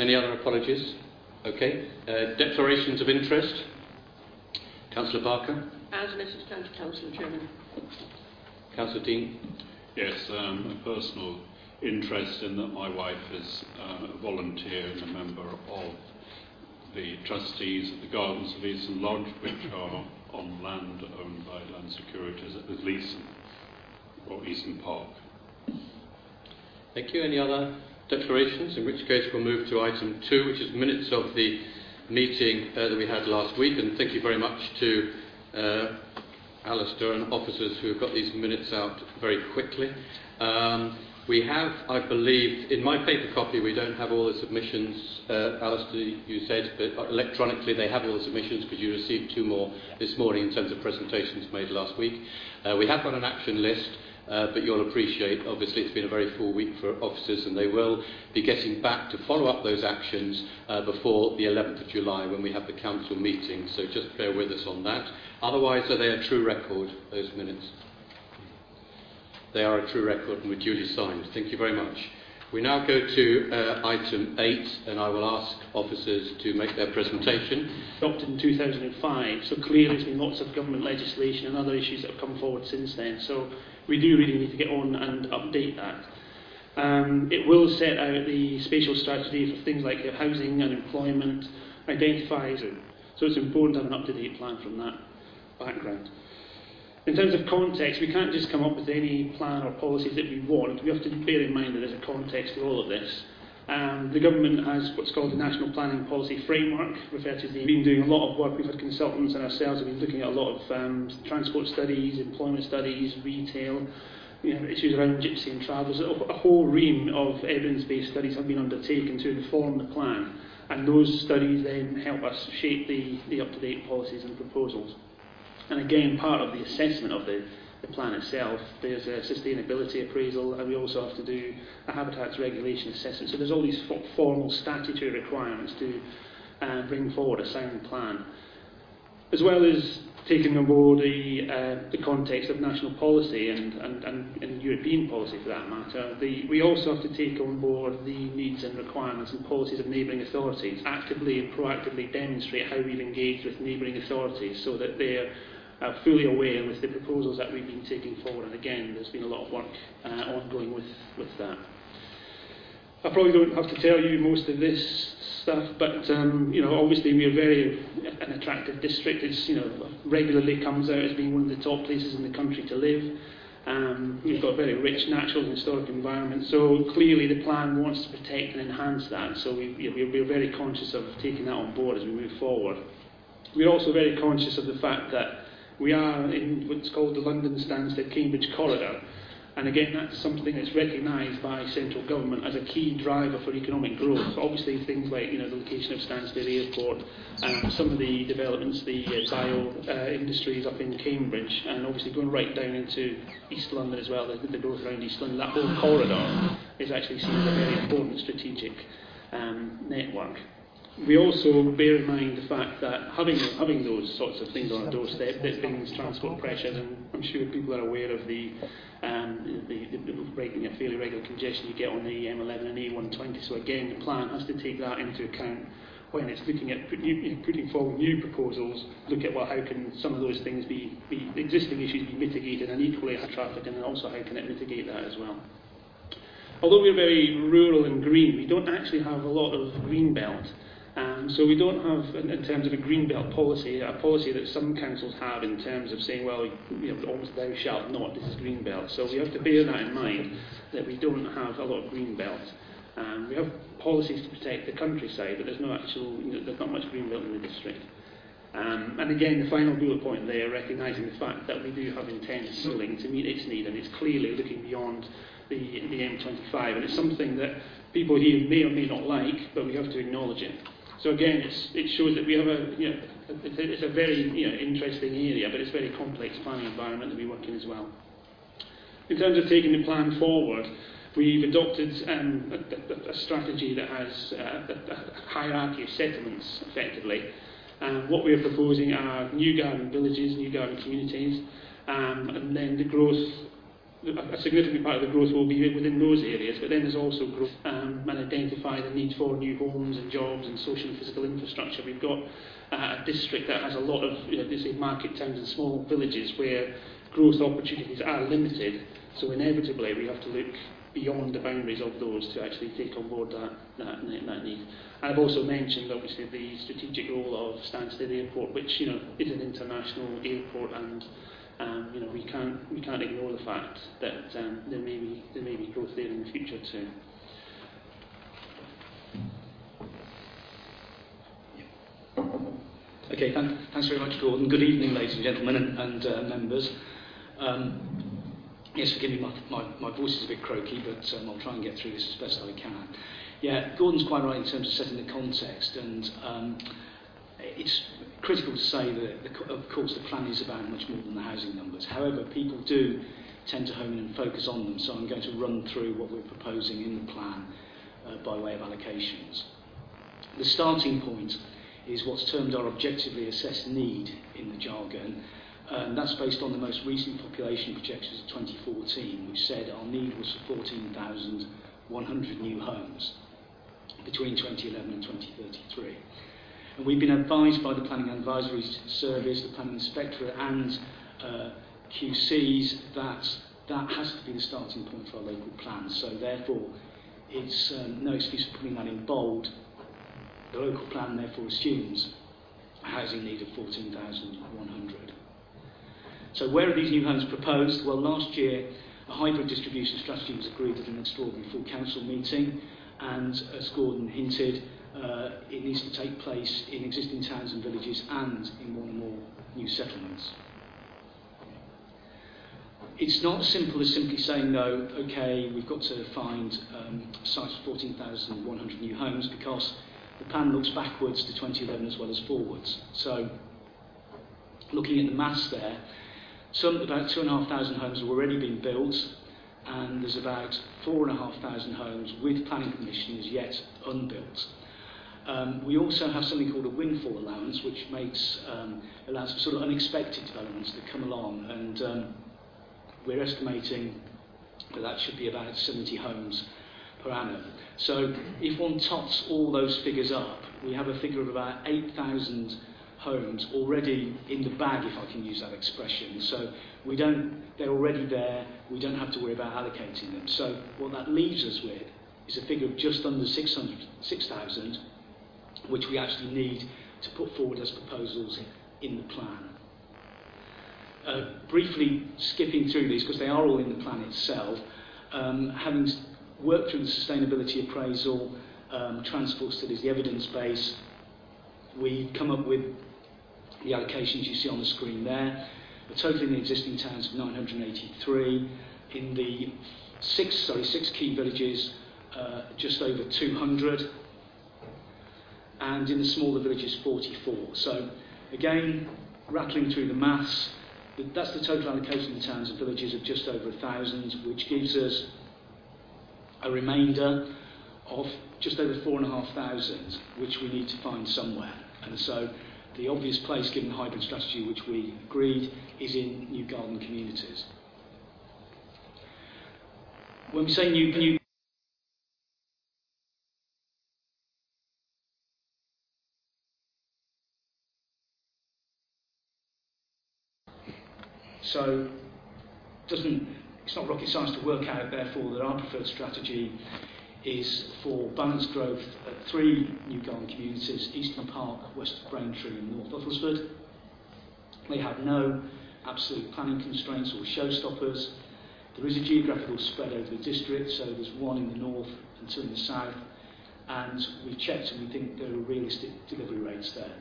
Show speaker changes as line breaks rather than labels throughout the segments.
Any other apologies? Okay. Uh, declarations of interest. Councillor Barker.
As an Assistant Councillor Chairman.
Councillor Dean.
Yes, um, a personal interest in that my wife is uh, a volunteer and a member of the trustees of the Gardens of Easton Lodge, which are on land owned by Land Securities at Leeson, or Easton Park.
Thank you. Any other declarations? In which case we'll move to item two, which is minutes of the meeting uh, that we had last week. And thank you very much to uh, Alistair and officers who have got these minutes out very quickly. Um, we have, I believe, in my paper copy, we don't have all the submissions, uh, Alistair, you said, but electronically they have all the submissions because you received two more this morning in terms of presentations made last week. Uh, we have got an action list. Uh, but you'll appreciate, obviously, it's been a very full week for officers, and they will be getting back to follow up those actions uh, before the 11th of July when we have the council meeting. So just bear with us on that. Otherwise, are they a true record, those minutes? They are a true record and were duly signed. Thank you very much. We now go to uh, item 8, and I will ask officers to make their presentation.
Adopted in 2005, so clearly there's been lots of government legislation and other issues that have come forward since then. So we do really need to get on and update that. Um, it will set out the spatial strategy for things like housing and employment, identifies it. So it's important to have an up-to-date plan from that background. In terms of context, we can't just come up with any plan or policies that we want. We have to bear in mind that there's a context to all of this. Um, the government has what's called the National Planning Policy Framework, referred to as the, been doing a lot of work. We've had consultants and ourselves have been looking at a lot of um, transport studies, employment studies, retail, you know, issues around gypsy and travellers. A whole ream of evidence-based studies have been undertaken to inform the plan, and those studies then help us shape the, the up-to-date policies and proposals. And again, part of the assessment of the the plan itself. There's a sustainability appraisal, and we also have to do a habitats regulation assessment. So there's all these formal statutory requirements to uh, bring forward a sound plan, as well as taking on board the, uh, the context of national policy and, and, and, and European policy for that matter. The, we also have to take on board the needs and requirements and policies of neighbouring authorities, actively and proactively demonstrate how we've engaged with neighbouring authorities so that they're fully aware with the proposals that we've been taking forward. And again, there's been a lot of work uh, ongoing with, with that. I probably don't have to tell you most of this stuff, but um, you know, obviously we are very an attractive district. It's you know regularly comes out as being one of the top places in the country to live. Um, we've got a very rich natural and historic environment, so clearly the plan wants to protect and enhance that. So we, we're very conscious of taking that on board as we move forward. We're also very conscious of the fact that we are in what's called the London Stansted Cambridge corridor. And again, that's something that's recognised by central government as a key driver for economic growth. Obviously, things like you know the location of Stansted Airport, and some of the developments, the uh, bio uh, industries up in Cambridge, and obviously going right down into East London as well, the, the growth around East London. That whole corridor is actually seen as a very important strategic um, network we also bear in mind the fact that having having those sorts of things on our doorstep that brings transport pressures, and I'm sure people are aware of the um, the, the, breaking a fairly regular congestion you get on the M11 and A120. So again, the plan has to take that into account when it's looking at put new, putting forward new proposals. Look at well, how can some of those things be, be existing issues be mitigated, and equally how traffic, and also how can it mitigate that as well. Although we're very rural and green, we don't actually have a lot of green belt. Um, so we don't have, in, in terms of a green belt policy, a policy that some councils have in terms of saying, well, you know, almost thou shalt not, this is green belt. So we have to bear that in mind, that we don't have a lot of green belt. Um, we have policies to protect the countryside, but there's no actual, you know, there's not much green belt in the district. Um, and again, the final bullet point there, recognising the fact that we do have intense ceiling to meet its need, and it's clearly looking beyond the, the M25, and it's something that people here may or may not like, but we have to acknowledge it. So again, it shows that we have a, you know, it's a, very you know, interesting area, but it's a very complex planning environment that we work in as well. In terms of taking the plan forward, we've adopted um, a, a, strategy that has uh, a, hierarchy of settlements, effectively. Um, what we're proposing are new garden villages, new garden communities, um, and then the growth a significant part of the growth will be within those areas, but then there's also growth um, and identify the need for new homes and jobs and social and physical infrastructure. We've got uh, a district that has a lot of, you know, say market towns and small villages where growth opportunities are limited, so inevitably we have to look beyond the boundaries of those to actually take on board that, that, that need. And I've also mentioned, obviously, the strategic role of Stansted Airport, which, you know, is an international airport and um, you know we can't we can't ignore the fact that um, there may be there may be growth there in the future too.
Okay, thank, thanks very much, Gordon. Good evening, ladies and gentlemen and, and uh, members. Um, Yes, forgive me, my, my, my voice is a bit croaky, but um, I'll try and get through this as best I can. Yeah, Gordon's quite right in terms of setting the context, and um, it's critical to say that, the, of course, the plan is about much more than the housing numbers. However, people do tend to hone in and focus on them, so I'm going to run through what we're proposing in the plan uh, by way of allocations. The starting point is what's termed our objectively assessed need in the jargon, and that's based on the most recent population projections of 2014, which said our need was for 14,100 new homes between 2011 and 2033. And we've been advised by the Planning Advisory Service, the Planning Inspectorate and uh, QCs that that has to be the starting point for our local plan. So therefore, it's um, no excuse for putting that in bold. The local plan therefore assumes a housing need of 14,100. So where are these new homes proposed? Well, last year a hybrid distribution strategy was agreed at an extraordinary full council meeting and as Gordon hinted, uh, it needs to take place in existing towns and villages and in one or more new settlements. It's not as simple as simply saying, no, okay, we've got to find um, sites for 14,100 new homes because the plan looks backwards to 2011 as well as forwards. So, looking at the maths there, some, about 2,500 homes have already been built, and there's about 4,500 homes with planning permission as yet unbuilt. Um, we also have something called a windfall allowance, which makes um, allows for sort of unexpected developments that come along, and um, we're estimating that that should be about 70 homes per annum. So if one tots all those figures up, we have a figure of about 8,000 homes already in the bag, if I can use that expression. So we don't, they're already there, we don't have to worry about allocating them. So what that leaves us with is a figure of just under 6,000, which we actually need to put forward as proposals in the plan. Uh, briefly skipping through these, because they are all in the plan itself, um, having worked through the sustainability appraisal, um, transport studies, the evidence base, we come up with the allocations you see on the screen there. The total in the existing towns of 983. In the six, sorry, six key villages, uh, just over 200. And in the smaller villages, 44. So again, rattling through the maths, that's the total allocation in towns and villages of just over 1,000, which gives us a remainder of just over 4,500, which we need to find somewhere. And so the obvious place, given the hybrid strategy which we agreed, is in new garden communities. When we say new, new So doesn't it's not rocket science to work out therefore that our preferred strategy is for balanced growth at three new garden communities, Easton Park, West Braintree and North Uttlesford. They have no absolute planning constraints or showstoppers. There is a geographical spread over the district, so there's one in the north and two in the south, and we've checked and we think there are realistic delivery rates there.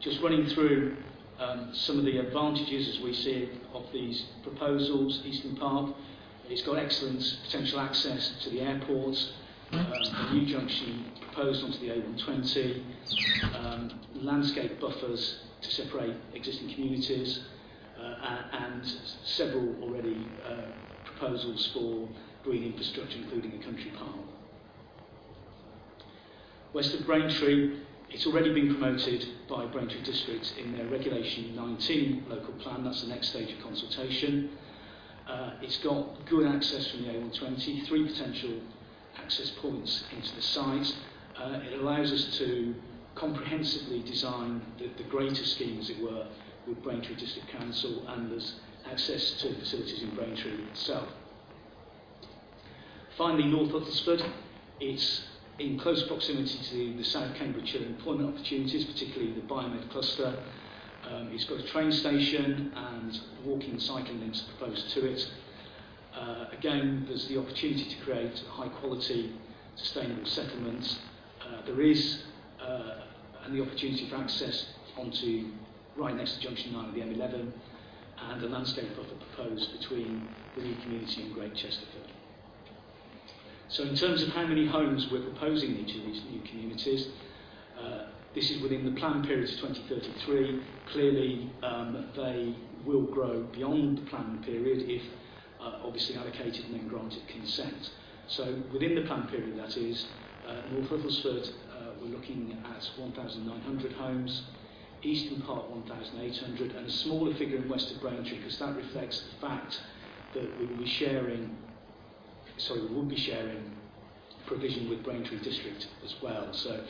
Just running through um, some of the advantages as we see it of these proposals, Easton Park, It's got excellent potential access to the airport, um, a new junction proposed onto the A120, um, landscape buffers to separate existing communities, uh, and several already uh, proposals for green infrastructure, including a country park. West of Braintree, it's already been promoted by Braintree District in their Regulation 19 local plan. That's the next stage of consultation. Uh, it's got good access from the A120, three potential access points into the site. Uh, it allows us to comprehensively design the, the greater scheme, as it were, with Braintree District Council, and there's access to facilities in Braintree itself. Finally, North Uttlesford, it's in close proximity to the South Cambridgeshire employment opportunities, particularly the Biomed cluster. Um, it's got a train station and walking and cycling links proposed to it. Uh, again, there's the opportunity to create high quality, sustainable settlements. Uh, there is uh, and the opportunity for access onto right next to junction 9 of the M11 and a landscape buffer proposed between the new community and Great Chesterford. So in terms of how many homes we're proposing in each of these new communities, uh, this is within the plan period to 2033. Clearly, um, they will grow beyond the plan period if uh, obviously allocated and then granted consent. So within the plan period, that is, uh, North Uttlesford, uh, we're looking at 1,900 homes, Easton Park 1,800, and a smaller figure in West of Braintree because that reflects the fact that we will be sharing sorry, we would be sharing provision with Braintree District as well. So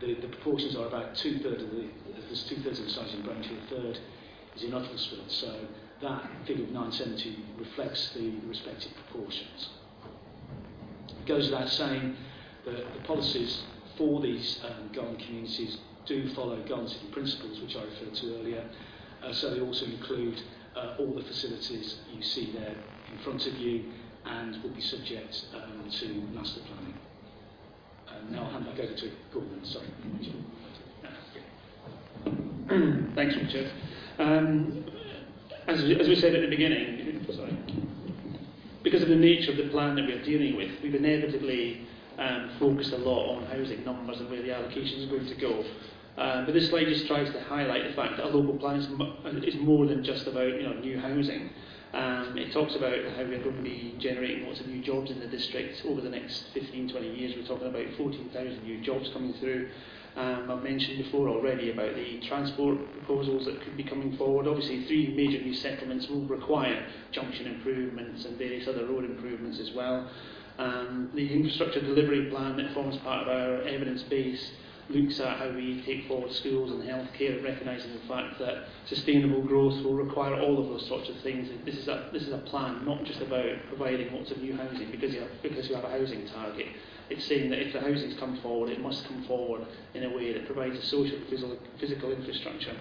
the, the proportions are about two-thirds of the, there's two-thirds of the size in Braintree, a third is in Uttlesford. So that figure of 970 reflects the respective proportions. It goes without saying that the policies for these um, communities do follow Garden City principles, which I referred to earlier. Uh, so they also include uh, all the facilities you see there in front of you, and will be subject um, to master planning. Um, now I'll hand back over to Gordon. Sorry.
Thanks, Richard. Um, as, as we said at the beginning, sorry, because of the nature of the plan that we're dealing with, we've inevitably um, focused a lot on housing numbers and where the allocation is going to go. Um, but this slide just tries to highlight the fact that a local plan is, is more than just about you know, new housing. Um, it talks about how we're going to be generating lots of new jobs in the district over the next 15, 20 years. We're talking about 14,000 new jobs coming through. Um, I've mentioned before already about the transport proposals that could be coming forward. Obviously, three major new settlements will require junction improvements and various other road improvements as well. Um, the infrastructure delivery plan that forms part of our evidence base looks at how we take forward schools and healthcare, recognising the fact that sustainable growth will require all of those sorts of things. This is a, this is a plan, not just about providing lots of new housing because you have, because you have a housing target. It's saying that if the housing's come forward, it must come forward in a way that provides a social physical, physical infrastructure.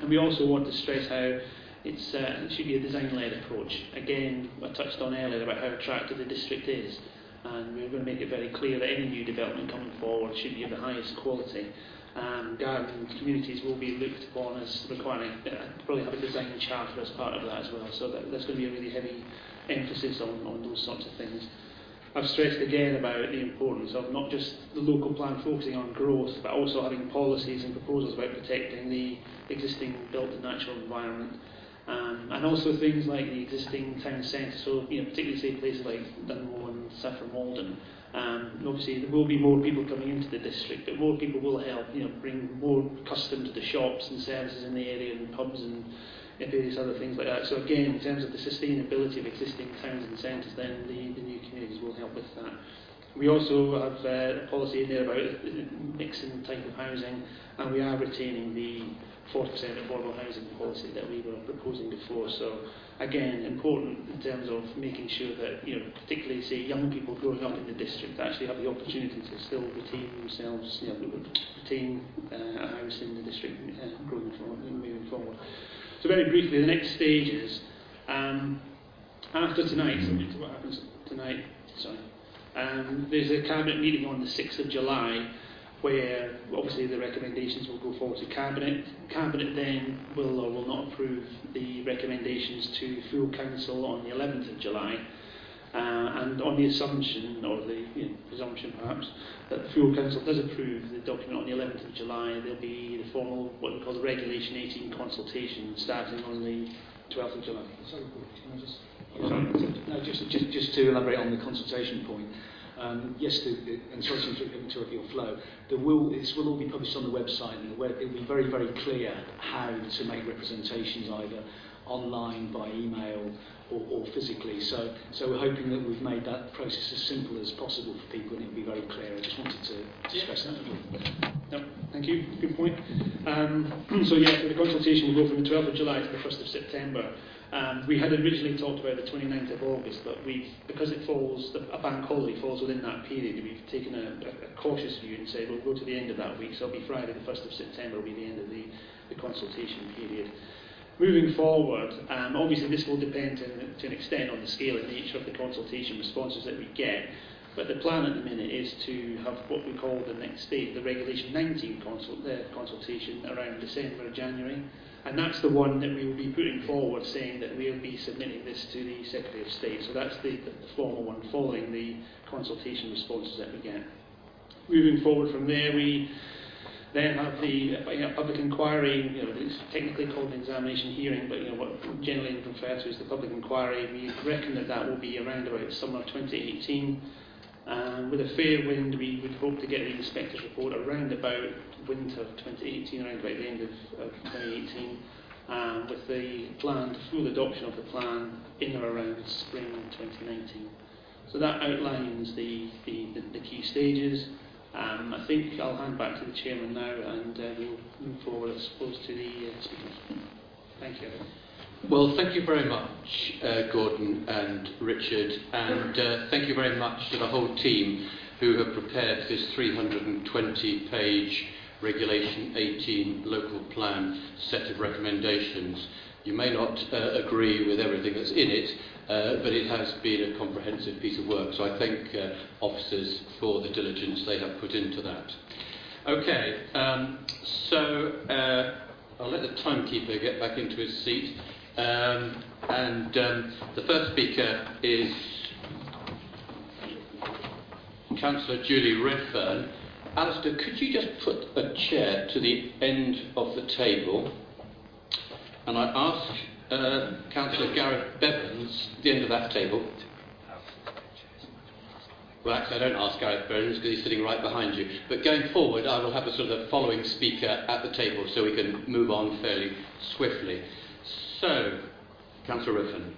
And we also want to stress how it's, uh, it should be a design-led approach. Again, I touched on earlier about how attractive the district is and we're going to make it very clear that any new development coming forward should be of the highest quality. Um, garden communities will be looked upon as requiring, uh, probably have a design charter as part of that as well, so that, going to be a really heavy emphasis on, on those sorts of things. I've stressed again about the importance of not just the local plan focusing on growth, but also having policies and proposals about protecting the existing built and natural environment um, and also things like the existing town centre, so you know, particularly say places like Dunmow and Saffron Walden. Um, obviously, there will be more people coming into the district, but more people will help, you know, bring more custom to the shops and services in the area and pubs and various other things like that. So again, in terms of the sustainability of existing towns and centres, then the, the new communities will help with that. We also have uh, a policy in there about mixing type of housing, and we are retaining the 40% affordable housing policy that we were proposing before. So again, important in terms of making sure that, you know, particularly say young people growing up in the district actually have the opportunity to still retain themselves, you know, retain uh, a house in the district uh, growing forward, and moving forward. So very briefly, the next stage is um, after tonight, what happens tonight, sorry, um, there's a cabinet meeting on the 6th of July where obviously the recommendations will go forward to Cabinet. Cabinet then will or will not approve the recommendations to full council on the 11th of July. Uh, and on the assumption, or the you know, presumption perhaps, that the full council does approve the document on the 11th of July, there'll be the formal, what we call the Regulation 18 consultation starting on the 12th of July.
Sorry, can I just, no, just, just, just to elaborate on the consultation point. um, yes, the, the, and sorry to interrupt your flow, the will, this will all be published on the website and it will be very, very clear how to make representations either online, by email, or, or physically. So, so we're hoping that we've made that process as simple as possible for people and it'll be very clear. I just wanted to yeah. stress that a little
thank you. Good point. Um, so yeah, so the consultation will go from the 12th of July to the 1st of September. Um, we had originally talked about the 29th of August, but we've, because it falls, a bank holiday falls within that period, we've taken a, a, a cautious view and said we'll go to the end of that week. So it'll be Friday, the 1st of September will be the end of the, the consultation period. Moving forward, um, obviously this will depend to, an extent on the scale and nature of the consultation responses that we get. But the plan at the minute is to have what we call the next stage, the Regulation 19 consult, uh, consultation around December January. And that's the one that we will be putting forward saying that we'll be submitting this to the Secretary of State. So that's the, the formal one following the consultation responses that we get. Moving forward from there, we then have the you know, public inquiry, you know, it's technically called an examination hearing, but you know, what generally referred to as the public inquiry, we reckon that that will be around about summer 2018. Um, with a fair wind, we would hope to get the inspector's report around about winter 2018, around about the end of, of 2018, um, with the planned full adoption of the plan in or around spring 2019. So that outlines the, the, the, the key stages. Um, I think I'll hand back to the chairman now and uh, we'll move forward, I suppose, to the uh, speakers. Thank you.
Well, thank you very much, uh, Gordon and Richard, and uh, thank you very much to the whole team who have prepared this 320 page Regulation 18 local plan set of recommendations. You may not uh, agree with everything that's in it, uh, but it has been a comprehensive piece of work, so I thank uh, officers for the diligence they have put into that. Okay, um, so uh, I'll let the timekeeper get back into his seat. Um, and um, the first speaker is Councillor Julie Redfern. Alistair, could you just put a chair to the end of the table? And I ask uh, Councillor Gareth Bevans, the end of that table. Well, actually, I don't ask Gareth Bevans because he's sitting right behind you. But going forward, I will have a sort of following speaker at the table so we can move on fairly swiftly. So, Councillor Redfern.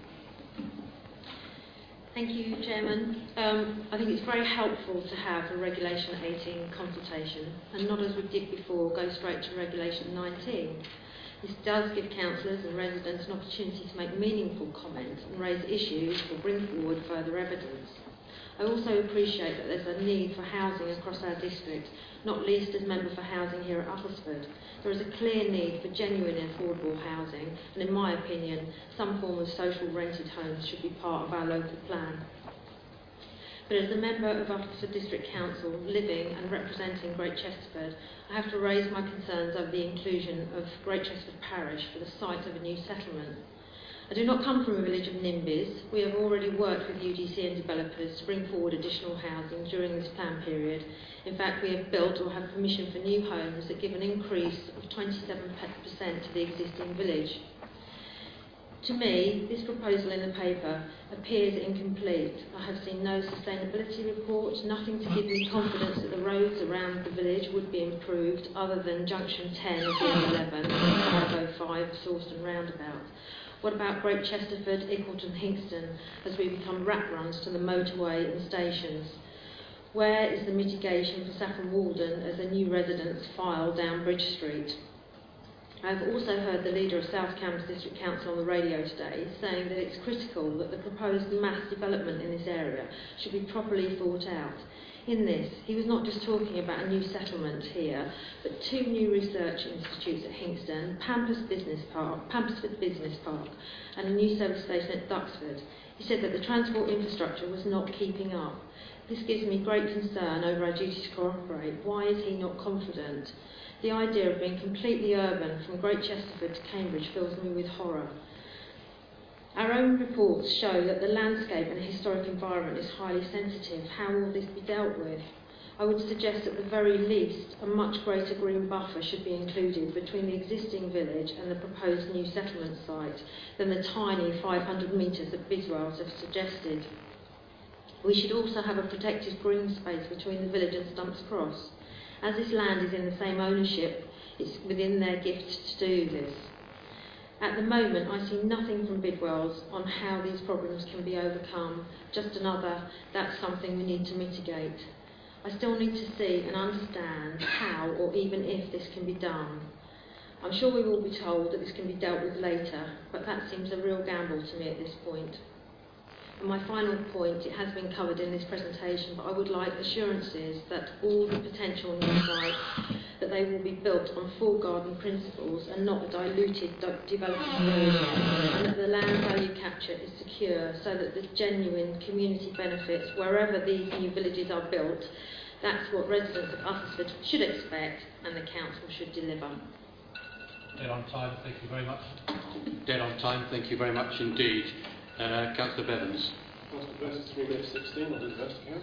Thank you, Chairman. Um, I think it's very helpful to have a Regulation 18 consultation and not as we did before, go straight to Regulation 19. This does give councillors and residents an opportunity to make meaningful comments and raise issues or bring forward further evidence. I also appreciate that there's a need for housing across our district, not least as member for housing here at Uttlesford. There is a clear need for genuine affordable housing, and in my opinion, some form of social rented homes should be part of our local plan. But as a member of Uttlesford District Council, living and representing Great Chesterford, I have to raise my concerns over the inclusion of Great Chesterford Parish for the site of a new settlement. I do not come from a village of NIMBYs. We have already worked with UDC and developers to bring forward additional housing during this plan period. In fact, we have built or have permission for new homes that give an increase of 27% to the existing village. To me, this proposal in the paper appears incomplete. I have seen no sustainability report, nothing to give me confidence that the roads around the village would be improved other than junction 10 of the M11 and 505 Sawston roundabout. What about Great Chesterford, Ickleton, Hinxton as we become rat runs to the motorway and stations? Where is the mitigation for Saffron Walden as a new residence file down Bridge Street? I have also heard the leader of South Cambs District Council on the radio today saying that it's critical that the proposed mass development in this area should be properly thought out in this, he was not just talking about a new settlement here, but two new research institutes at Hinxton, Pampas Business Park, Pampisford Business Park, and a new service station at Duxford. He said that the transport infrastructure was not keeping up. This gives me great concern over our duty to cooperate. Why is he not confident? The idea of being completely urban from Great Chesterford to Cambridge fills me with horror. Our own reports show that the landscape and historic environment is highly sensitive. How will this be dealt with? I would suggest at the very least a much greater green buffer should be included between the existing village and the proposed new settlement site than the tiny 500 metres that Bidwells have suggested. We should also have a protected green space between the village and Stumps Cross. As this land is in the same ownership, it's within their gift to do this. At the moment, I see nothing from Bidwells on how these problems can be overcome, just another, that's something we need to mitigate. I still need to see and understand how or even if this can be done. I'm sure we will be told that this can be dealt with later, but that seems a real gamble to me at this point. And my final point, it has been covered in this presentation, but I would like assurances that all the potential new sites, that they will be built on full garden principles and not a diluted de- development rules, and that the land value capture is secure so that the genuine community benefits, wherever these new villages are built, that's what residents of Uttlesford should expect and the council should deliver.
Dead on time, thank you very much. Dead on time, thank you very much indeed. Uh, Councillor Bevans.
Councillor Best, 3 minutes 16, I'll do the best I can.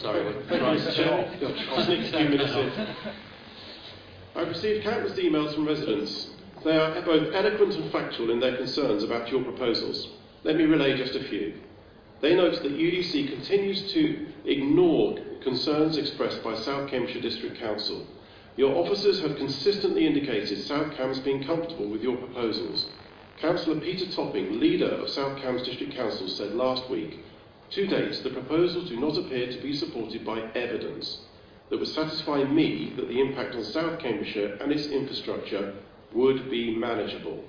Sorry, we're trying
to sneak a few minutes in. I've received countless emails from residents. They are both eloquent and factual in their concerns about your proposals. Let me relay just a few. They note that UDC continues to ignore concerns expressed by South Cambridgeshire District Council. Your officers have consistently indicated South Cambs being comfortable with your proposals. Councillor Peter Topping, leader of South Cambs District Council, said last week, to date, the proposals do not appear to be supported by evidence that would satisfy me that the impact on South Cambridgeshire and its infrastructure would be manageable.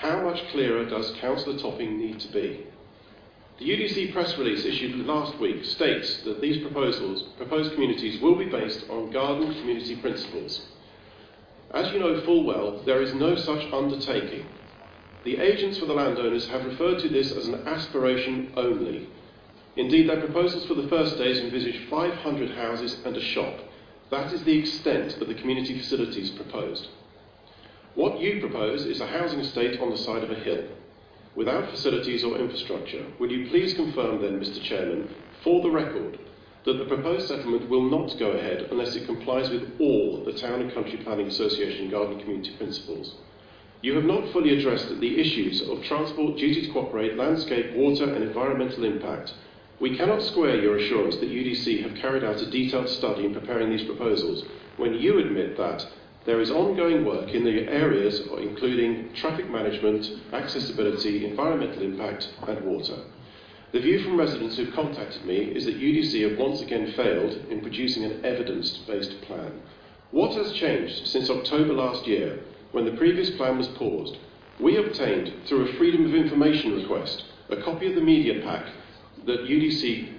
How much clearer does Councillor Topping need to be? The UDC press release issued last week states that these proposals, proposed communities will be based on garden community principles. As you know full well, there is no such undertaking. The agents for the landowners have referred to this as an aspiration only. Indeed, their proposals for the first days envisage 500 houses and a shop. That is the extent of the community facilities proposed. What you propose is a housing estate on the side of a hill, without facilities or infrastructure. Would you please confirm then, Mr Chairman, for the record, that the proposed settlement will not go ahead unless it complies with all the Town and Country Planning Association Garden Community Principles? You have not fully addressed the issues of transport, duty to cooperate, landscape, water and environmental impact. We cannot square your assurance that UDC have carried out a detailed study in preparing these proposals when you admit that there is ongoing work in the areas including traffic management, accessibility, environmental impact and water. The view from residents who've contacted me is that UDC have once again failed in producing an evidence-based plan. What has changed since October last year when the previous plan was paused? We obtained, through a Freedom of Information request, a copy of the media pack that UDC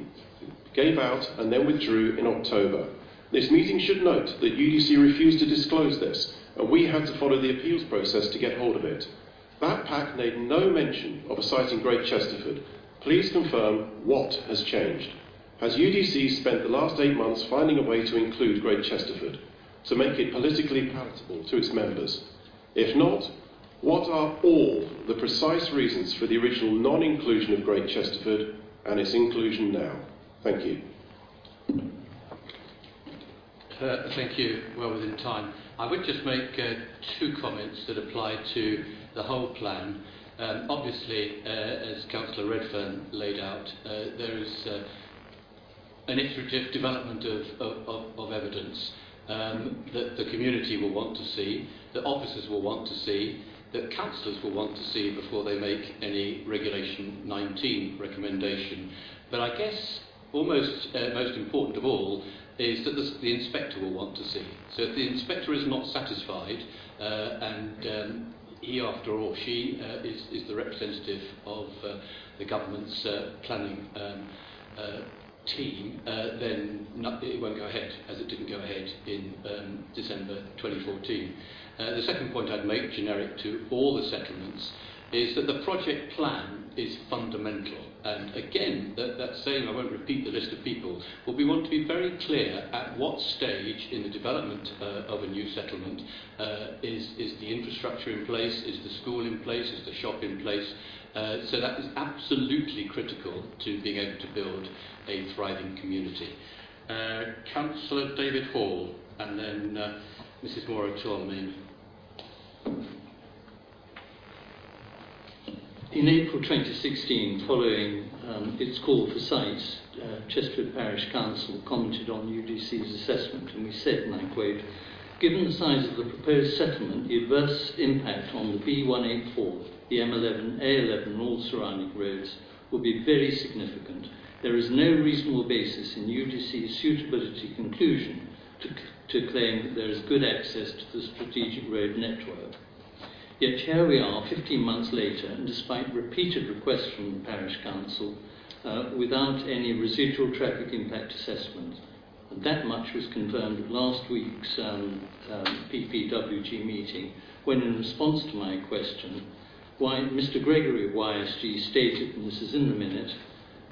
gave out and then withdrew in October. This meeting should note that UDC refused to disclose this, and we had to follow the appeals process to get hold of it. That pack made no mention of a site in Great Chesterford. Please confirm what has changed. Has UDC spent the last eight months finding a way to include Great Chesterford, to make it politically palatable to its members? If not, what are all the precise reasons for the original non inclusion of Great Chesterford and its inclusion now? Thank you.
Uh, thank you. Well within time. I would just make uh, two comments that apply to the whole plan. Um, obviously, uh, as Councillor Redfern laid out, uh, there is uh, an iterative development of, of, of, evidence um, that the community will want to see, that officers will want to see, that councillors will want to see before they make any Regulation 19 recommendation. But I guess almost uh, most important of all is that the, the inspector will want to see. So if the inspector is not satisfied, uh, and um, he, after all, she uh, is, is the representative of uh, the government's uh, planning um, uh, team, uh, then not, it won't go ahead, as it didn't go ahead in um, December 2014. Uh, the second point I'd make, generic to all the settlements, is that the project plan is fundamental. And again, that, that saying, I won't repeat the list of people, but we want to be very clear at what stage in the development uh, of a new settlement uh, is, is the infrastructure in place, is the school in place, is the shop in place. Uh, so that is absolutely critical to being able to build a thriving community. Uh, Councillor David Hall, and then uh, Mrs. Moore O'Toole,
In April 2016, following um, its call for sites, uh, Chesterford Parish Council commented on UDC's assessment and we said, and I quote, Given the size of the proposed settlement, the adverse impact on the B184, the M11, A11, and all surrounding roads will be very significant. There is no reasonable basis in UDC's suitability conclusion to, to claim that there is good access to the strategic road network. Yet here we are, 15 months later, and despite repeated requests from the Parish Council, uh, without any residual traffic impact assessment. And that much was confirmed at last week's um, um, PPWG meeting, when in response to my question, why Mr. Gregory of YSG stated, and this is in the minute,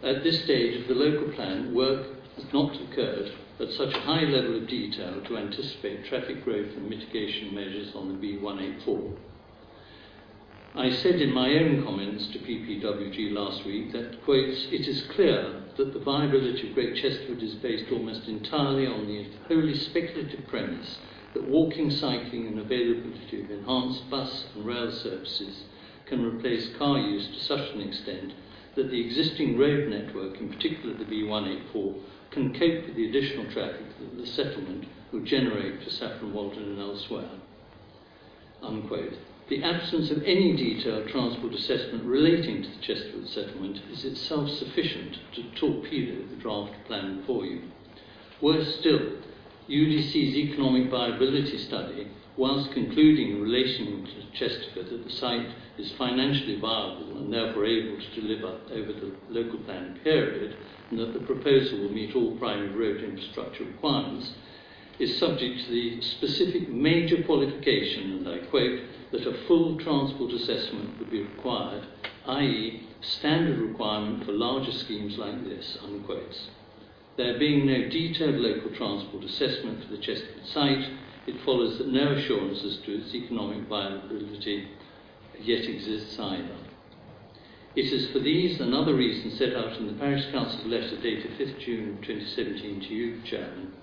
at this stage of the local plan, work has not occurred at such a high level of detail to anticipate traffic growth and mitigation measures on the B184. I said in my own comments to PPWG last week that, quotes, it is clear that the viability of Great Chesterford is based almost entirely on the wholly speculative premise that walking, cycling, and availability of enhanced bus and rail services can replace car use to such an extent that the existing road network, in particular the B184, can cope with the additional traffic that the settlement will generate for Saffron Walden and elsewhere. Unquote. The absence of any detailed transport assessment relating to the Chesterford settlement is itself sufficient to torpedo the draft plan for you. Worse still, UDC's economic viability study, whilst concluding in relation to Chesterford that the site is financially viable and therefore able to deliver over the local plan period, and that the proposal will meet all primary road infrastructure requirements, is subject to the specific major qualification, and I quote, that a full transport assessment would be required, i.e., standard requirement for larger schemes like this. There being no detailed local transport assessment for the Chesterford site, it follows that no assurance as to its economic viability yet exists either. It is for these and other reasons set out in the Parish Council letter dated 5th June 2017 to you, Chairman,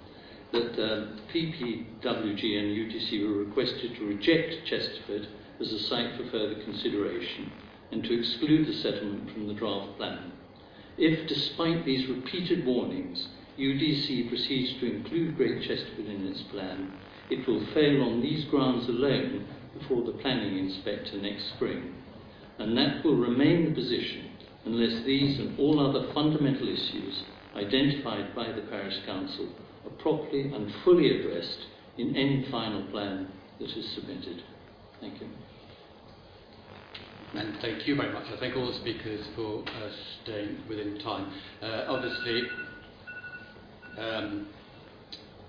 that uh, PPWG and UDC were requested to reject Chesterford as a site for further consideration and to exclude the settlement from the draft plan. If, despite these repeated warnings, UDC proceeds to include Great Chesterford in its plan, it will fail on these grounds alone before the planning inspector next spring. And that will remain the position unless these and all other fundamental issues identified by the Parish Council properly and fully addressed in any final plan that is submitted. Thank you.
And thank you very much. I thank all the speakers for uh, staying within time. Uh, obviously, um,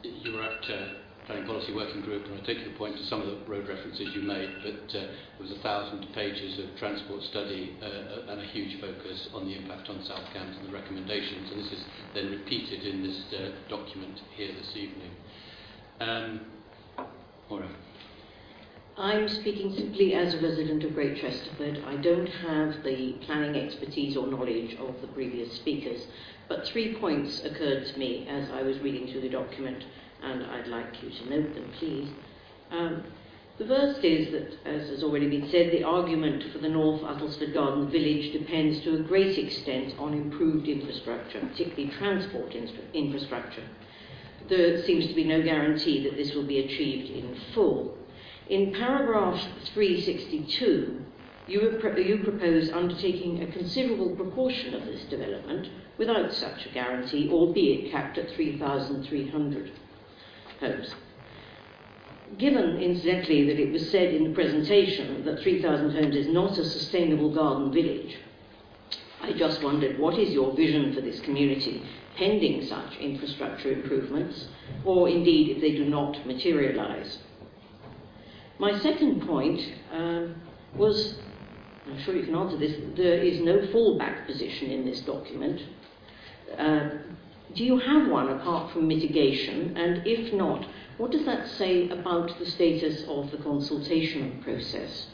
you were at uh, Planning Policy Working Group, and I take your point to some of the road references you made, but uh, there was a thousand pages of transport study uh, and a huge focus on the impact on South Cambs and the recommendations, and this is then repeated in this uh, document here this evening. Um, Maura.
I'm speaking simply as a resident of Great Chesterford. I don't have the planning expertise or knowledge of the previous speakers, but three points occurred to me as I was reading through the document, and I'd like you to note them, please. Um, the first is that, as has already been said, the argument for the North Uttlesford Garden Village depends to a great extent on improved infrastructure, particularly transport infrastructure. There seems to be no guarantee that this will be achieved in full. In paragraph 362, you, you propose undertaking a considerable proportion of this development without such a guarantee, albeit capped at 3,300 homes. Given, incidentally, that it was said in the presentation that 3,000 homes is not a sustainable garden village, I just wondered what is your vision for this community pending such infrastructure improvements, or indeed if they do not materialise? My second point um, was, I'm sure you can answer this, there is no fallback position in this document. Uh, do you have one apart from mitigation? And if not, what does that say about the status of the consultation process?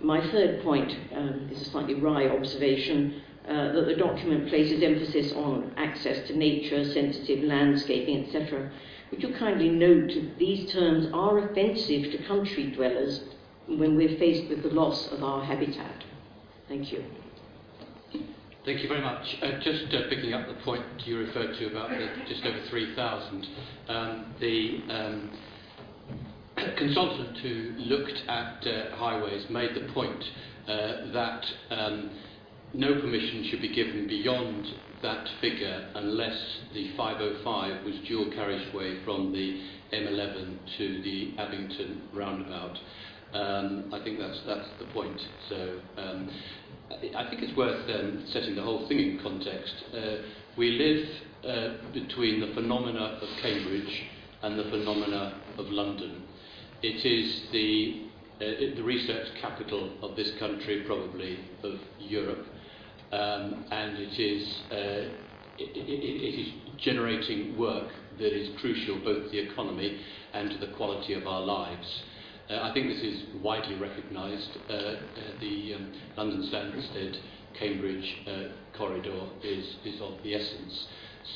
My third point um, is a slightly wry observation uh, that the document places emphasis on access to nature, sensitive landscaping, etc. Would you kindly note that these terms are offensive to country dwellers when we're faced with the loss of our habitat? Thank you.
Thank you very much. Uh, just uh, picking up the point you referred to about the just over 3,000, um, the um, consultant who looked at uh, highways made the point that um, no permission should be given beyond that figure unless the 505 was dual carriageway from the M11 to the Abington roundabout. I think that's, that's the point. So I think it's worth um, setting the whole thing in context. Uh, we live uh, between the phenomena of Cambridge and the phenomena of London. It is the, uh, the research capital of this country, probably of Europe, um, and it is, uh, it, it, it is generating work that is crucial both to the economy and to the quality of our lives. Uh, I think this is widely recognised. Uh, uh, the um, London Stansted Cambridge uh, corridor is, is of the essence.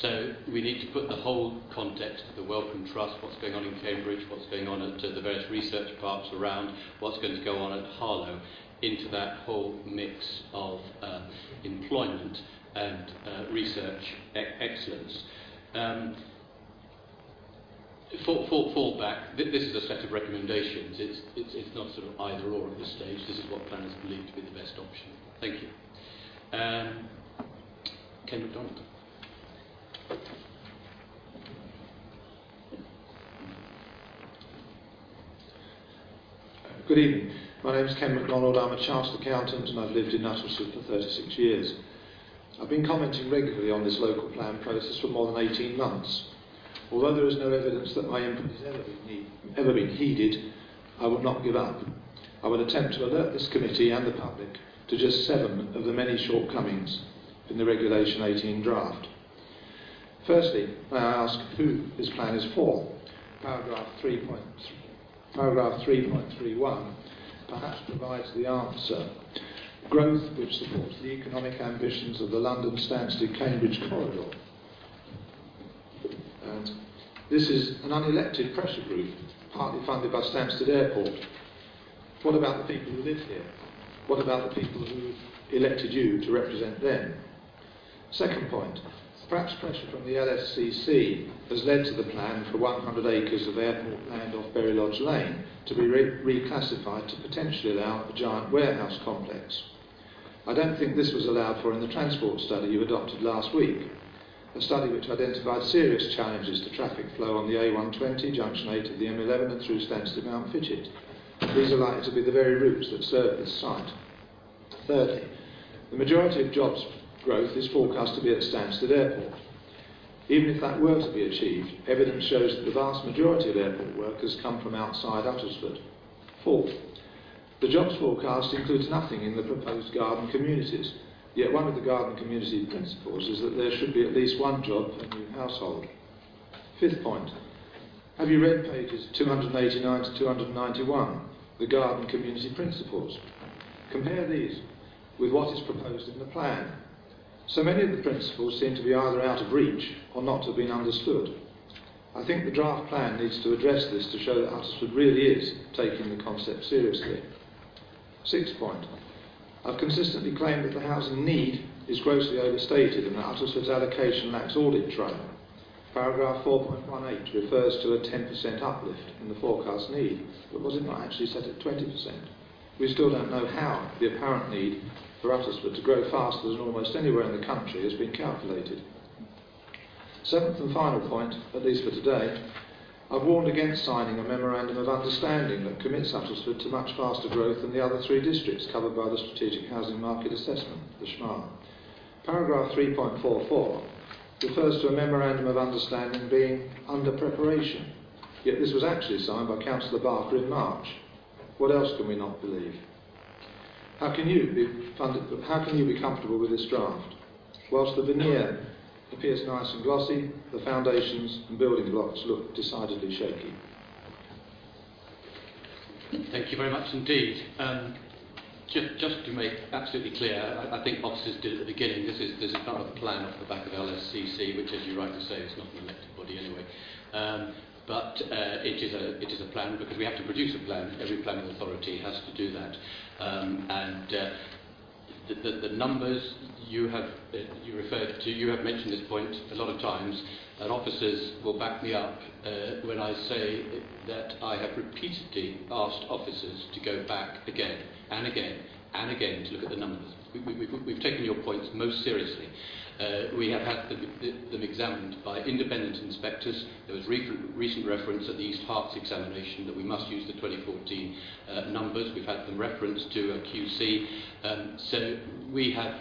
So we need to put the whole context of the Wellcome Trust, what's going on in Cambridge, what's going on at uh, the various research parks around, what's going to go on at Harlow, into that whole mix of uh, employment and uh, research e excellence. Um, fall, fall, fall back, this is a set of recommendations. It's, it's, it's not sort of either or at this stage. This is what planners believe to be the best option. Thank you. Um, Ken MacDonald.
Good evening. My name is Ken MacDonald. I'm a chartered accountant and I've lived in Uttlesford for 36 years. I've been commenting regularly on this local plan process for more than 18 months. Although there is no evidence that my input has ever been, ever been heeded, I will not give up. I will attempt to alert this committee and the public to just seven of the many shortcomings in the Regulation 18 draft. Firstly, may I ask who this plan is for? Paragraph 3.3 paragraph 3.31 perhaps provides the answer. Growth which supports the economic ambitions of the London Stansted Cambridge corridor. This is an unelected pressure group, partly funded by Stansted Airport. What about the people who live here? What about the people who elected you to represent them? Second point, perhaps pressure from the LSCC has led to the plan for 100 acres of airport land off Berry Lodge Lane to be re reclassified to potentially allow a giant warehouse complex. I don't think this was allowed for in the transport study you adopted last week, a study which identified serious challenges to traffic flow on the A120, junction 8 of the M11 and through Stansted Mount Fitchet. These are likely to be the very routes that serve this site. Thirdly, the majority of jobs growth is forecast to be at Stansted Airport. Even if that were to be achieved, evidence shows that the vast majority of airport workers come from outside Uttlesford. Fourth, the jobs forecast includes nothing in the proposed garden communities, yet one of the garden community principles is that there should be at least one job per new household. Fifth point, have you read pages 289 to 291, the garden community principles? Compare these with what is proposed in the plan. So many of the principles seem to be either out of reach or not to have been understood. I think the draft plan needs to address this to show that Uttlesford really is taking the concept seriously. Sixth point. I've consistently claimed that the housing need is grossly overstated and that Uttlesford's allocation lacks audit trail. Paragraph 4.18 refers to a 10% uplift in the forecast need, but was it not actually set at 20%? We still don't know how the apparent need for Uttlesford to grow faster than almost anywhere in the country has been calculated. Seventh and final point, at least for today, I've warned against signing a memorandum of understanding that commits Uttlesford to much faster growth than the other three districts covered by the Strategic Housing Market Assessment, the SHMA. Paragraph 3.44 refers to a memorandum of understanding being under preparation, yet this was actually signed by Councillor Barker in March. What else can we not believe? How can you be funded, how can you be comfortable with this draft? Whilst the veneer appears nice and glossy, the foundations and building blocks look decidedly shaky.
Thank you very much indeed. Um, just, just to make absolutely clear, I, I think officers did at the beginning, this is, this is not a plan off the back of LSCC, which as you rightly say is not an elected body anyway. Um, but uh, it, is a, it is a plan because we have to produce a plan. Every planning authority has to do that. Um, and uh, the, the, the numbers you have you referred to, you have mentioned this point a lot of times, and officers will back me up uh, when I say that I have repeatedly asked officers to go back again and again and again to look at the numbers. We, we, we've, we've taken your points most seriously. Uh, we have had them, them examined by independent inspectors. There was re recent reference at the East Herts examination that we must use the 2014 uh, numbers. We've had them referenced to a QC. Um, so we have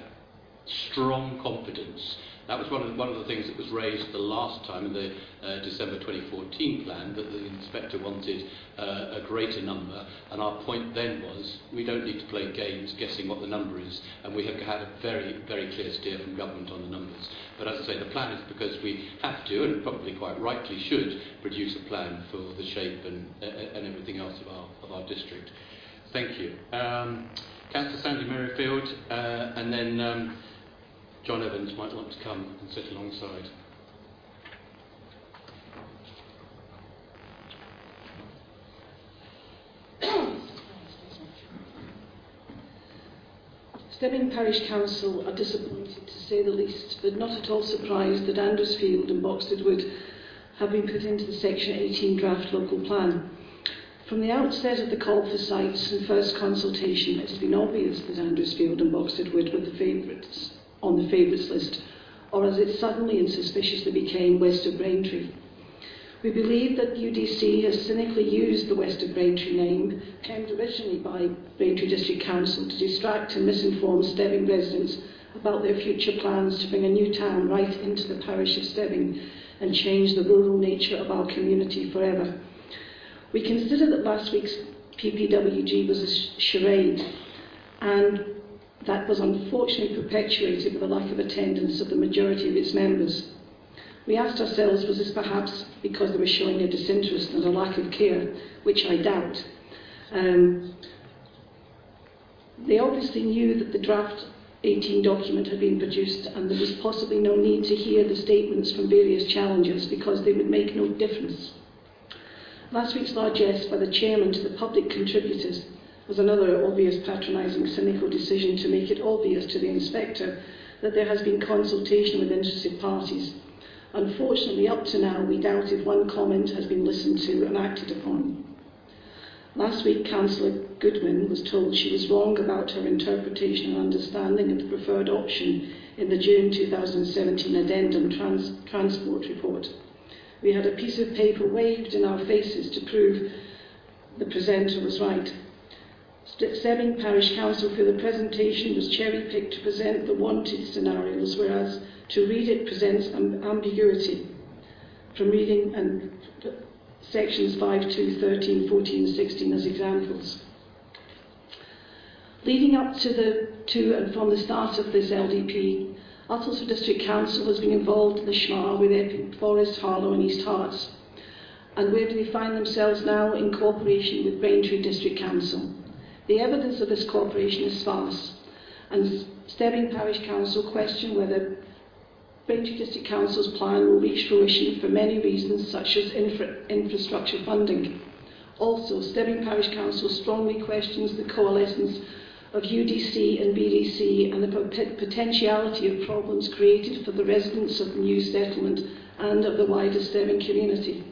strong confidence that was one of, the, one of the things that was raised the last time in the uh, December 2014 plan, that the inspector wanted uh, a greater number, and our point then was we don't need to play games guessing what the number is, and we have had a very, very clear steer from government on the numbers. But as I say, the plan is because we have to, and probably quite rightly should, produce a plan for the shape and, uh, and everything else of our, of our district. Thank you. Um, Councillor Sandy Merrifield, uh, and then um, John Evans might want to come and sit alongside.
Stebbing Parish Council are disappointed to say the least, but not at all surprised that Andrewsfield and Boxted Wood have been put into the Section 18 draft local plan. From the outset of the call for sites and first consultation, it has been obvious that Andrewsfield and Boxted Wood were the favourites on the favourites list, or as it suddenly and suspiciously became, west of Braintree. We believe that UDC has cynically used the West of Braintree name, penned originally by Braintree District Council, to distract and misinform Stebbing residents about their future plans to bring a new town right into the parish of Stebbing and change the rural nature of our community forever. We consider that last week's PPWG was a charade and that was unfortunately perpetuated by the lack of attendance of the majority of its members. We asked ourselves, was this perhaps because they were showing a disinterest and a lack of care, which I doubt. Um, they obviously knew that the draft 18 document had been produced and there was possibly no need to hear the statements from various challengers because they would make no difference. Last week's largesse by the chairman to the public contributors was another obvious patronising, cynical decision to make it obvious to the inspector that there has been consultation with interested parties. Unfortunately, up to now, we doubt if one comment has been listened to and acted upon. Last week, Councillor Goodwin was told she was wrong about her interpretation and understanding of the preferred option in the June 2017 Addendum trans Transport Report. We had a piece of paper waved in our faces to prove the presenter was right. Stebbing Parish Council for the presentation was cherry-picked to present the wanted scenarios, whereas to read it presents ambiguity from reading and sections 5, 2, 13, 14, 16 as examples. Leading up to the to and from the start of this LDP, Uttlesford District Council has been involved in the SHMA with Epping Forest, Harlow and East Herts. And where do they find themselves now in cooperation with Braintree District Council? The evidence of this cooperation is sparse, and Stebbing Parish Council question whether Braintree District Council's plan will reach fruition for many reasons, such as infra infrastructure funding. Also, Stebbing Parish Council strongly questions the coalescence of UDC and BDC and the potentiality of problems created for the residents of the new settlement and of the wider Stebbing community.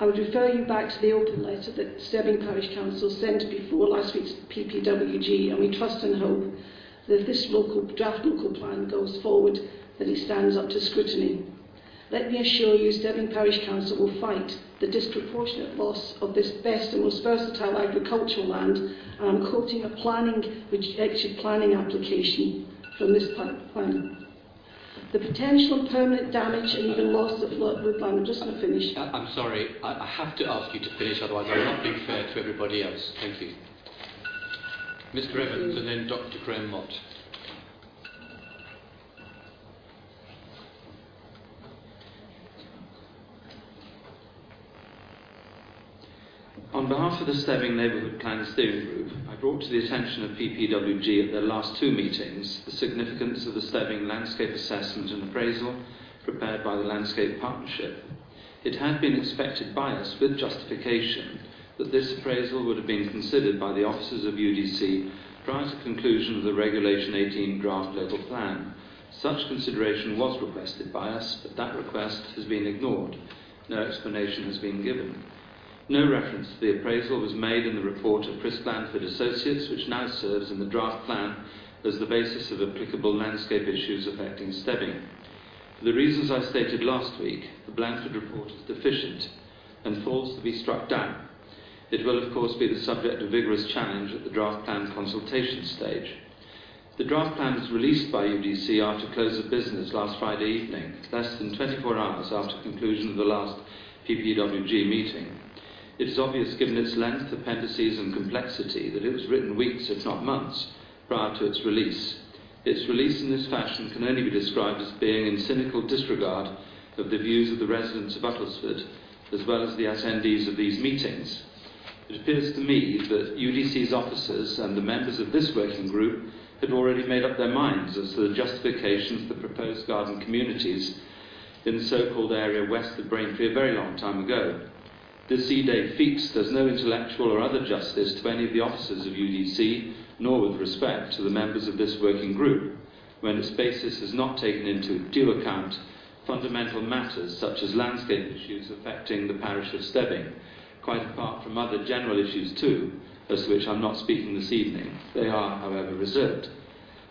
I would refer you back to the open letter that Stebbing Parish Council sent before last week's PPWG, and we trust and hope that if this local, draft local plan goes forward, that it stands up to scrutiny. Let me assure you, Stebbing Parish Council will fight the disproportionate loss of this best and most versatile agricultural land, and I'm quoting a planning, rejected planning application from this plan. The potential and permanent damage and even loss of woodland. I'm just going to finish.
I'm sorry, I, I have to ask you to finish, otherwise I'm not being fair to everybody else. Thank you. Mr Evans and then Dr Graham Mott.
On behalf of the Stebbing Neighbourhood Plan Steering Group, I brought to the attention of PPWG at their last two meetings the significance of the Stebbing Landscape Assessment and Appraisal prepared by the Landscape Partnership. It had been expected by us, with justification, that this appraisal would have been considered by the officers of UDC prior to conclusion of the Regulation 18 draft local plan. Such consideration was requested by us, but that request has been ignored. No explanation has been given. No reference to the appraisal was made in the report of Chris Blandford Associates, which now serves in the draft plan as the basis of applicable landscape issues affecting Stebbing. For the reasons I stated last week, the Blandford report is deficient and falls to be struck down. It will, of course, be the subject of vigorous challenge at the draft plan consultation stage. The draft plan was released by UDC after close of business last Friday evening, less than 24 hours after conclusion of the last PPWG meeting. It is obvious, given its length, appendices, and complexity, that it was written weeks, if not months, prior to its release. Its release in this fashion can only be described as being in cynical disregard of the views of the residents of Uttlesford, as well as the attendees of these meetings. It appears to me that UDC's officers and the members of this working group had already made up their minds as to the justification for the proposed garden communities in the so-called area west of Braintree a very long time ago. This E-Day feast does no intellectual or other justice to any of the officers of UDC, nor with respect to the members of this working group, when its basis has not taken into due account fundamental matters such as landscape issues affecting the parish of Stebbing, quite apart from other general issues too, as to which I'm not speaking this evening. They are, however, reserved.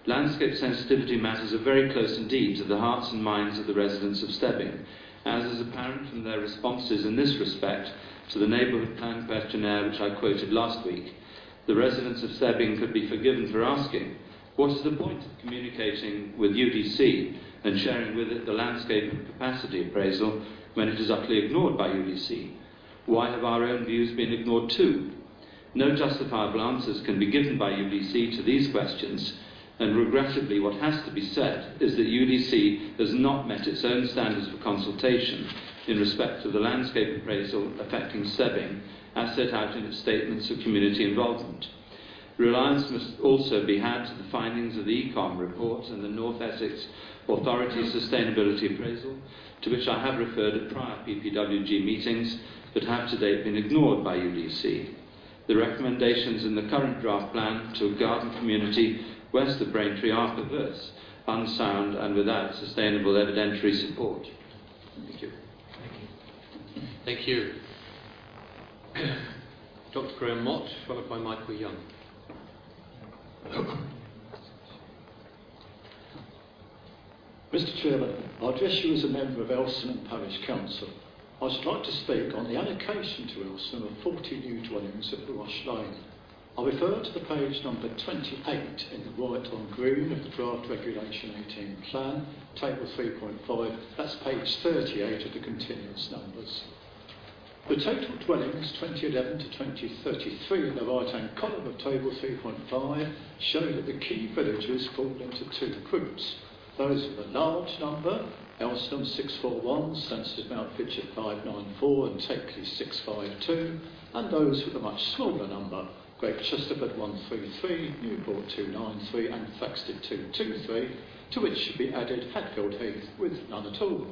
Landscape sensitivity matters are very close indeed to the hearts and minds of the residents of Stebbing, as is apparent from their responses in this respect to the neighbourhood plan questionnaire which I quoted last week. The residents of Stebbing could be forgiven for asking, what is the point of communicating with UDC and sharing with it the landscape and capacity appraisal when it is utterly ignored by UDC? Why have our own views been ignored too? No justifiable answers can be given by UDC to these questions, and regrettably, what has to be said is that UDC has not met its own standards for consultation in respect of the landscape appraisal affecting Stebbing, as set out in its statements of community involvement. Reliance must also be had to the findings of the AECOM report and the North Essex Authority Sustainability Appraisal, to which I have referred at prior PPWG meetings, but have to date been ignored by UDC. The recommendations in the current draft plan to a garden community west of Braintree are perverse, unsound, and without sustainable evidentiary support. Thank you.
Thank you. Dr. Graham Mott, followed by Michael Young.
Mr Chairman, I address you as a member of Elsenham Parish Council. I should like to speak on the allocation to Elsenham of 40 new dwellings at the Rush Lane. I refer to the page number 28 in the white on green of the draft Regulation 18 plan, table 3.5, that's page 38 of the continuous numbers. The total dwellings 2011 to 2033 in the right hand column of table 3.5 show that the key villages fall into two groups. Those with a large number, Elsenham 641, Stansted Mount Fitchet 594 and Takeley 652, and those with a much smaller number, Great Chesterford 133, Newport 293 and Thaxted 223, to which should be added Hatfield Heath with none at all.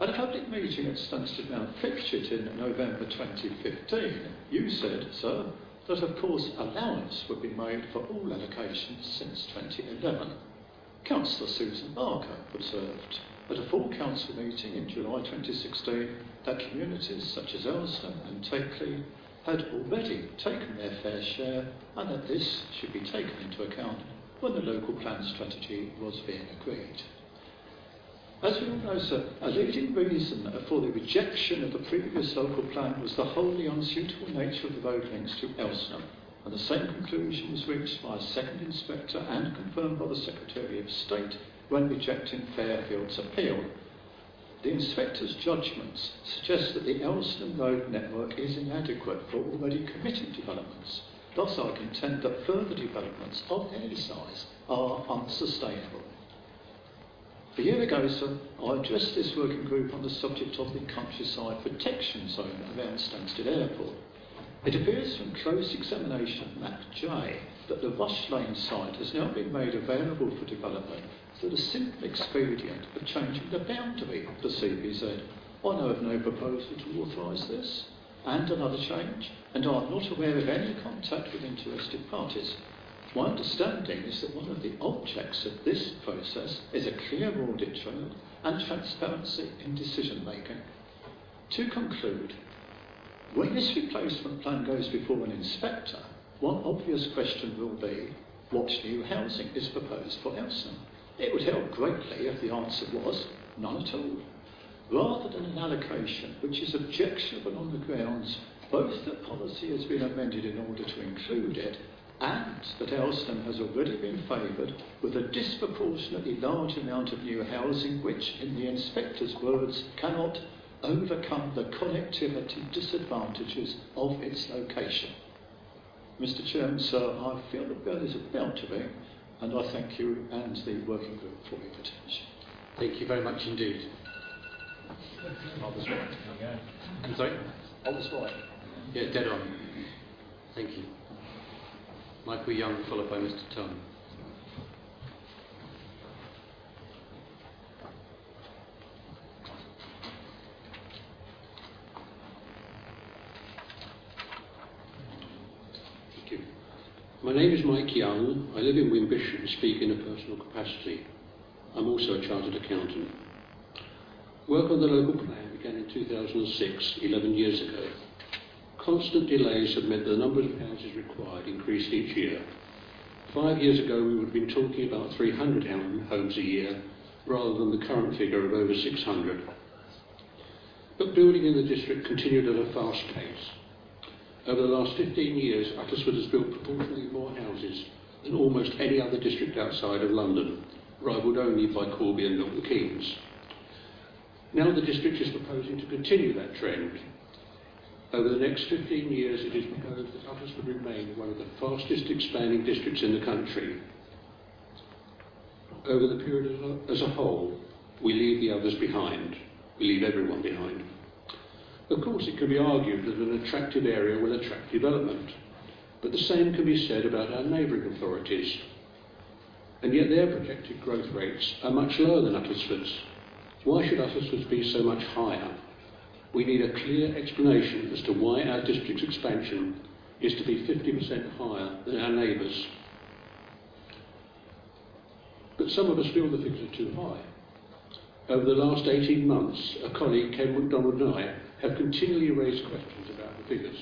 At a public meeting at Stansted Mount Fitchet in November 2015, you said, sir, that of course allowance would be made for all allocations since 2011. Councillor Susan Barker observed at a full council meeting in July 2016 that communities such as Elsenham and Takeley had already taken their fair share and that this should be taken into account when the local plan strategy was being agreed. As we all know, sir, a leading reason for the rejection of the previous local plan was the wholly unsuitable nature of the road links to Elsenham and the same conclusion was reached by a second inspector and confirmed by the Secretary of State when rejecting Fairfield's appeal. The inspector's judgments suggest that the Elsenham Road network is inadequate for already committed developments. Thus, I contend that further developments of any size are unsustainable. A year ago, sir, I addressed this working group on the subject of the countryside protection zone around Stansted Airport. It appears from close examination of map J that the Rush Lane site has now been made available for development through the simple expedient of changing the boundary of the CPZ. I know of no proposal to authorise this, and another change, and I am not aware of any contact with interested parties. My understanding is that one of the objects of this process is a clear audit trail and transparency in decision making. To conclude, when this replacement plan goes before an inspector, one obvious question will be what new housing is proposed for Elsenham? It would help greatly if the answer was none at all. Rather than an allocation which is objectionable on the grounds both that policy has been amended in order to include it and that Elsenham has already been favoured with a disproportionately large amount of new housing which, in the inspector's words, cannot overcome the connectivity disadvantages of its location. Mr Chairman, sir, I feel the bell is about to ring and I thank you and the working group for your attention.
Thank you very much indeed. I'm sorry?
I was right.
Yeah, dead on. Thank you. Michael Young, followed by Mr.
You. My name is Mike Young. I live in Wimbish and speak in a personal capacity. I'm also a chartered accountant. Work on the local plan began in 2006, 11 years ago. Constant delays have meant the number of houses required increased each year. Five years ago, we would have been talking about 300 homes a year rather than the current figure of over 600. But building in the district continued at a fast pace. Over the last 15 years, Uttlesford has built proportionally more houses than almost any other district outside of London, rivalled only by Corby and Milton Keynes. Now the district is proposing to continue that trend. Over the next 15 years, it is proposed that Uttlesford remain one of the fastest expanding districts in the country. Over the period as a whole, we leave the others behind. We leave everyone behind. Of course, it can be argued that an attractive area will attract development, but the same can be said about our neighbouring authorities. And yet their projected growth rates are much lower than Uttlesford's. Why should Uttlesford's be so much higher? We need a clear explanation as to why our district's expansion is to be 50% higher than our neighbours. But some of us feel the figures are too high. Over the last 18 months, a colleague, Ken MacDonald, and I have continually raised questions about the figures.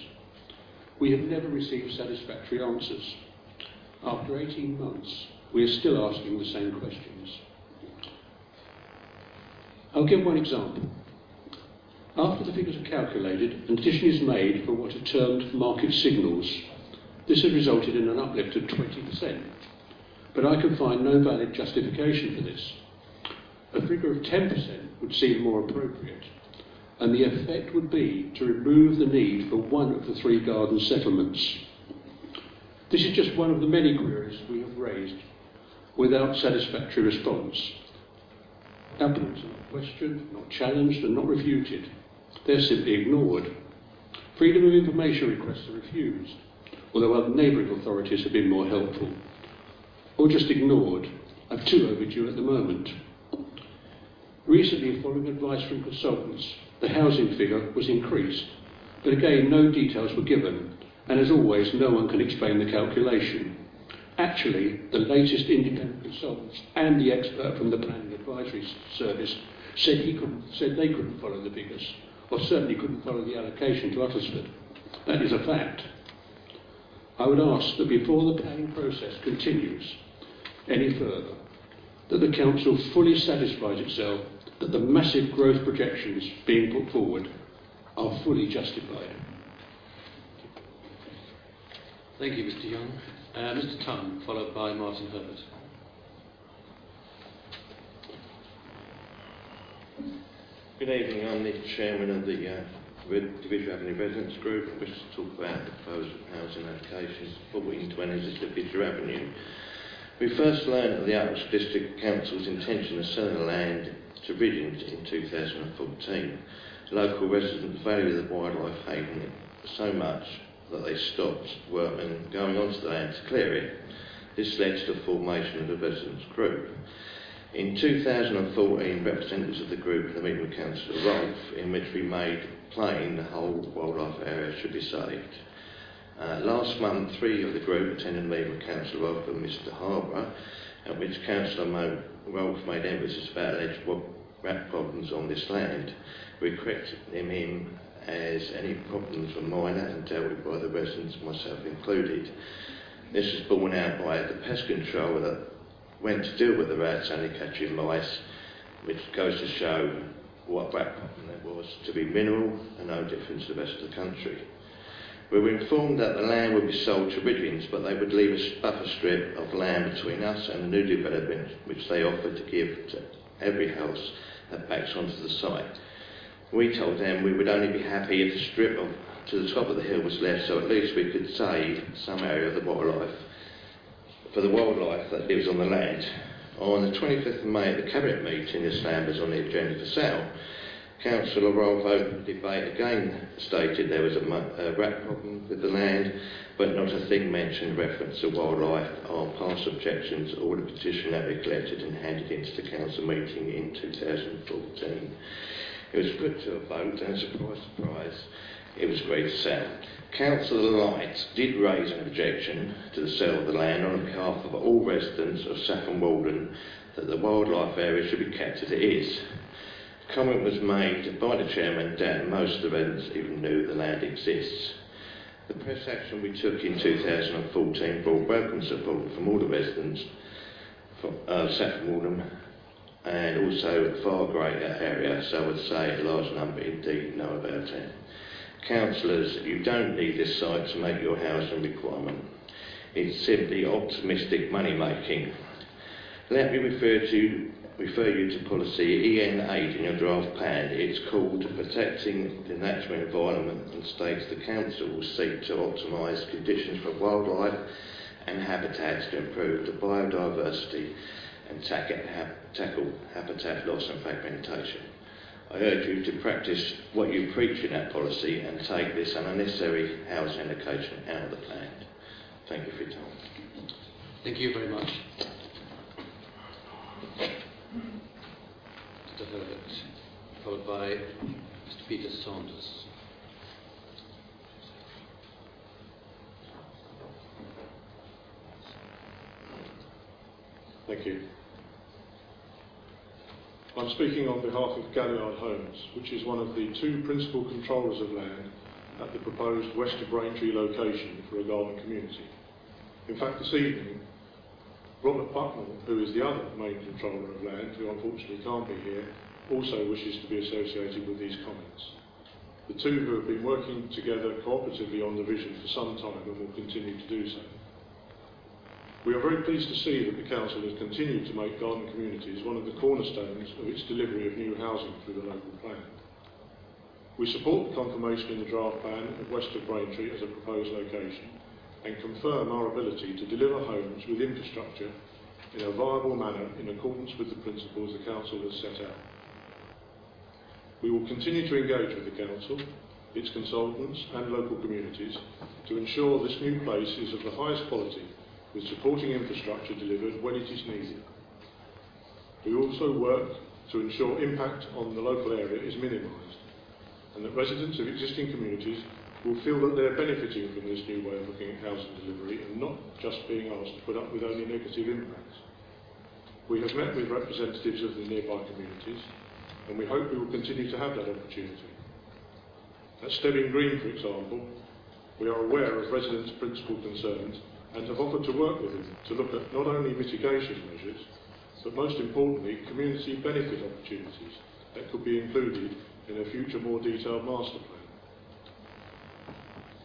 We have never received satisfactory answers. After 18 months, we are still asking the same questions. I'll give one example. After the figures are calculated, an addition is made for what are termed market signals. This has resulted in an uplift of 20%. But I can find no valid justification for this. A figure of 10% would seem more appropriate, and the effect would be to remove the need for one of the three garden settlements. This is just one of the many queries we have raised without satisfactory response. Applicants are not questioned, not challenged, and not refuted. They're simply ignored. Freedom of information requests are refused, although other neighbouring authorities have been more helpful. Or just ignored. I've two overdue at the moment. Recently, following advice from consultants, the housing figure was increased, but again, no details were given, and as always, no one can explain the calculation. Actually, the latest independent consultants and the expert from the Planning Advisory Service said, he couldn't, said they couldn't follow the figures, or certainly couldn't follow the allocation to Uttlesford. That is a fact. I would ask that before the planning process continues any further, that the Council fully satisfies itself that the massive growth projections being put forward are fully justified.
Thank you, Mr. Young. Uh, Mr. Tunn, followed by Martin Herbert.
Good evening. I'm the chairman of the uh, Division Avenue Residents Group. Wish to talk about the proposed housing allocations 1420 Division Avenue. We first learned of the Uttlesford District Council's intention of selling the land to Ridgeons in 2014. Local residents value the wildlife haven so much that they stopped workmen going onto the land to clear it. This led to the formation of the residents group. In 2014, representatives of the group a meeting with Councillor Rolfe in which we made plain the whole wildlife area should be saved. Uh, last month, three of the group attended a meeting with Councillor and Mr Harbour, at which Councillor Mo- made emphasis about alleged rat problems on this land. We corrected him as any problems were minor and dealt with by the residents, myself included. This was borne out by the pest control that went to deal with the rats only catching mice, which goes to show what problem there was to be minimal and no difference to the rest of the country. We were informed that the land would be sold to Ridgeons, but they would leave a buffer strip of land between us and the new development, which they offered to give to every house that backs onto the site. We told them we would only be happy if the strip of, to the top of the hill was left, so at least we could save some area of the wildlife for the wildlife that lives on the land. On the 25th of May at the Cabinet meeting, this land was on the agenda for sale. Councillor Rolfe opened debate again, stated there was a, a rat problem with the land, but not a thing mentioned reference to wildlife or past objections or the petition that we collected and handed into the council meeting in 2014. It was put to a vote and surprise, surprise, it was agreed to sell. Councillor Light did raise an objection to the sale of the land on behalf of all residents of Saffron Walden that the wildlife area should be kept as it is. Comment was made by the chairman that most residents even knew the land exists. The press action we took in 2014 brought welcome support from all the residents of uh, Saffron Walden and also a far greater area, so I would say a large number indeed know about it. Councillors, you don't need this site to make your housing requirement. It's simply optimistic money making. Let me refer to refer you to policy EN8 in your draft plan. It's called Protecting the Natural Environment and states the council will seek to optimise conditions for wildlife and habitats to improve the biodiversity and tackle, tackle habitat loss and fragmentation. I urge you to practice what you preach in that policy and take this unnecessary housing allocation out of the plan. Thank you for your time.
Thank you very much. Mr Herbert, followed by Mr Peter Saunders.
Thank you. I'm speaking on behalf of Galliard Homes, which is one of the two principal controllers of land at the proposed West of Braintree location for a garden community. In fact, this evening, Robert Bucknell, who is the other main controller of land, who unfortunately can't be here, also wishes to be associated with these comments. The two who have been working together cooperatively on the vision for some time and will continue to do so. We are very pleased to see that the Council has continued to make garden communities one of the cornerstones of its delivery of new housing through the local plan. We support the confirmation in the draft plan of West of Braintree as a proposed location and confirm our ability to deliver homes with infrastructure in a viable manner in accordance with the principles the Council has set out. We will continue to engage with the Council, its consultants and local communities to ensure this new place is of the highest quality with supporting infrastructure delivered when it is needed. We also work to ensure impact on the local area is minimised and that residents of existing communities will feel that they're benefiting from this new way of looking at housing delivery and not just being asked to put up with only negative impacts. We have met with representatives of the nearby communities and we hope we will continue to have that opportunity. At Stebbing Green, for example, we are aware of residents' principal concerns and have offered to work with him to look at not only mitigation measures, but most importantly, community benefit opportunities that could be included in a future more detailed master plan.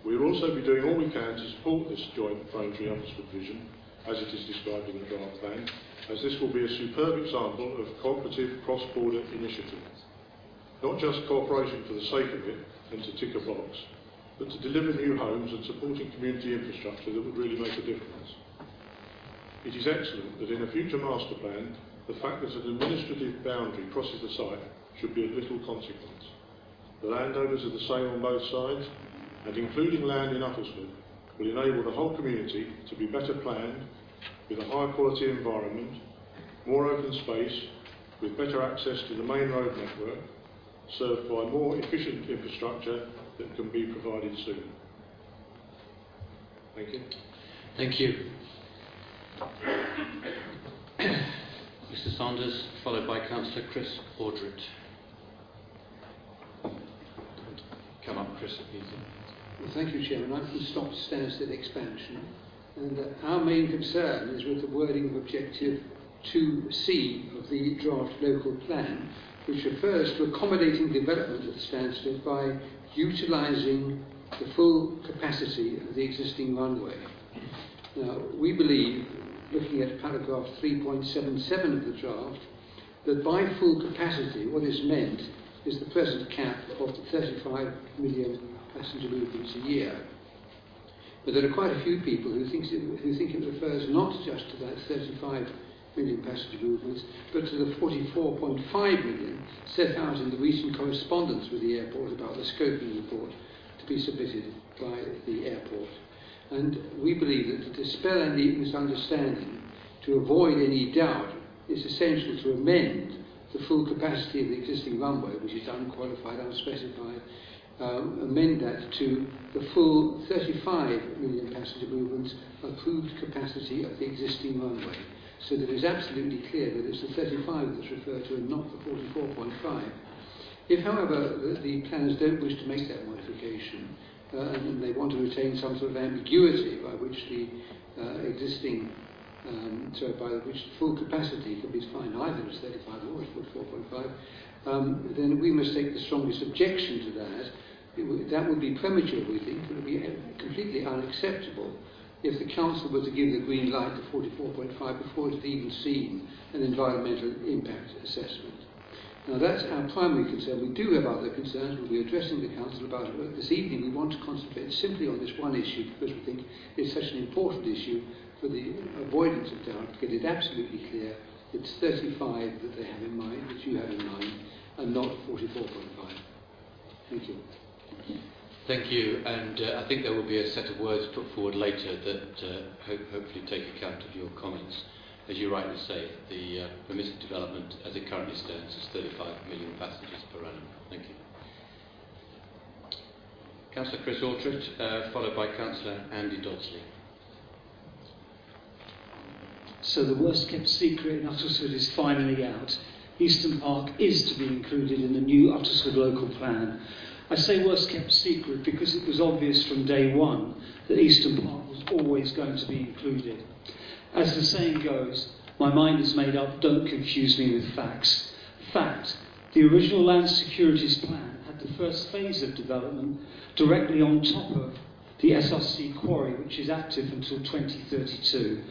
We will also be doing all we can to support this joint Braintree Uttlesford vision, as it is described in the draft plan, as this will be a superb example of cooperative cross-border initiative. Not just cooperation for the sake of it and to tick a box, but to deliver new homes and supporting community infrastructure that would really make a difference. It is excellent that in a future master plan, the fact that an administrative boundary crosses the site should be of little consequence. The landowners are the same on both sides, and including land in Uttlesford will enable the whole community to be better planned, with a higher quality environment, more open space, with better access to the main road network, served by more efficient infrastructure that can be provided soon.
Thank you.
Thank you. Mr Saunders, followed by Councillor Chris Aldred. Come up, Chris, if you
Well, thank you, Chairman. I'm from Stop Stansted Expansion, and uh, our main concern is with the wording of Objective 2C of the draft local plan, which refers to accommodating development at Stansted by utilising the full capacity of the existing runway. Now, we believe, looking at paragraph 3.77 of the draft, that by full capacity, what is meant is the present cap of 35 million passenger movements a year. But there are quite a few people who think it, who think it refers not just to that 35 million passenger movements, but to the 44.5 million set out in the recent correspondence with the airport about the scoping report to be submitted by the airport. And we believe that to dispel any misunderstanding, to avoid any doubt, it's essential to amend the full capacity of the existing runway, which is unqualified, unspecified, um, amend that to the full 35 million passenger movements approved capacity of the existing runway, so that it's absolutely clear that it's the 35 that's referred to and not the 44.5. If, however, the, the planners don't wish to make that modification, uh, and they want to retain some sort of ambiguity by which the uh, existing um, so by which full capacity can be defined either as 35 or as 44.5, um, then we must take the strongest objection to that. W- that would be premature, we think. It would be completely unacceptable if the council were to give the green light to 44.5 before it had even seen an environmental impact assessment. Now that's our primary concern. We do have other concerns. We'll be addressing the council about it. But this evening we want to concentrate simply on this one issue because we think it's such an important issue for the avoidance of doubt, to get it absolutely clear, it's 35 that they have in mind, that you have in mind, and not 44.5. Thank you.
Thank you, and uh, I think there will be a set of words put forward later that uh, ho- hopefully take account of your comments. As you rightly say, the uh, permitted development as it currently stands is 35 million passengers per annum. Thank you. Councillor Chris Aldred, uh, followed by Councillor Andy Dodsley.
So the worst kept secret in Uttlesford is finally out. Easton Park is to be included in the new Uttlesford local plan. I say worst kept secret because it was obvious from day one that Easton Park was always going to be included. As the saying goes, my mind is made up, don't confuse me with facts. Fact, the original land securities plan had the first phase of development directly on top of the SRC quarry, which is active until 2032.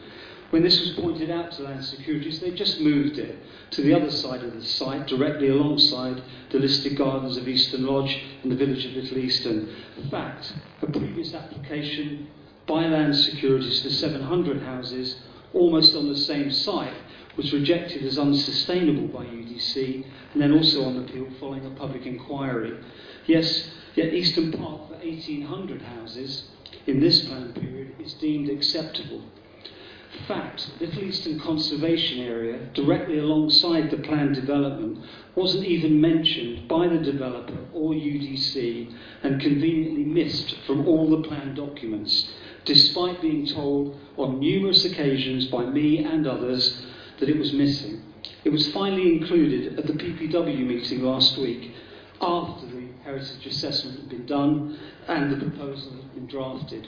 When this was pointed out to Land Securities, they just moved it to the other side of the site, directly alongside the listed gardens of Easton Lodge and the village of Little Easton. In fact, a previous application by Land Securities for 700 houses, almost on the same site, was rejected as unsustainable by UDC and then also on appeal following a public inquiry. Yes, yet Easton Park for 1,800 houses in this plan period is deemed acceptable fact, Little Easton Conservation Area, directly alongside the planned development, wasn't even mentioned by the developer or UDC and conveniently missed from all the planned documents, despite being told on numerous occasions by me and others that it was missing. It was finally included at the PPW meeting last week after the heritage assessment had been done and the proposal had been drafted.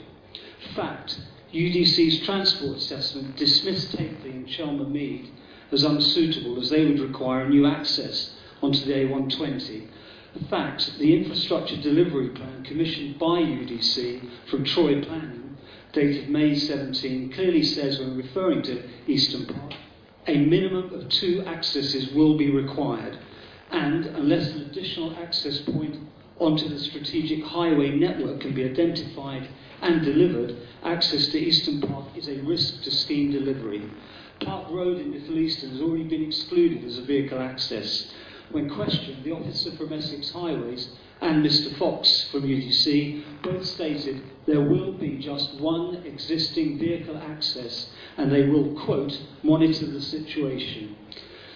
Fact, UDC's transport assessment dismissed Takeley and Chelmer Mead as unsuitable as they would require a new access onto the A120. In fact, the infrastructure delivery plan commissioned by UDC from Troy Planning, dated May 17, clearly says when referring to Easton Park, a minimum of two accesses will be required, and unless an additional access point onto the strategic highway network can be identified and delivered, access to Easton Park is a risk to scheme delivery. Park Road in Little Easton has already been excluded as a vehicle access. When questioned, the officer from Essex Highways and Mr Fox from UDC both stated there will be just one existing vehicle access and they will, quote, monitor the situation.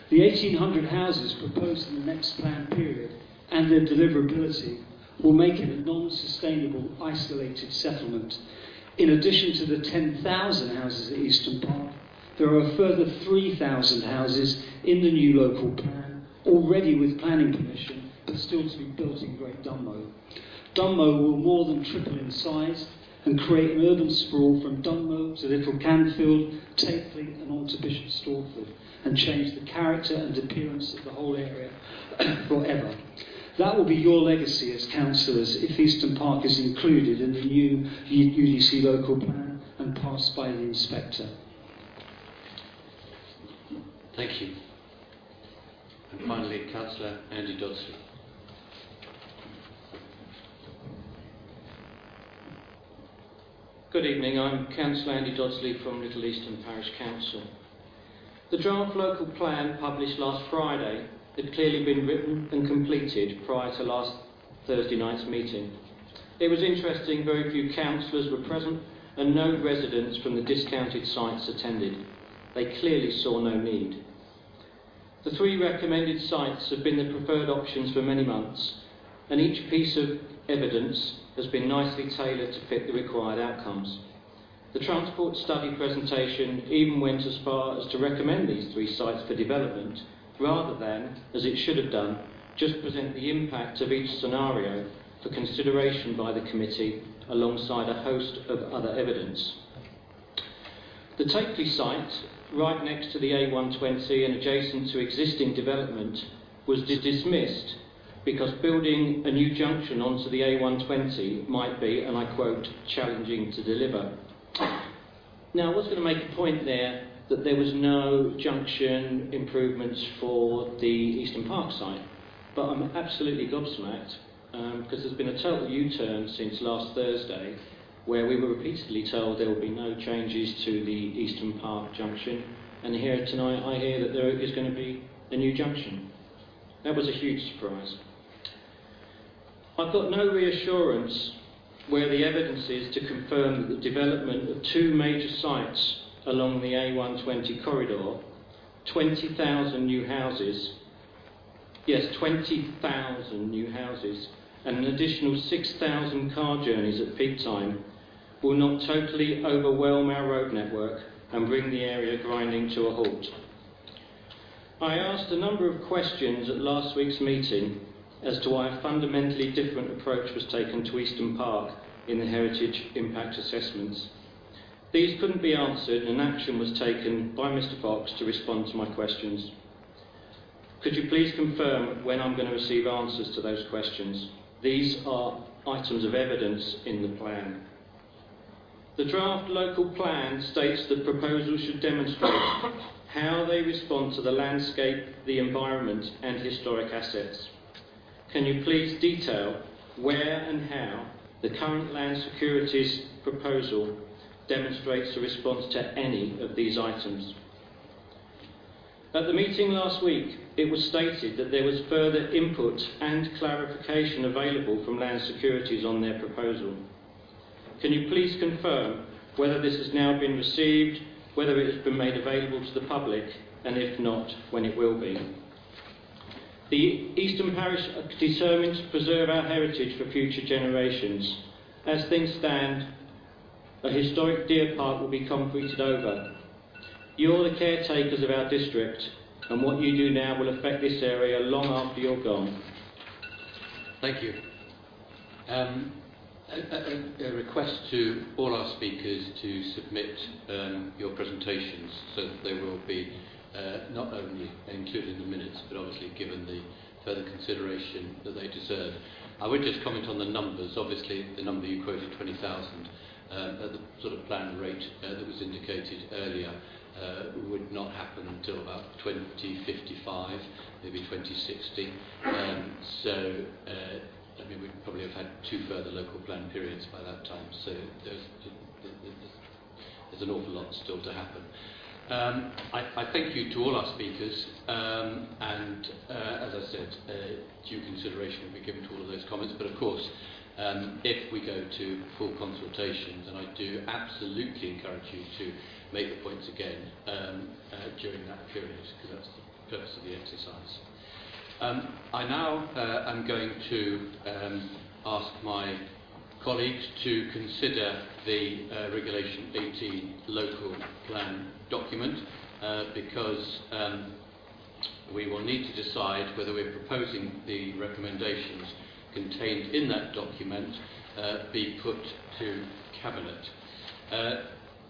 The 1,800 houses proposed in the next plan period and their deliverability will make it a non sustainable, isolated settlement. In addition to the 10,000 houses at Easton Park, there are a further 3,000 houses in the new local plan, already with planning permission, but still to be built in Great Dunmow. Dunmow will more than triple in size and create an urban sprawl from Dunmow to Little Canfield, Takeley and on to Bishop Stortford and change the character and appearance of the whole area forever. That will be your legacy as councillors if Easton Park is included in the new UDC local plan and passed by the inspector.
Thank you. And finally, Councillor Andy Dodsley.
Good evening, I'm Councillor Andy Dodsley from Little Easton Parish Council. The draft local plan published last Friday had clearly been written and completed prior to last Thursday night's meeting. It was interesting, very few councillors were present and no residents from the discounted sites attended. They clearly saw no need. The three recommended sites have been the preferred options for many months, and each piece of evidence has been nicely tailored to fit the required outcomes. The transport study presentation even went as far as to recommend these three sites for development, rather than, as it should have done, just present the impact of each scenario for consideration by the committee alongside a host of other evidence. The Takeley site, right next to the A120 and adjacent to existing development, was dismissed because building a new junction onto the A120 might be, and I quote, challenging to deliver. Now, I was going to make a point there that there was no junction improvements for the Easton Park site, but I'm absolutely gobsmacked um, because there's been a total U-turn since last Thursday where we were repeatedly told there will be no changes to the Easton Park junction, and here tonight I hear that there is going to be a new junction. That was a huge surprise. I've got no reassurance where the evidence is to confirm that the development of two major sites along the A120 corridor, 20,000 new houses, yes, 20,000 new houses, and an additional 6,000 car journeys at peak time will not totally overwhelm our road network and bring the area grinding to a halt. I asked a number of questions at last week's meeting as to why a fundamentally different approach was taken to Easton Park in the heritage impact assessments. These couldn't be answered and action was taken by Mr Fox to respond to my questions. Could you please confirm when I'm going to receive answers to those questions? These are items of evidence in the plan. The draft local plan states that proposals should demonstrate how they respond to the landscape, the environment and historic assets. Can you please detail where and how the current land securities proposal demonstrates a response to any of these items? At the meeting last week, it was stated that there was further input and clarification available from Land Securities on their proposal. Can you please confirm whether this has now been received, whether it has been made available to the public, and if not, when it will be? The Easton Parish are determined to preserve our heritage for future generations. As things stand, a historic deer park will be concreted over. You're the caretakers of our district, and what you do now will affect this area long after you're gone.
Thank you. Um, a, a, a, request to all our speakers to submit um, your presentations so that they will be uh, not only included in the minutes, but obviously given the further consideration that they deserve. I would just comment on the numbers. Obviously, the number you quoted, 20,000, um, at the sort of planned rate uh, that was indicated earlier, uh, would not happen until about 2055, maybe 2060. Um, so, uh, I mean, we'd probably have had two further local plan periods by that time. So there's, there's an awful lot still to happen. Um, I, I thank you to all our speakers, um, and uh, as I said, uh, due consideration will be given to all of those comments. But of course, um, if we go to full consultations, and I do absolutely encourage you to make the points again um, uh, during that period, because that's the purpose of the exercise. Um, I now uh, am going to um, ask my colleagues to consider the uh, Regulation 18 local plan document uh, because um, we will need to decide whether we're proposing the recommendations contained in that document uh, be put to Cabinet. Uh,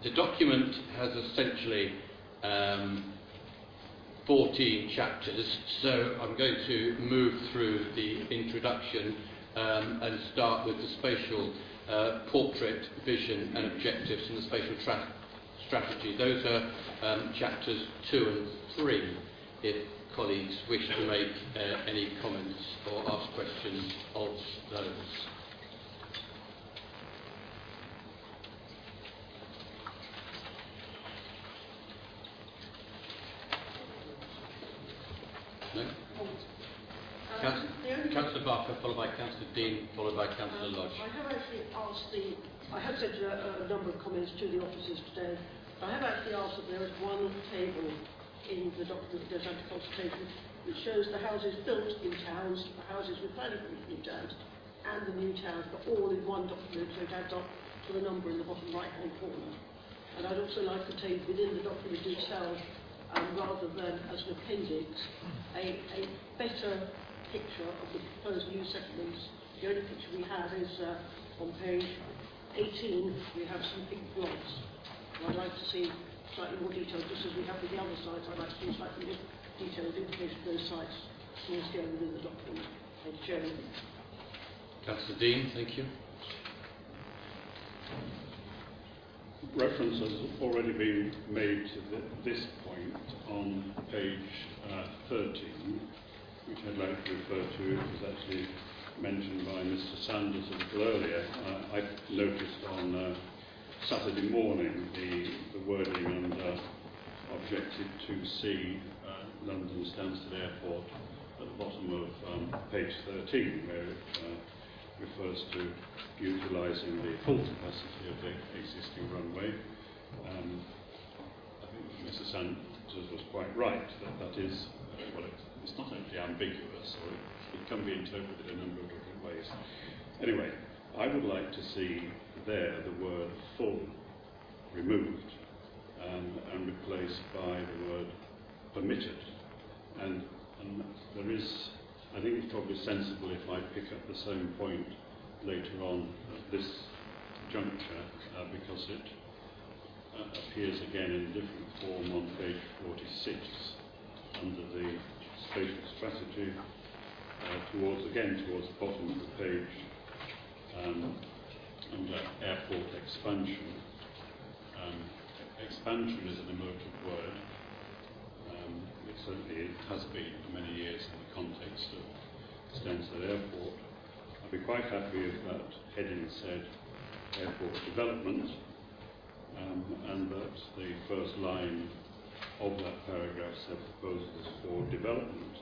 the document has essentially um, 14 chapters, so I'm going to move through the introduction um, and start with the spatial uh, portrait, vision and objectives and the spatial tra- strategy. Those are um, chapters 2 and 3, if colleagues wish to make uh, any comments or ask questions of those. No? Councillor Barker, followed by Councillor Dean, followed by Councillor Lodge.
I have actually asked the, I have sent a, a number of comments to the officers today. I have actually asked that there is one table in the document that goes under consultation which shows the houses built in towns, the houses with planning permission in towns, and the new towns, but all in one document, so it adds up to the number in the bottom right-hand corner. And I'd also like to take within the document itself, um, rather than as an appendix, a, a better picture of the proposed new settlements. The only picture we have is uh, on page 18, we have some big. And I'd like to see slightly more detailed, just as we have with the other sites, I'd like to see slightly more detailed information of those sites, small scale within the document. Thank you, Chairman.
Councillor Dean, thank you.
Reference has already been made to the, this point on page uh, 13, which I'd like to refer to. It was actually mentioned by Mr Sanders a little earlier. Uh, I noticed on uh, Saturday morning the, the wording under Objective 2C, uh, London Stansted Airport, at the bottom of um, page 13, where it uh, refers to utilising the full capacity of the existing runway. Um, I think Mr Sanders was quite right that that is, uh, well, it's, not only ambiguous, or it, it can be interpreted in a number of different ways. Anyway, I would like to see there the word full removed um, and replaced by the word permitted. And, and there is, I think it's probably sensible if I pick up the same point later on at this juncture uh, because it uh, appears again in a different form on page 46 under the spatial strategy uh, towards again towards the bottom of the page um, under airport expansion. Um, expansion is an emotive word. Um, it certainly has been for many years in the context of Stansted Airport. I'd be quite happy if that heading said airport development um, and that the first line of that paragraph said proposals for development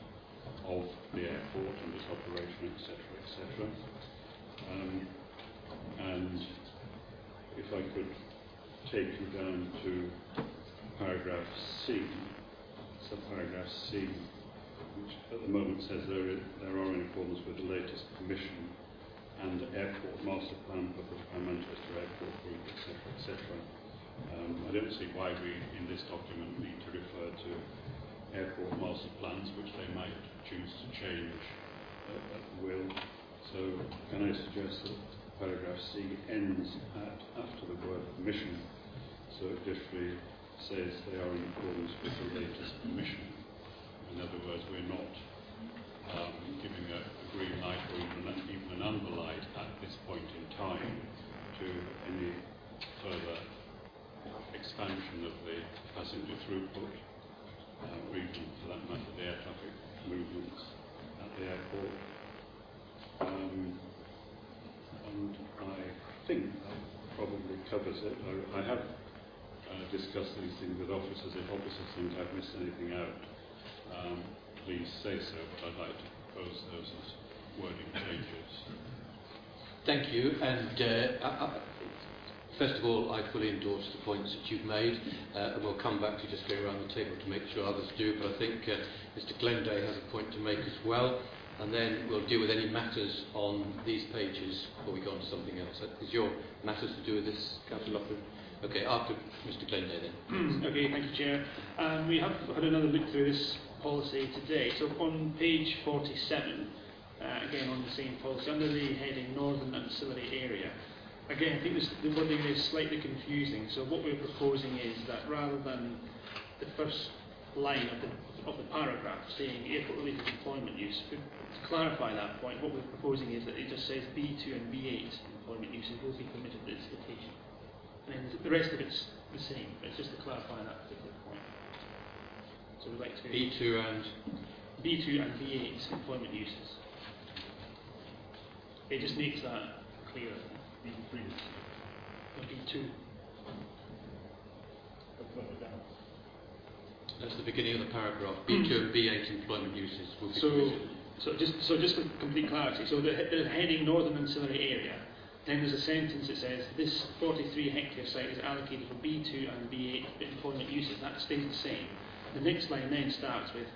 of the airport and its operation, etc., etc. Um, and if I could take you down to paragraph C, subparagraph C, which at the moment says there, is, there are in accordance with the latest Commission and Airport Master Plan for by Manchester Airport Group, etc., etc. Um, I don't see why we, in this document, need to refer to airport master plans, which they might choose to change uh, at will. So, can I suggest that paragraph C ends at after the word permission, so it literally says they are in accordance with the latest permission. In other words, we're not um, giving a, a green light or even, an, even an amber light at this point in time to any further expansion of the passenger throughput, uh, even for that matter the air traffic movements at the airport. Um, and I think that probably covers it. I, I have uh, discussed these things with officers. If officers think I've missed anything out, um, please say so, but I'd like to propose those as wording changes.
Thank you. And uh, I, First of all, I fully endorse the points that you've made, uh, and we'll come back to just go around the table to make sure others do. But I think uh, Mr. Glenday has a point to make as well. And then we'll deal with any matters on these pages before we go on to something else. Is your matters to do with this, Councillor Loughlin? Okay, after Mr Glenday then.
okay, thank you, Chair. Um, we have had another look through this policy today. So on page 47, uh, again on the same policy, under the heading Northern Ancillary Area, again, I think this, the wording is slightly confusing. So what we're proposing is that rather than the first line of the, of the paragraph saying airport-related employment use, to clarify that point, what we're proposing is that it just says B2 and B8 employment uses will be permitted at this location. And then the rest of it's the same, but it's just to clarify that particular point. So we'd like to...
B2 and...
B2 and B8 employment uses. It just makes that clearer. Or B2.
That's the beginning of the paragraph. B2 and B8 employment uses will be
So,
permitted.
So just so just for complete clarity, so the, the heading Northern Ancillary Area, then there's a sentence that says this 43 hectare site is allocated for B2 and B8 employment uses. That stays the same. The next line then starts with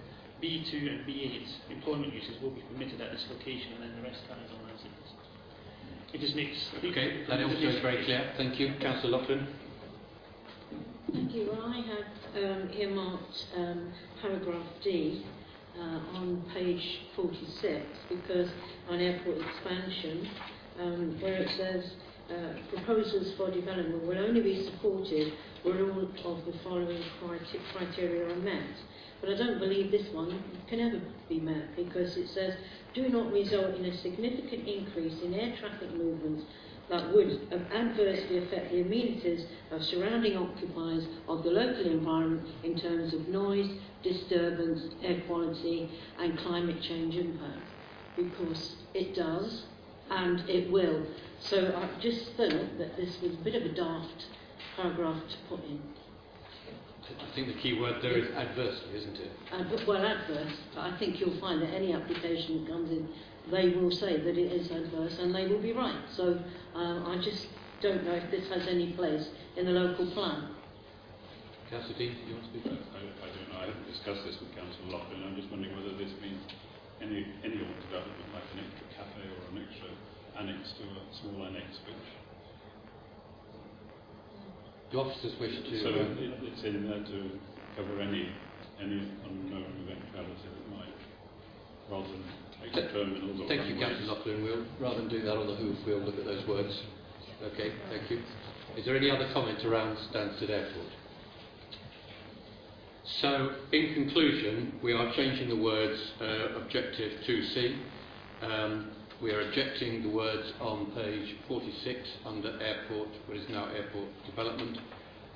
B2 and B8 employment uses will be permitted at this location, and then the rest carries on as it is. It just makes.
Okay,
it
that
just
also is very clear. Thank you. Councillor Loughlin.
Thank you. Well, I have um, earmarked um, paragraph D uh, on page 46 because on airport expansion, um, where it says uh, proposals for development will only be supported where all of the following criteria are met. But I don't believe this one can ever be met because it says do not result in a significant increase in air traffic movements that would adversely affect the amenities of surrounding occupiers of the local environment in terms of noise, disturbance, air quality and climate change impact. Because it does and it will. So I just thought that this was a bit of a daft paragraph to put in.
I think the key word there is adversely, isn't it?
Uh, well, adverse, but I think you'll find that any application that comes in, they will say that it is adverse and they will be right. So um, I just don't know if this has any place in the local plan.
Councillor Dean, do you want to speak?
I, I don't know. I haven't discussed this with council Councillor Loughlin. I'm just wondering whether this means any any more development like an extra cafe or an extra annex to a small annex, which
Do officers wish to...
so
um,
it, it's in there to cover any any unknown eventuality that might, rather than take terminals or
Thank you. Councillor Loughlin. We'll, rather than do that on the hoof, we'll look at those words. Okay, thank you. Is there any other comment around Stansted Airport? So, in conclusion, we are changing the words uh, objective 2C. Um, we are ejecting the words on page 46 under airport, what is now airport development,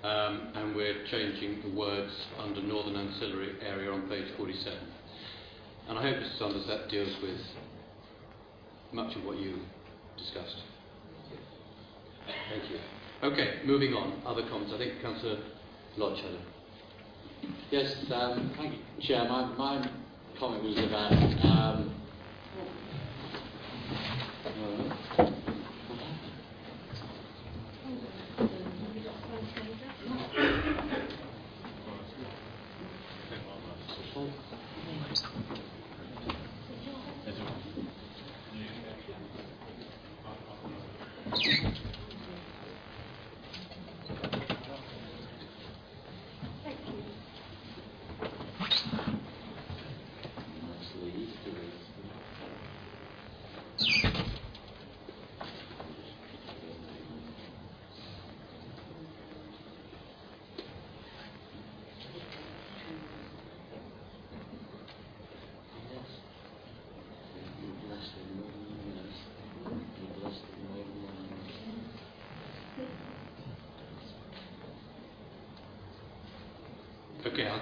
um, and we're changing the words under northern ancillary area on page 47. And I hope, Mr Sanders, that deals with much of what you discussed. Thank you. Okay, moving on. Other comments? I think Councillor Lodge had a
Yes, um, thank you, Chair. My, my comment was about um,
Okay,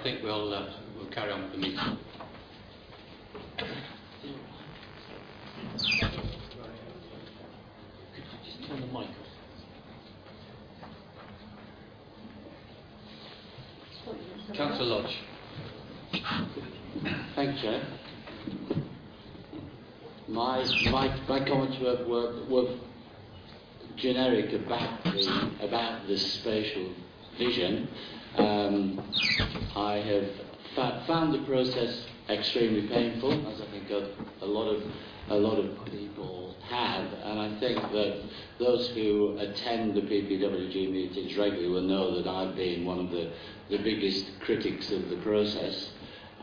think we'll, uh, we'll carry on with the meeting.
just turn the mic off.
Councillor Lodge.
Thank you, Chair. My, my, my comments were, were, were generic about the, about the spatial vision. Um, I have found the process extremely painful, as I think a, a lot of a lot of people have, and I think that those who attend the PPWG meetings regularly will know that I've been one of the, the biggest critics of the process,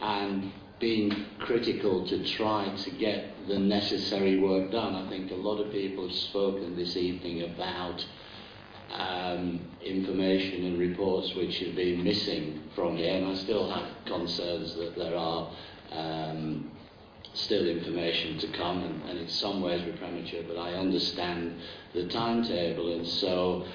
and being critical to try to get the necessary work done. I think a lot of people have spoken this evening about um, information and reports which have been missing from here, and I still have concerns that there are um, still information to come, and, and in some ways we're premature, but I understand the timetable, and so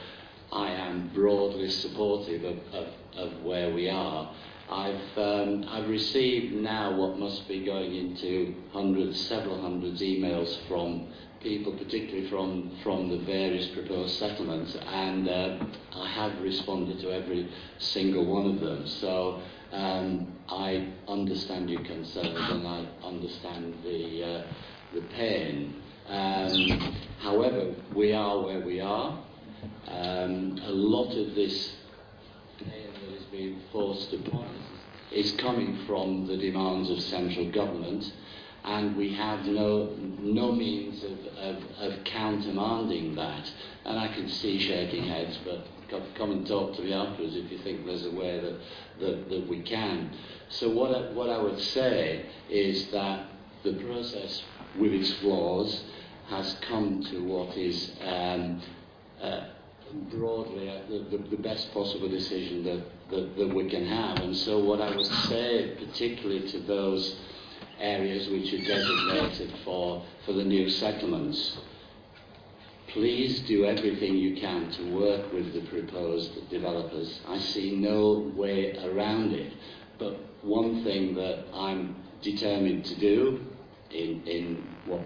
I am broadly supportive of, of, of where we are. I've, um, I've received now what must be going into hundreds, several hundreds emails from people, particularly from, from the various proposed settlements, and uh, I have responded to every single one of them. So um, I understand your concerns and I understand the, uh, the pain. Um, however, we are where we are. Um, a lot of this pain that is being forced upon us is coming from the demands of central government and we have no, no means of, of, of countermanding that. And I can see shaking heads, but come and talk to me afterwards if you think there's a way that, that, that we can. So what I, what I would say is that the process, with its flaws, has come to what is um, uh, broadly uh, the, the, the best possible decision that, that, that we can have. And so what I would say, particularly to those areas which are designated for, for the new settlements. Please do everything you can to work with the proposed developers. I see no way around it. But one thing that I'm determined to do in, in what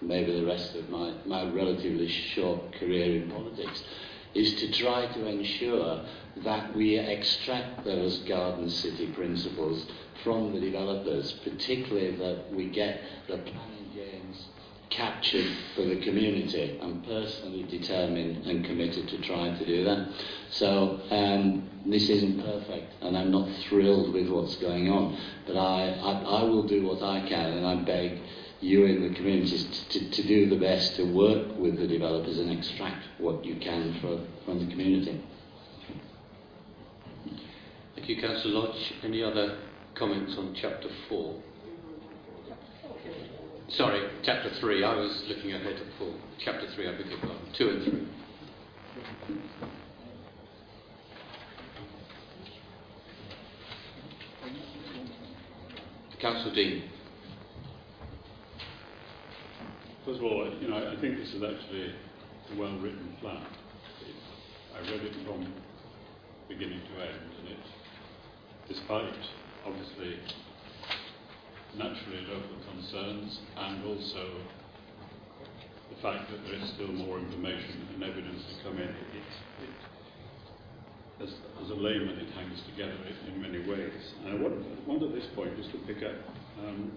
maybe the rest of my, my relatively short career in politics is to try to ensure that we extract those garden city principles from the developers, particularly that we get the planning gains captured for the community. I'm personally determined and committed to trying to do that. So um, this isn't perfect, and I'm not thrilled with what's going on, but I, I, I will do what I can, and I beg you in the communities to, to, to do the best to work with the developers and extract what you can for, from the community.
Thank you, Councillor Lodge. Any other comments on chapter 4? Sorry, chapter 3. I was looking ahead at 4. Chapter 3, I beg your pardon. 2 and 3. Councillor Dean.
First of all, you know, I think this is actually a well-written plan. I read it from beginning to end, and it, despite obviously naturally local concerns and also the fact that there is still more information and evidence to come in, it, it, as, as a layman, it hangs together in many ways. And I want, want at this point just to pick up um,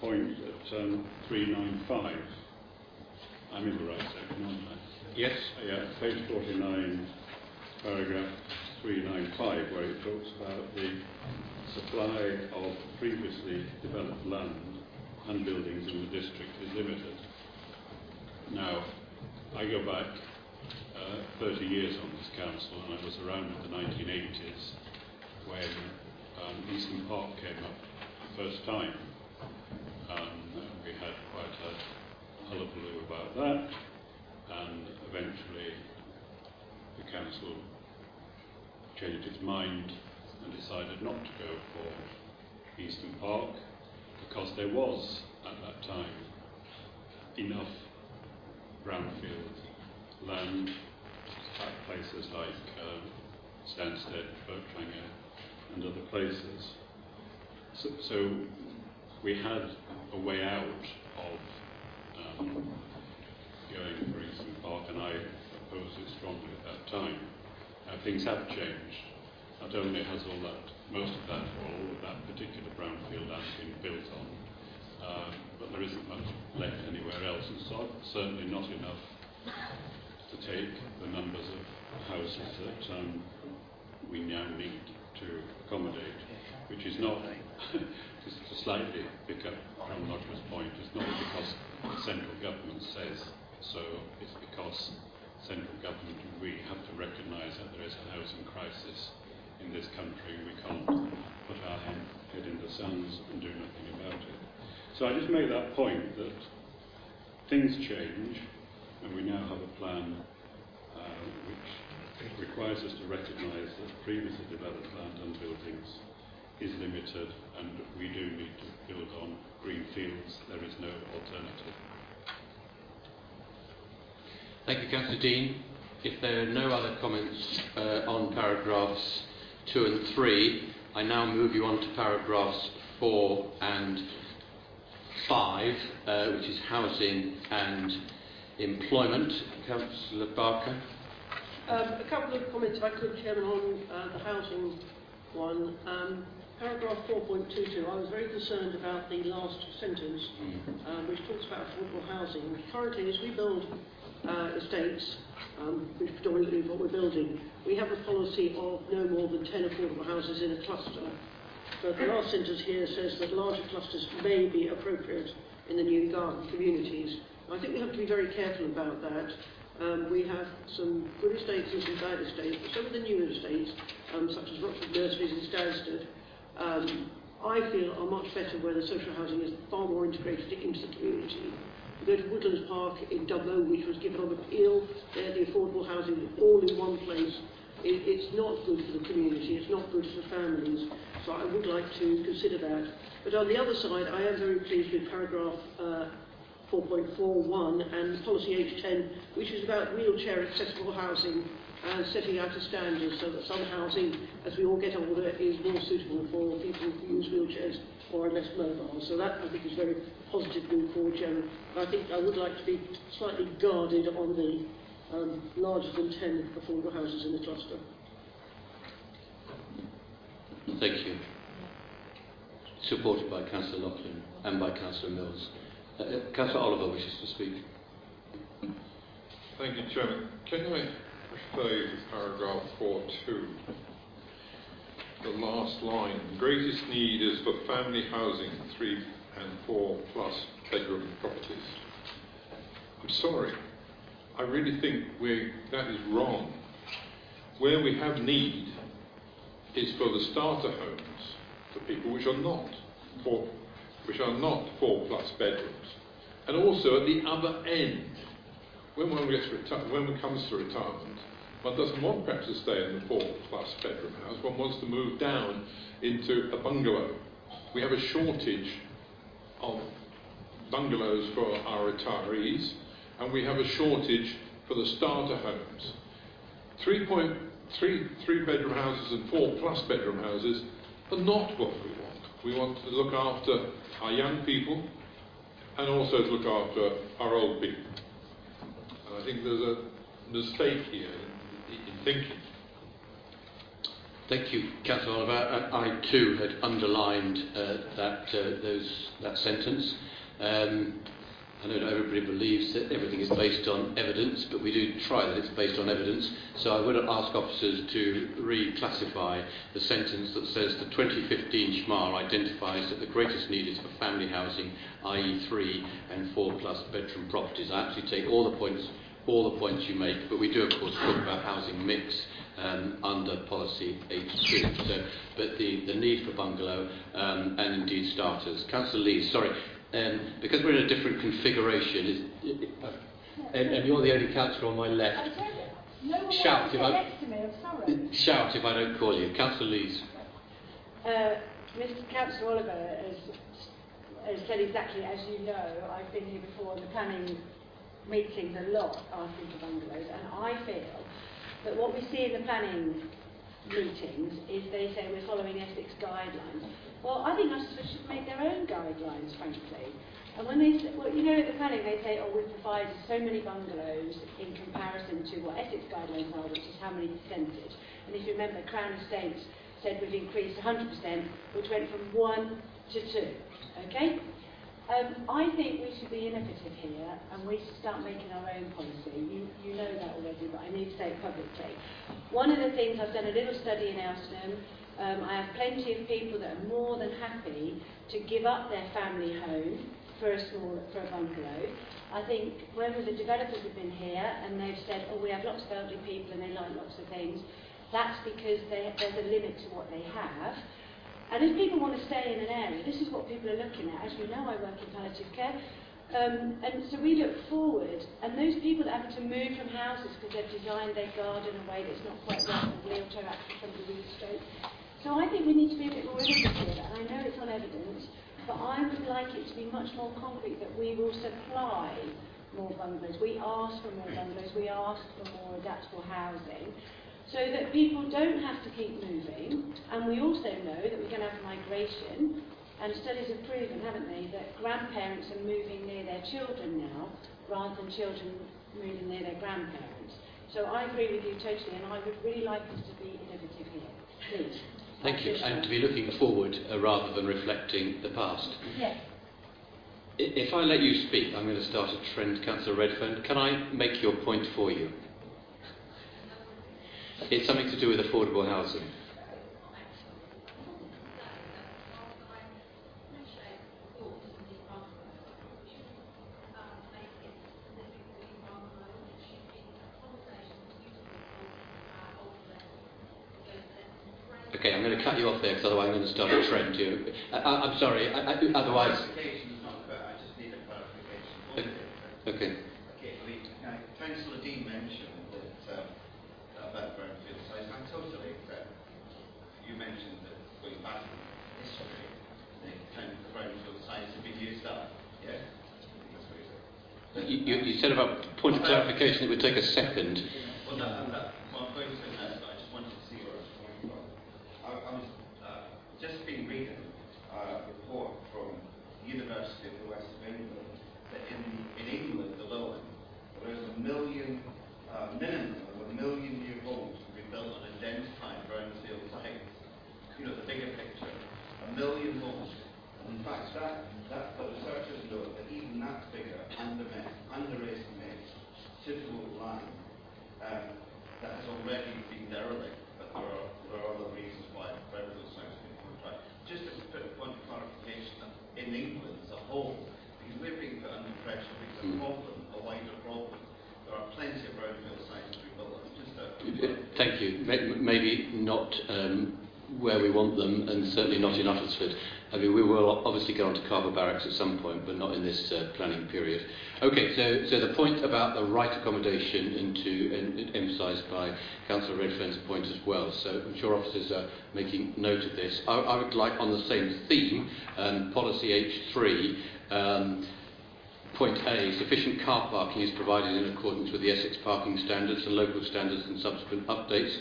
point at um, 395. I'm in the right section, aren't I?
Yes.
Yeah, page 49, paragraph 395, where it talks about the supply of previously developed land and buildings in the district is limited. Now, I go back uh, 30 years on this council, and I was around in the 1980s when um, Easton Park came up for the first time. Um, we had quite a hullabaloo about that, and eventually the council changed its mind and decided not to go for Easton Park because there was, at that time, enough brownfield land at places like um, Stansted, and other places. So, so we had a way out of um, going for Easton Park, and I opposed it strongly at that time. Now, things have changed. Not only has all that, most of that, or all of that particular brownfield land been built on, uh, but there isn't much left anywhere else, and so certainly not enough to take the numbers of houses that um, we now need to accommodate, which is not, just to slightly pick up from Roger's point, it's not because the central government says so. It's because central government we have to recognise that there is a housing crisis in this country. We can't put our head, in the sands and do nothing about it. So I just make that point that things change, and we now have a plan uh, which requires us to recognise that previously developed land and buildings is limited, and we do need to build on green fields. There is no alternative.
Thank you, Councillor Dean. If there are no other comments uh, on paragraphs 2 and 3, I now move you on to paragraphs 4 and 5, uh, which is housing and employment. Councillor Barker.
Um, a couple of comments, if I could, Chairman, on uh, the housing one. Um, paragraph 4.22, I was very concerned about the last sentence, uh, which talks about affordable housing. Currently, as we build uh, estates, um, which predominantly what we're building, we have a policy of no more than 10 affordable houses in a cluster. But the last sentence here says that larger clusters may be appropriate in the new garden communities. I think we have to be very careful about that. Um, we have some good estates and some bad estates, but some of the newer estates, um, such as Rochford Nurseries in Stansted, um, I feel are much better where the social housing is far more integrated into the community. Go to Woodlands Park in Dunmow, which was given on appeal, there the affordable housing all in one place. It, it's not good for the community, it's not good for families, so I would like to consider that. But on the other side, I am very pleased with paragraph uh, 4.41 and policy H10, which is about wheelchair accessible housing and setting out a standard so that some housing, as we all get older, is more suitable for people who use wheelchairs or are less mobile. So that, I think, is very positive move forward, Chairman. I think I would like to be slightly guarded on the um, larger than 10 affordable houses in the cluster.
Thank you. Supported by Councillor Loughlin and by Councillor Mills. Uh, Councillor Oliver wishes to speak.
Thank you, Chairman. Can I refer you to paragraph 4.2? The last line. The greatest need is for family housing, three and four plus bedroom properties. I'm sorry. I really think we that is wrong. Where we have need is for the starter homes for people which are not four, which are not four plus bedrooms, and also at the other end, when one gets reti- when one comes to retirement, one doesn't want perhaps to stay in the four plus bedroom house. One wants to move down into a bungalow. We have a shortage of bungalows for our retirees, and we have a shortage for the starter homes. Three point three three bedroom houses and four plus bedroom houses are not what we want. We want to look after our young people and also to look after our old people. And I think there's a mistake here thinking.
Thank you, Councillor Oliver. I, I too had underlined uh, that uh, those that sentence. Um, I know not everybody believes that everything is based on evidence, but we do try that it's based on evidence. So I would ask officers to reclassify the sentence that says the 2015 SHMA identifies that the greatest need is for family housing, i.e. three and four plus bedroom properties. I actually take all the points all the points you make, but we do of course talk about housing mix um, under policy H2. So, but the, the need for bungalow um, and indeed starters. Councillor Lee, sorry, um, because we're in a different configuration, is, uh, and, and you're the only councillor on my left.
No
Shout if I-
next to me, I'm sorry.
Shout if I don't call you. Councillor Lees.
Uh, Mr. Councillor Oliver has, has said exactly as you know. I've been here before in the planning meetings a lot asking for bungalows, and I feel that what we see in the planning meetings is they say we're following Essex guidelines. Well, I think Uttlesford should make their own guidelines, frankly. And when they say, well, you know, at the planning they say, oh, we've provided so many bungalows in comparison to what Essex guidelines are, which is how many percentage. And if you remember, Crown Estates said we've increased 100%, which went from one to two. Okay? Um, I think we should be innovative here and we should start making our own policy. You, you know that already, but I need to say it publicly. One of the things, I've done a little study in Elstone. Um, I have plenty of people that are more than happy to give up their family home for a small for a bungalow. I think whether the developers have been here and they've said, oh, we have lots of elderly people and they like lots of things, that's because they, there's a limit to what they have. And if people want to stay in an area, this is what people are looking at. As you know, I work in palliative care. Um, and so we look forward, and those people that have to move from houses because they've designed their garden in a way that's not quite right for wheelchair access from the roof straight. So I think we need to be a bit more innovative and I know it's on evidence, but I would like it to be much more concrete that we will supply more bungalows. We ask for more bungalows, we ask for more adaptable housing, so that people don't have to keep moving, and we also know that we're going to have migration, and studies have proven, haven't they, that grandparents are moving near their children now rather than children moving near their grandparents. So I agree with you totally, and I would really like us to be innovative here. Please.
Thank you. And to be looking forward uh, rather than reflecting the past.
Yes.
If I let you speak, I'm going to start a trend, Councillor Redfern. Can I make your point for you? It's something to do with affordable housing. Okay, I'm going to cut you off there because otherwise I'm going to start a trend here. I, I'm sorry, I, I, otherwise.
Okay. not fair. I just need a clarification.
Okay.
Okay, we, now, Councillor Dean mentioned that um, about brownfield sites. I totally accept. You mentioned that going back in history, the kind of brownfield sites have been used up. Yeah. You said.
You, you, you said about point of clarification, it would take a second.
Well, that, that, well, I'm going to but I just wanted to see where I was coming from. I, I was uh, just been reading uh, a report from the University of the West of England that in, in England alone, there is a million, uh, minimum of a million new homes to be built on identified brownfield sites. You know, the bigger picture, a million homes. And in fact, that, that the researchers know that even that figure underestimates, underestimates typical land um, that has already been derelict, but there are, there are other reasons why brownfield sites have been. Just to put a point of clarification, in England as a whole, because we're being put under pressure because a problem, a wider problem, there are plenty of brownfield sites to be built. Just a,
Thank you. Maybe not um, where we want them, and certainly not in Uttlesford. I mean, we will obviously get on to Carver Barracks at some point, but not in this uh, planning period. Okay, so, so the point about the right accommodation, and to and emphasised by Councillor Redfern's point as well. So I'm sure officers are making note of this. I, I would like, on the same theme, um, policy H3. Um, Point A, sufficient car parking is provided in accordance with the Essex parking standards and local standards and subsequent updates.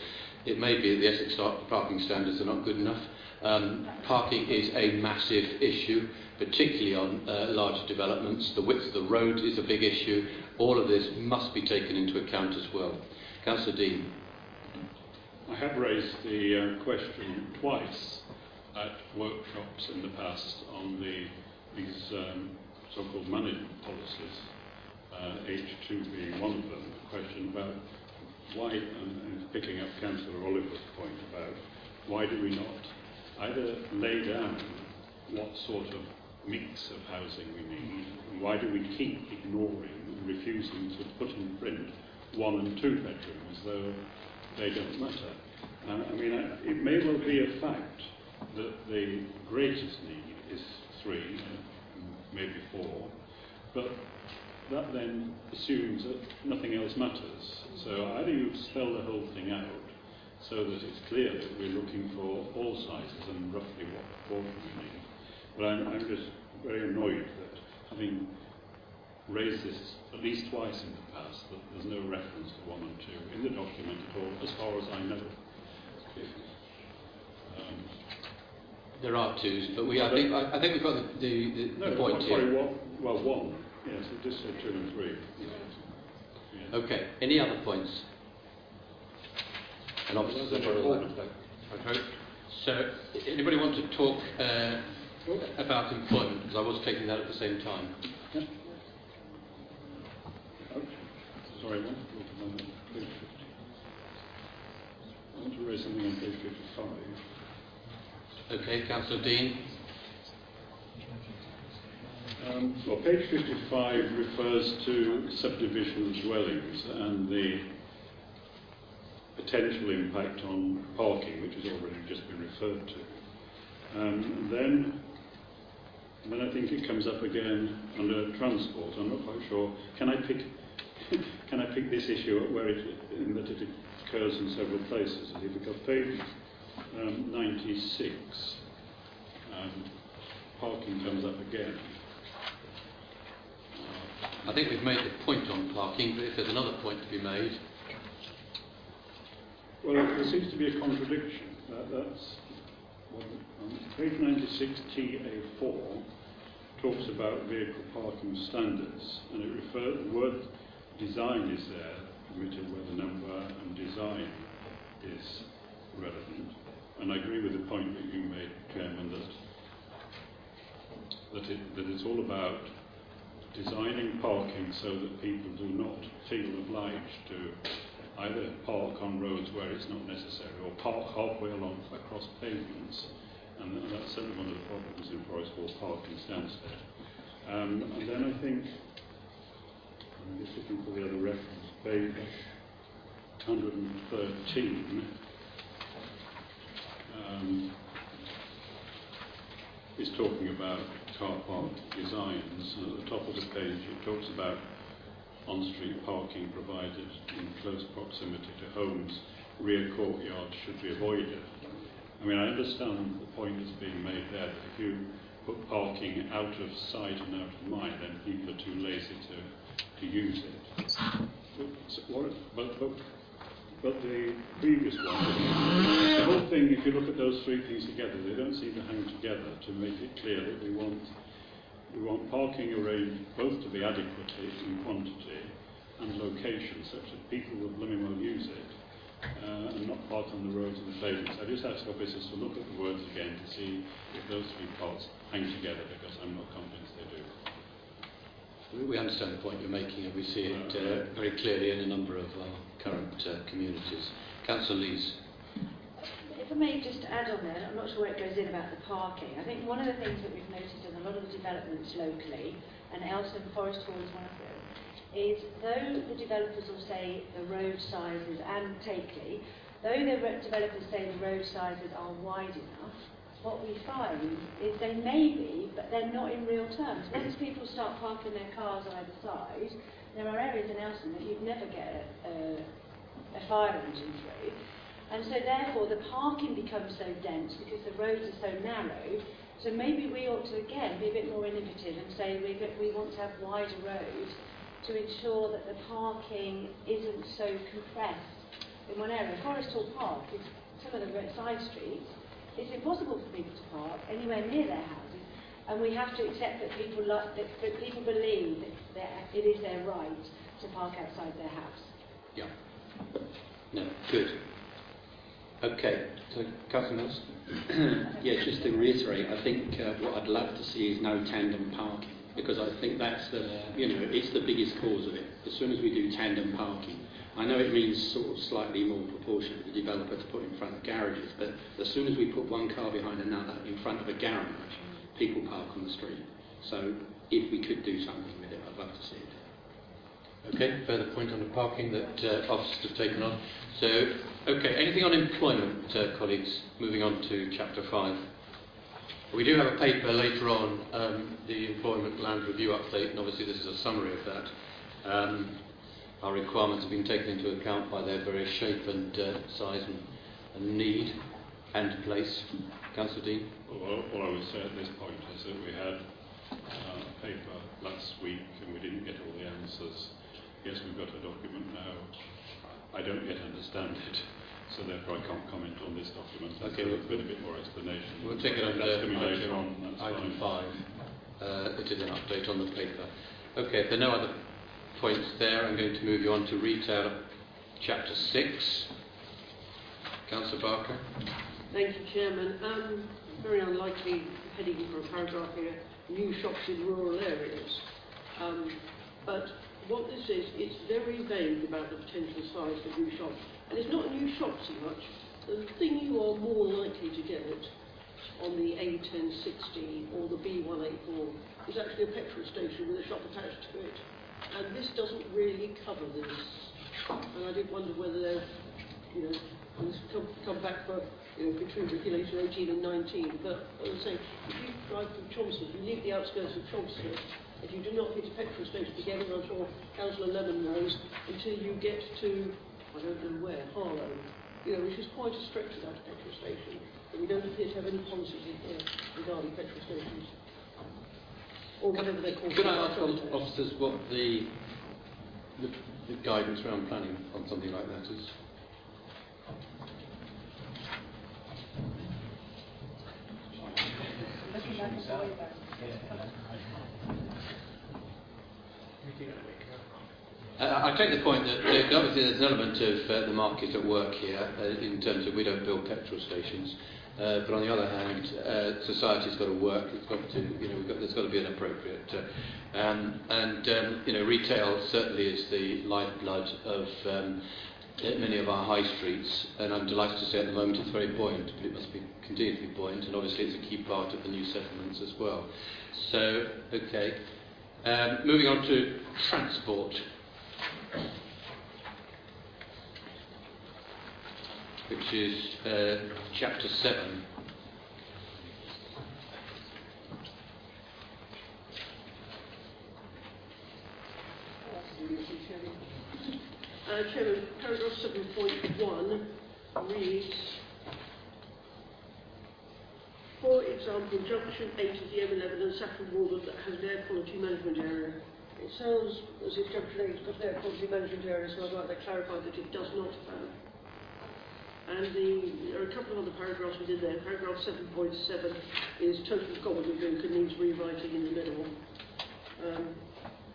It may be that the Essex parking standards are not good enough. Um, parking is a massive issue, particularly on uh, large developments. The width of the road is a big issue. All of this must be taken into account as well. Councillor Dean.
I have raised the uh, question twice at workshops in the past on the, these um, so-called management policies, uh, H2 being one of them, the question about why, and, and picking up Councillor Oliver's point about why do we not either lay down what sort of mix of housing we need, and why do we keep ignoring and refusing to put in print one and two bedroom as though they don't matter. Uh, I mean, uh, it may well be a fact that the greatest need is three, maybe four, but that then assumes that nothing else matters. So either you spell the whole thing out so that it's clear that we're looking for all sizes and roughly what proportion we need. But I'm, I'm just very annoyed that having raised this at least twice in the past, that there's no reference to one and two in the document at all, as far as I know. Um,
There are twos, but we, I, think, I, I think we've got the, the, the,
no,
the point here.
sorry, one, well, one. Yes, it just said two and three.
Okay, any other points? And officers are Okay. So, anybody want to talk uh, about employment? Because I was taking that at the same time.
Sorry, one. I want to raise something on page 55.
Okay, Councillor Dean.
Um, well, page 55 refers to subdivision dwellings and the potential impact on parking, which has already just been referred to. Um, then, then I think it comes up again under transport. I'm not quite sure. Can I pick? can I pick this issue up where it, in that it occurs in several places? If you've got page um, 96, um, parking comes up again.
I think we've made the point on parking, but if there's another point to be made,
Well, there seems to be a contradiction. That, that's well, page 96 TA4 talks about vehicle parking standards, and it refers the word design is there, permitted where the number and design is relevant. And I agree with the point that you made, Chairman, that that, it, that it's all about designing parking so that people do not feel obliged to either park on roads where it's not necessary or park halfway along across pavements. And that's certainly one of the problems in Forest Hall Park in Stansted. Um, and then I think, I'm just looking for the other reference, page 113. Um, is talking about car park designs. And at the top of the page, it talks about on-street parking provided in close proximity to homes. Rear courtyards should be avoided. I mean, I understand the point that's being made there that if you put parking out of sight and out of mind, then people are too lazy to, to use it. But, what, but, but but the previous one, the whole thing, if you look at those three things together, they don't seem to hang together to make it clear that we want we want parking arranged both to be adequate in quantity and location, such that people will blooming use it uh, and not park on the roads and the pavements. I just ask our business to look at the words again to see if those three parts hang together, because I'm not convinced they do.
we understand the point you're making and we see it uh, very clearly in a number of our current uh, communities. Councillor Lees.
If I may just add on there, I'm not sure where it goes in about the parking. I think one of the things that we've noticed in a lot of the developments locally, and Elston Forest Hall is one of them, is though the developers will say the road sizes and Takeley, though the developers say the road sizes are wide enough, what we find is they may be, but they're not in real terms. Once people start parking their cars either side, there are areas in Elston that you'd never get a, a fire engine through. And so therefore the parking becomes so dense because the roads are so narrow. So maybe we ought to again be a bit more innovative and say we, we want to have wider roads to ensure that the parking isn't so compressed in one area. Forest Hall Park is some of the side streets it's impossible for people to park anywhere near their houses, and we have to accept that people, like, that, that people believe that it is their right to park outside their house.
Yeah. No, good. Okay, so
yeah, just to reiterate, I think uh, what I'd love to see is no tandem parking because I think that's the, you know, it's the biggest cause of it. As soon as we do tandem parking, I know it means sort of slightly more proportion for the developer to put in front of garages, but as soon as we put one car behind another in front of a garage, people park on the street. So if we could do something with it, I'd love to see it.
Okay, further point on the parking that uh, officers have taken on. So, okay, anything on employment, uh, colleagues? Moving on to chapter 5. We do have a paper later on, um, the employment land review update, and obviously this is a summary of that. Um, our requirements have been taken into account by their various shape and uh, size and, and, need and place. Councillor Dean?
Well, all I would say at this point is that we had uh, a paper last week and we didn't get all the answers. Yes, we've got a document now. I don't yet understand it, so therefore I can't comment on this document.
Okay,
we'll, bit, a bit more explanation.
We'll take it under
that's coming
item,
later on. That's
item
fine.
5. Uh, it is an update on the paper. Okay, if there are no other points there. I'm going to move you on to retail, chapter 6. Councillor Barker.
Thank you, Chairman. Um, very unlikely heading for a paragraph here, new shops in rural areas. Um, but what this is, it's very vague about the potential size of new shops. And it's not a new shop so much. The thing you are more likely to get on the A1060 or the B184 is actually a petrol station with a shop attached to it. And this doesn't really cover this. And I did wonder whether they're, you know, come, come back for, you know, between regulation 18 and 19. But as I say, if you drive from Chelmsford, you leave the outskirts of Chelmsford, if you do not hit a petrol station together, I'm sure Councillor Lemon knows, until you get to, I don't know where, Harlow, you know, which is quite a stretch without a petrol station. But we don't appear to have any policies in here regarding petrol stations. Or whatever they're called.
Could I ask of- officers what the, the, the guidance around planning on something like that is? Uh, I take the point that obviously there's an element of uh, the market at work here uh, in terms of we don't build petrol stations. Uh, but on the other hand, society's got to work. It's got to, you know, got, there's got to be an appropriate. Um, and um, you know, retail certainly is the lifeblood of um, many of our high streets. And I'm delighted to say at the moment it's very buoyant, but it must be continue to be buoyant. And obviously it's a key part of the new settlements as well. So, okay. Um, moving on to transport. which is uh, chapter 7.
Uh, Chairman, paragraph 7.1 reads, for example, junction 8 of the M11 and Saffron Walden that has an air quality management area. It sounds as if junction 8 has got an air quality management area, so I'd like to clarify that it does not have. And the, there are a couple of other paragraphs within there. Paragraph 7.7 is total gobbledygook and needs rewriting in the middle. Um,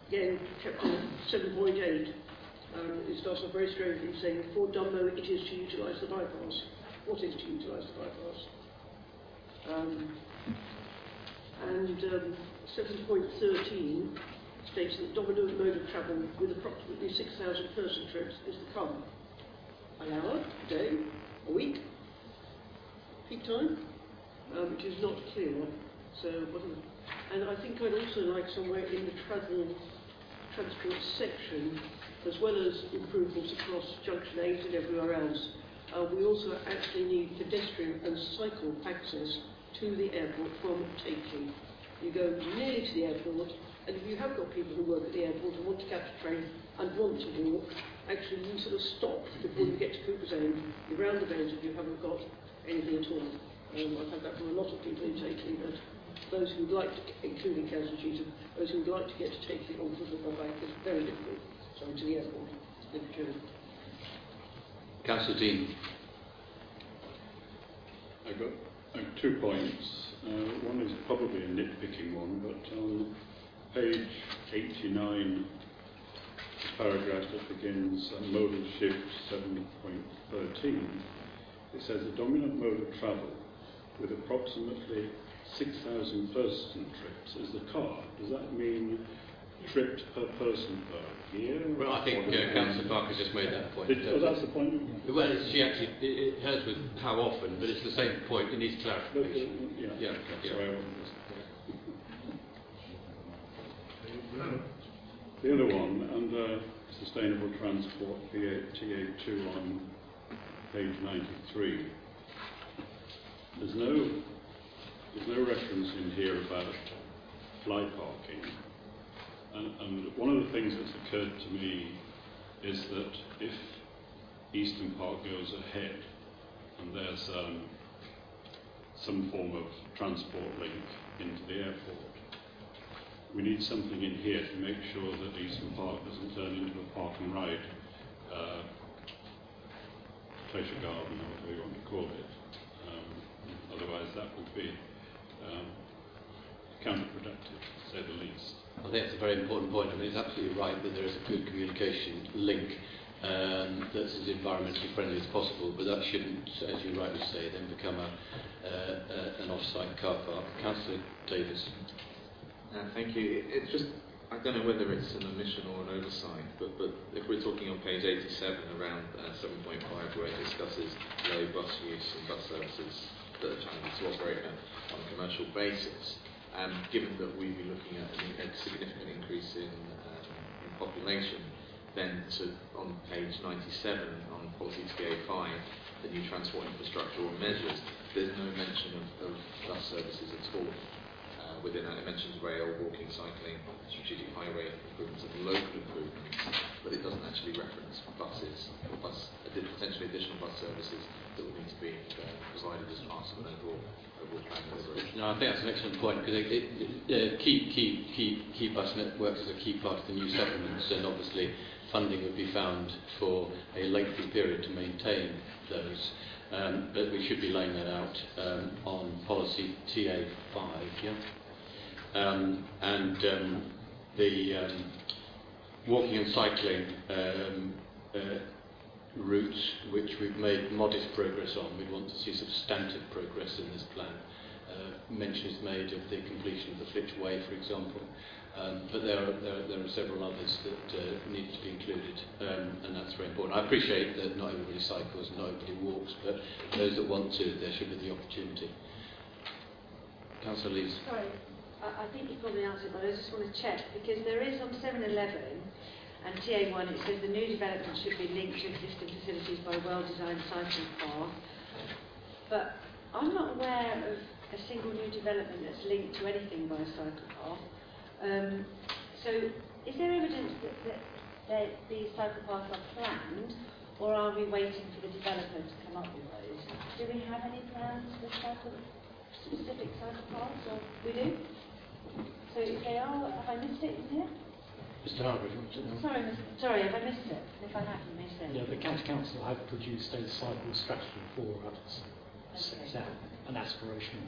again, chapter 7.8 um, it starts off very strangely saying, for Dunmow it is to utilise the bypass. What is to utilise the bypass? Um, and um, 7.13 states that dominant mode of travel with approximately 6,000 person trips is the car. An hour, a day, a week, peak time, um, which is not clear. So, whatever. And I think I'd also like somewhere in the travel transport section as well as improvements across Junction 8 and everywhere else, uh, we also actually need pedestrian and cycle access to the airport from Takeley. You go nearly to the airport, and if you have got people who work at the airport and want to catch a train and want to walk, actually you sort of stop before you get to Cooper's End, you round the bend if you haven't got anything at all. Um, I've had that from a lot of people in Takeley, that those who would like to, including Council Cheatham, those who would like to get to Takeley on foot or by bike, is very difficult sorry, to the airport. Thank you,
Councillor Dean.
I've got I have two points. Uh, one is probably a nitpicking one, but on page 89, the paragraph that begins uh, modal shift 7.13, it says the dominant mode of travel with approximately 6,000 person trips is the car. Does that mean trips per person per year?
Well, I think uh, Councillor Barker's just made that point.
Did, oh, that's the point?
Well, she actually, it, it has with how often, but it's the same point. It needs clarification.
yeah,
yeah, yeah.
Sorry, The other one, under Sustainable Transport TA2 on page 93, there's no, there's no reference in here about fly parking. And, and one of the things that's occurred to me is that if Easton Park goes ahead and there's um, some form of transport link into the airport, we need something in here to make sure that Easton Park doesn't turn into a park and ride uh, pleasure garden or whatever you want to call it. Um, otherwise, that would be um, counterproductive, to say the least.
I think that's a very important point. I mean, it's absolutely right that there is a good communication link um, that's as environmentally friendly as possible, but that shouldn't, as you rightly say, then become a, uh, an off-site car park. Councillor Davis.
Uh, thank you. It's just, I don't know whether it's an omission or an oversight, but, but if we're talking on page 87 around uh, 7.5 where it discusses low bus use and bus services that are trying to operate on a commercial basis. Given that we'd be looking at a, significant increase in, um, population, then on page 97 on policy TA5, the new transport infrastructural measures, there's no mention of, of bus services at all uh, within that. It mentions rail, walking, cycling, strategic highway improvements and local improvements, but it doesn't actually reference buses or bus, potentially additional bus services that would need to be uh, provided as part of an overall
no, I think that's an excellent point because it, it, uh, key, key, key bus networks is a key part of the new settlements, and obviously funding would be found for a lengthy period to maintain those. Um, but we should be laying that out um, on policy TA5, yeah. Um, and um, the um, walking and cycling um, uh, routes which we've made modest progress on. We'd want to see substantive progress in this plan. Uh, mention is made of the completion of the Flitch Way, for example, um, but there are, there, are, there are several others that uh, need to be included, um, and that's very important. I appreciate that not everybody cycles, not everybody walks, but those that want to, there should be the opportunity. Councillor Lees.
Sorry, I, I think you probably answered, but I just want to check, because there is on 711 and TA1 it says the new development should be linked to existing facilities by well-designed cycling path. But I'm not aware of a single new development that's linked to anything by a cycle path. Um, so is there evidence that, that, that these cycle paths are planned or are we waiting for the developer to come up with those? Do we have any plans for cycle, specific cycle paths or we do? So if they are, have I missed it in here?
Mr Hargreaves, you want to know?
Sorry, Mr. sorry, have I missed it? If I haven't missed it.
Yeah, the County Council have produced a cycle strategy for us.
Okay.
Set out an aspiration.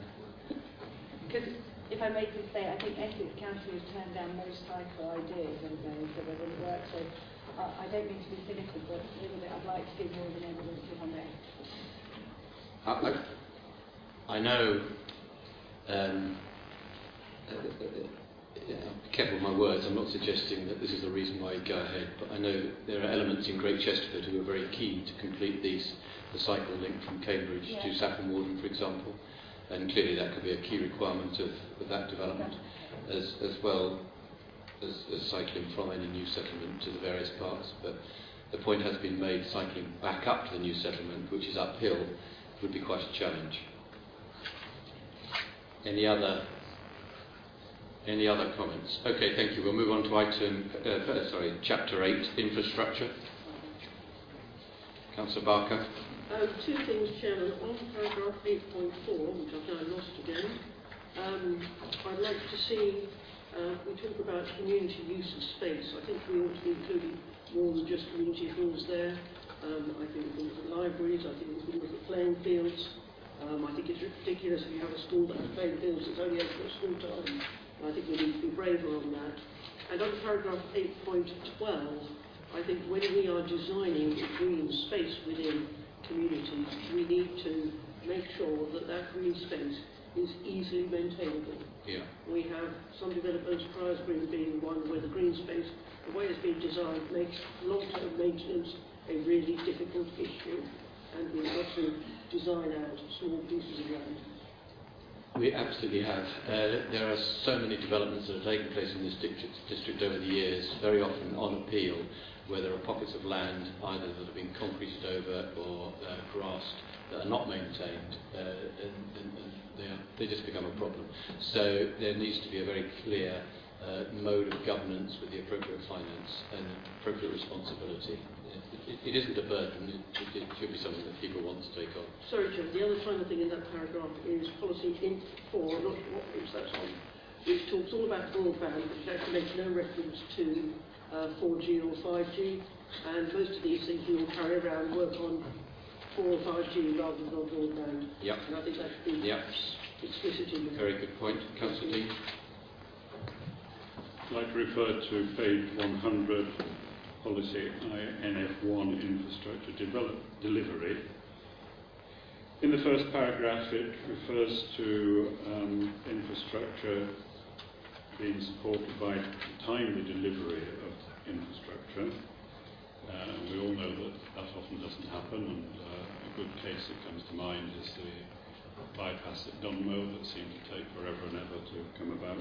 Because if I may this say, I think Essex County has turned down most cycle ideas and those that are going to work. So uh, I don't mean to be cynical, but a little bit, I'd like to see more than evidence if I may.
I, I, I know um, uh, uh, careful with my words. I'm not suggesting that this is the reason why you go ahead, but I know there are elements in Great Chesterford who are very keen to complete these, the cycle link from Cambridge yeah. to Saffron Walden, for example, and clearly that could be a key requirement of, of that development, as, as well as, as cycling from any new settlement to the various parts. But the point has been made, cycling back up to the new settlement, which is uphill, would be quite a challenge. Any other any other comments? Okay, thank you. We'll move on to item, uh, uh sorry, chapter 8, infrastructure. Councillor Barker.
Um, two things, Chairman. On paragraph 8.4, which I've now lost again, um, I'd like to see, uh, we talk about community use of space. I think we ought to be including more than just community halls there. Um, I think we can look at libraries, I think we can look at playing fields. Um, I think it's ridiculous if you have a school that has playing fields that's only open at school time. I think we need to be braver on that. And on paragraph 8.12, I think when we are designing green space within communities, we need to make sure that that green space is easily maintainable.
Yeah.
We have some developments, Priors Green being one, where the green space, the way it's been designed, makes long-term maintenance a really difficult issue, and we've got to design out small pieces of land.
We absolutely have. Uh, there are so many developments that have taken place in this district, district over the years, very often on appeal, where there are pockets of land either that have been concreted over or uh, grassed that are not maintained, uh, and, and, and they, are, they just become a problem. So there needs to be a very clear uh, mode of governance with the appropriate finance and appropriate responsibility it, it isn't a burden, it, it, it should be something that people want to take on.
Sorry, Jim, the other final thing in that paragraph is policy in 4, not what page that's on, which talks all about broadband, but it actually makes no reference to uh, 4G or 5G, and most of these things we will carry around work on 4 or 5G rather than on broadband.
Yep.
And I think that should be
yep.
explicit in there.
Very good point. Councillor Dean.
I'd like to refer to page 100 policy NF1 infrastructure develop, delivery. In the first paragraph, it refers to um, infrastructure being supported by timely delivery of infrastructure. Uh, we all know that that often doesn't happen, and uh, a good case that comes to mind is the bypass at Dunmow that seemed to take forever and ever to come about.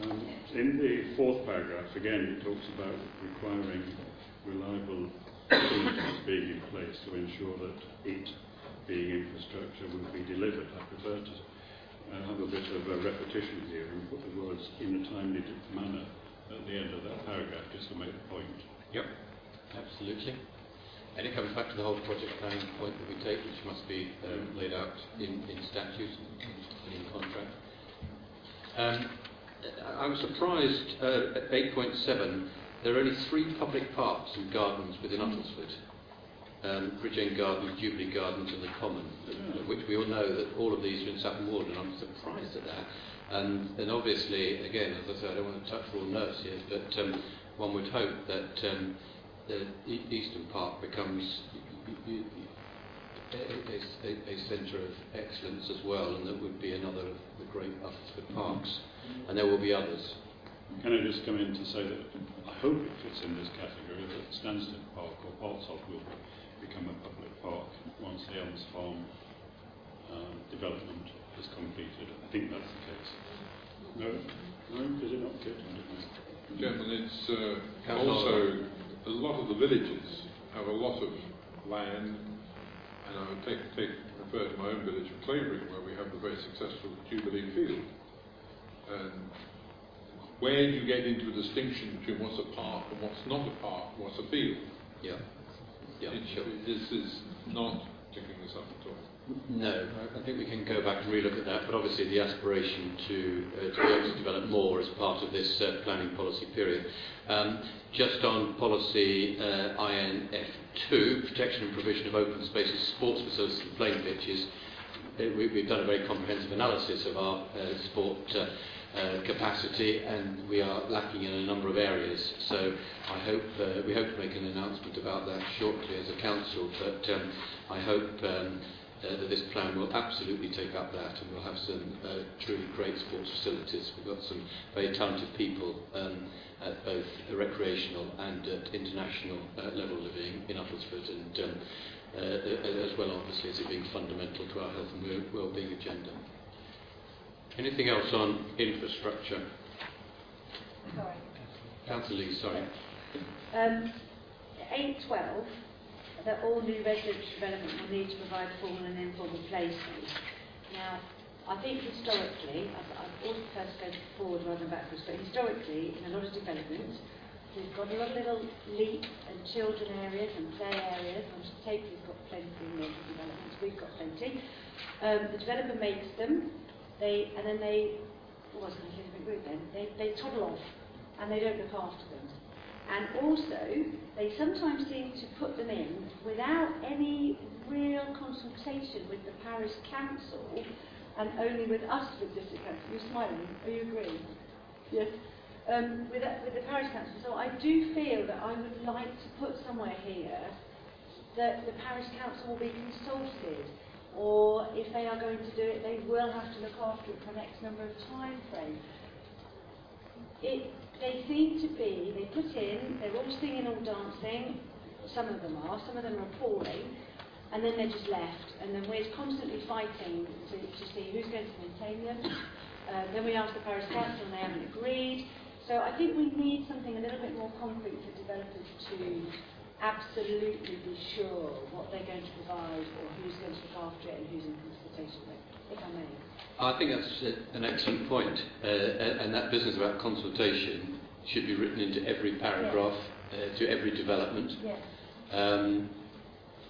Um, in the fourth paragraph, again, it talks about requiring reliable solutions being in place to ensure that it, being infrastructure, will be delivered. I prefer to uh, have a bit of a repetition here and put the words in a timely manner at the end of that paragraph just to make the point.
Yep, absolutely. And it comes back to the whole project planning point that we take, which must be um, laid out in, in statute and in contract. Um, I was surprised uh, at 8.7, there are only three public parks and gardens within Uttlesford. Um, Bridge End Gardens, Jubilee Gardens and the Common, of which we all know that all of these are in Saffron Ward, and I'm surprised at that. And, and obviously, again, as I say, I don't want to touch all nerves here, but um, one would hope that um, the e- Easton Park becomes a, a, a centre of excellence as well, and that would be another of the great Uttlesford parks. And there will be others.
Can I just come in to say that I hope it fits in this category that Stansted Park or parts of will become a public park once the Elms Farm um, development is completed. I think that's the case. No? No? Is it not good? I don't know.
Chairman, it's uh, also a lot of the villages have a lot of land, and I would take, take refer to my own village of Clavering, where we have the very successful Jubilee Field. And where do you get into a distinction between what's a park and what's not a park, what's a field?
Yeah. Yeah, sure.
This is not picking this up at all.
No, I- think we can go back and relook at that, but obviously the aspiration to, uh, to be able to develop more as part of this uh, planning policy period. Um, just on policy uh, INF2, protection and provision of open spaces, sports facilities and playing pitches, uh, we, we've done a very comprehensive analysis of our uh, sport uh, capacity and we are lacking in a number of areas. So I hope uh, we hope to make an announcement about that shortly as a council, but um, I hope um, uh, that this plan will absolutely take up that and we'll have some uh, truly great sports facilities. We've got some very talented people um, at both recreational and at international uh, level living in Uttlesford and um, uh, as well obviously as it being fundamental to our health and well-being agenda. Anything else on infrastructure?
Sorry.
Councillor Lee, sorry.
Um, 812, that all new residential development will need to provide formal and informal space. Now, I think historically, I, I always to go forward rather than backwards, but historically, in a lot of developments, we've got a lot of little leap and children areas and play areas. I'm just taking, we've got plenty in local developments, we've got plenty. Um, the developer makes them, they, and then they, what was I going to say a bit rude then, they, they toddle off and they don't look after them. And also, they sometimes seem to put them in without any real consultation with the parish council and only with us with district council. You're smiling, are you agreeing? Yes. Um, with, with the parish council. So I do feel that I would like to put somewhere here that the parish council will be consulted or if they are going to do it, they will have to look after it for an X number of time frame. It, they seem to be, they put in, they're all singing, all dancing, some of them are, some of them are appalling, and then they're just left. And then we're constantly fighting to, to see who's going to maintain them. Uh, then we ask the Paris council and they haven't agreed. So I think we need something a little bit more concrete for developers to absolutely be sure what they're going to provide or who's going to look after it and who's in consultation with, if I may.
I think that's an excellent point, uh, and that business about consultation should be written into every paragraph, uh, to every development.
Yes.
Um,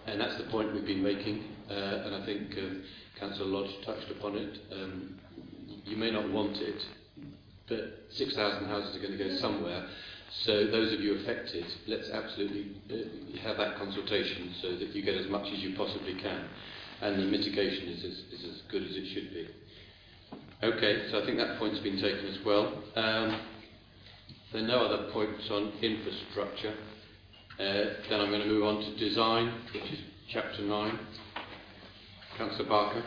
and that's the point we've been making, uh, and I think um, Councillor Lodge touched upon it. Um, you may not want it, but 6,000 houses are going to go somewhere. So those of you affected, let's absolutely uh, have that consultation so that you get as much as you possibly can, and the mitigation is as, is as good as it should be. Okay, so I think that point's been taken as well. Um, there are no other points on infrastructure. Uh, then I'm going to move on to design, which is chapter 9. Councillor Barker.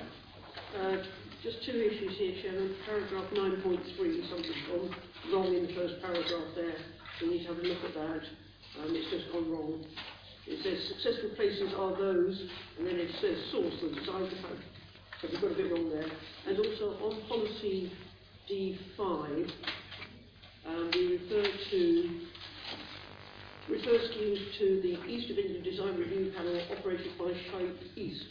Uh, just two issues here, Chairman. Paragraph 9.3, something's gone wrong in the first paragraph there. We need to have a look at that. Um, it's just gone wrong. It says successful places are those, and then it says source, the design, So we've got a bit wrong there. And also on policy D5, um, we refer to refer schemes to the East of England Design Review Panel operated by Shape East.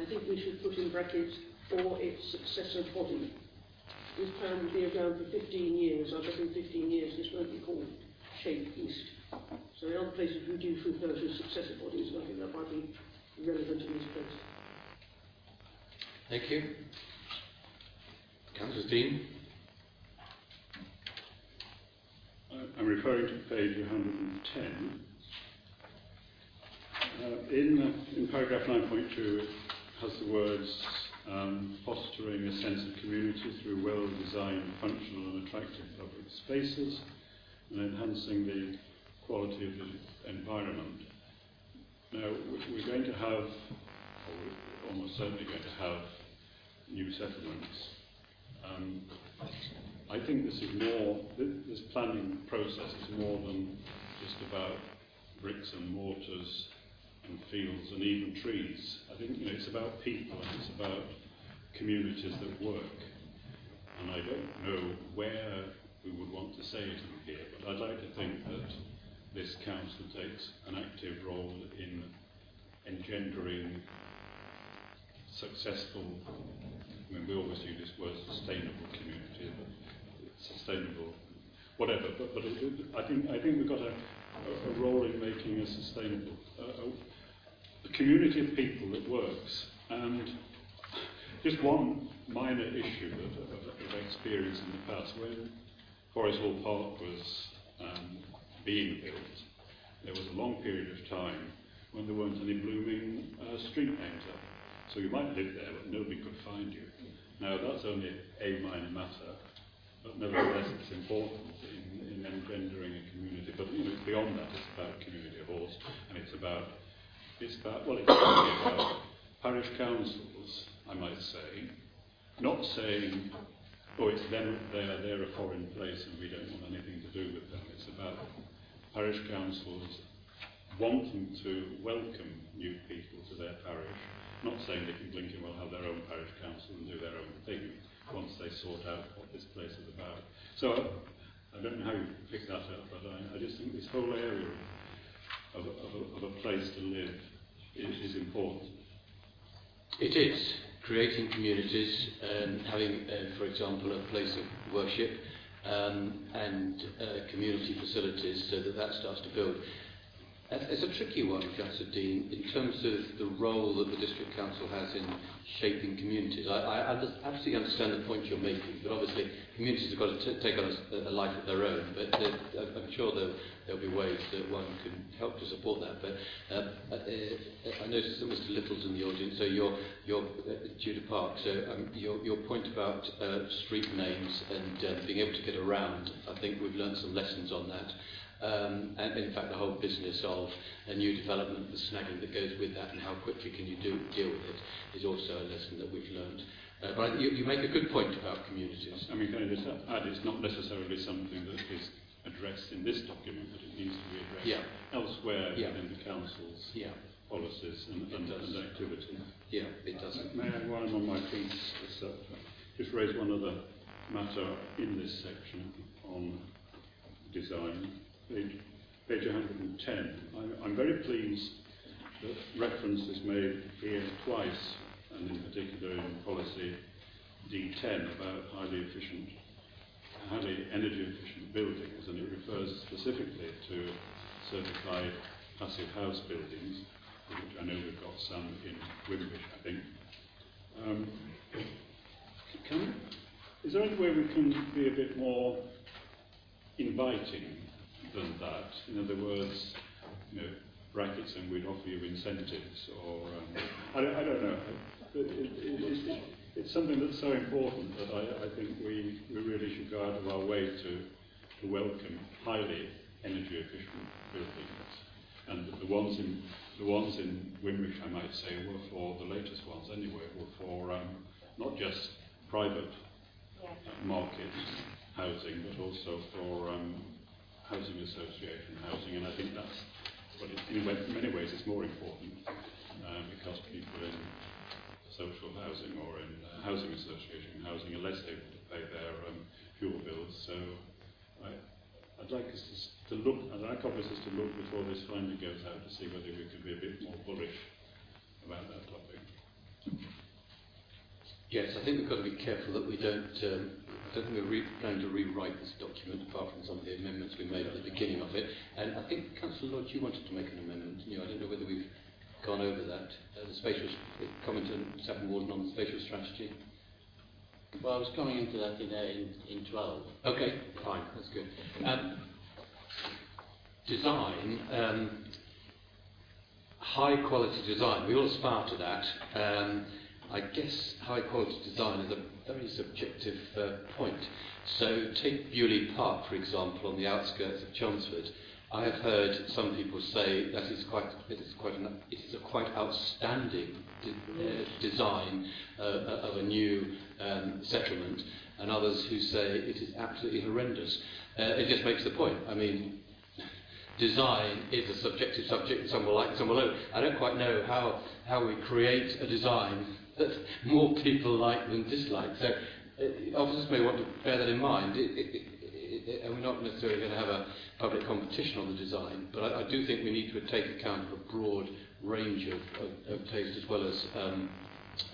I think we should put in brackets or its successor body. This plan will be around for 15 years. I bet in 15 years this won't be called Shape East. So in other places we do refer to successor bodies, and I think that might be relevant in this place.
Thank you. Councillor Dean.
I'm referring to page 110. Uh, in, uh, in paragraph 9.2, it has the words um, fostering a sense of community through well-designed, functional and attractive public spaces, and enhancing the quality of the environment. Now, we're going to have, or we're almost certainly going to have, new settlements. Um, I think this is more, this planning process is more than just about bricks and mortars and fields and even trees. I think you know, it's about people and it's about communities that work. And I don't know where we would want to say it here, but I'd like to think that this council takes an active role in engendering successful, I mean, we always use this word sustainable community, but sustainable, whatever. But, but it, I think I think we've got a, a, a role in making a sustainable, a, a community of people that works. And just one minor issue that I've experienced in the past when Forest Hall Park was um, being built, there was a long period of time when there weren't any blooming uh, street names up. So you might live there, but nobody could find you. Now that's only a minor matter, but nevertheless it's important in, in engendering a community. But you know, beyond that, it's about community of horse, and it's about it's about well, it's about parish councils, I might say, not saying, oh, it's them, they are they're a foreign place and we don't want anything to do with them. It's about parish councils wanting to welcome new people to their parish, not saying they can blink and will have their own parish council and do their own thing, once they sort out what this place is about. So I don't know how you pick that up, but I, I just think this whole area of, of, of a place to live is, is important.
It is creating communities, um, having, uh, for example, a place of worship um, and uh, community facilities so that that starts to build. It's a tricky one, Councillor Dean, in terms of the role that the District Council has in shaping communities. I, I absolutely understand the point you're making, but obviously communities have got to t- take on a, a life of their own. But I'm sure there, there'll be ways that one can help to support that. But uh, uh, I noticed that Mr. Little's in the audience, so you're, you're uh, Judah Park. So um, your, your point about uh, street names and uh, being able to get around, I think we've learned some lessons on that. Um, and in fact, the whole business of a new development, the snagging that goes with that, and how quickly can you do, deal with it, is also a lesson that we've learned. Uh, but you, you make a good point about communities.
I mean, can I just add, it's not necessarily something that is addressed in this document, but it needs to be addressed
yeah.
elsewhere
yeah.
within the council's
yeah.
policies and, and, and activities.
Yeah, it does.
May I, while I'm on my feet, just raise one other matter in this section on design page, page 110. I'm, I'm very pleased that reference is made here twice, and in particular in policy D10 about highly efficient, highly energy efficient buildings, and it refers specifically to certified passive house buildings, which I know we've got some in Wimbish, I think. Um, can, is there any way we can be a bit more inviting than that. In other words, you know, brackets and we'd offer you incentives or um, I, don't, I don't know. It, it, it, it's something that's so important that I, I think we, we really should go out of our way to, to welcome highly energy efficient buildings. And the ones in the ones in Wimbish, I might say, were for the latest ones anyway, were for um, not just private uh, market housing, but also for um, housing association housing, and I think that's, in many ways, it's more important uh, because people in social housing or in uh, housing association housing are less able to pay their um, fuel bills. So I, I'd like us to, to look, I'd like officers to look before this finding goes out to see whether we can be a bit more bullish about that topic.
Yes, I think we've got to be careful that we don't. Um, I don't think we're re- planning to rewrite this document apart from some of the amendments we made at the beginning of it. And I think, Councillor Lodge, you wanted to make an amendment. You, I don't know whether we've gone over that. Uh, the spatial comment on Saffron Walden on the spatial strategy.
Well, I was coming into that in, uh, in, in 12.
Okay, fine, that's good. Um, design, um, high quality design, we all aspire to that. Um, I guess high quality design is a very subjective uh, point. So take Beaulieu Park, for example, on the outskirts of Chelmsford. I have heard some people say that is quite, it is quite an, it is a quite outstanding de- uh, design uh, of a new um, settlement, and others who say it is absolutely horrendous. Uh, it just makes the point. I mean, design is a subjective subject, some will like, some will not. I don't quite know how, how we create a design that more people like than dislike. So uh, officers may want to bear that in mind. It, it, it, and we're not necessarily going to have a public competition on the design, but I, I do think we need to take account of a broad range of, of, of taste as well as um,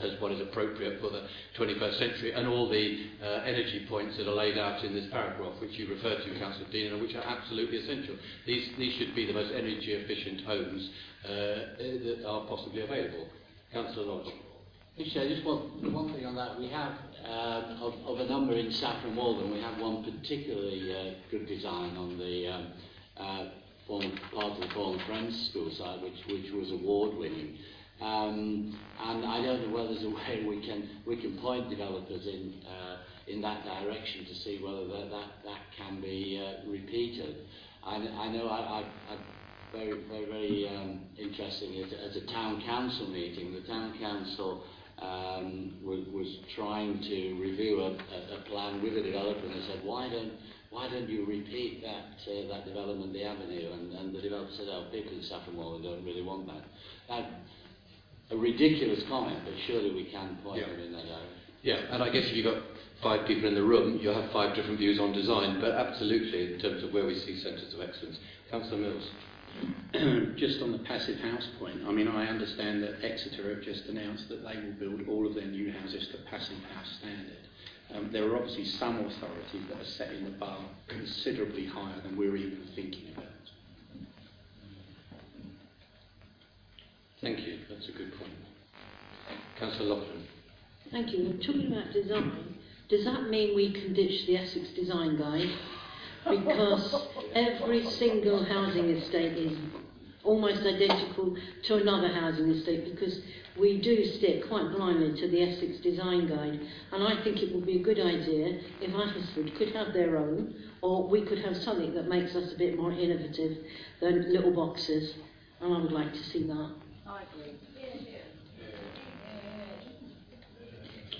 as what is appropriate for the 21st century, and all the uh, energy points that are laid out in this paragraph, which you referred to, Councillor Dean, and which are absolutely essential. These, these should be the most energy efficient homes uh, that are possibly available. Councillor Lodge.
Actually, just one, one thing on that. We have, um, of, of a number in Saffron Walden, we have one particularly uh, good design on the um, uh, former, part of the former Friends School site, which, which was award winning. Um, and I don't know whether there's a way we can, we can point developers in, uh, in that direction to see whether that, that, that can be uh, repeated. I, I know I, I, I very, very, very um, interesting at, at a town council meeting. The town council um, was, was trying to review a, a, a plan with a developer and they said, why don't, why don't you repeat that, uh, that development, the avenue? And, and the developer said, oh, people in Saffron Walden don't really want that. that a ridiculous comment, but surely we can point
Yeah.
them in that direction.
Yeah, and I guess if you've got five people in the room, you'll have five different views on design, but absolutely in terms of where we see centres of excellence. Councillor Mills.
just on the passive house point, I mean, I understand that Exeter have just announced that they will build all of their new houses to passive house standard. Um, there are obviously some authorities that are setting the bar considerably higher than we're even thinking about.
Thank you, that's a good point. Councillor Loughlin.
Thank you. We're talking about design. Does that mean we can ditch the Essex Design Guide? Because every single housing estate is almost identical to another housing estate because we do stick quite blindly to the Essex Design Guide. And I think it would be a good idea if Uttlesford could have their own, or we could have something that makes us a bit more innovative than little boxes. And I would like to see that.
I agree.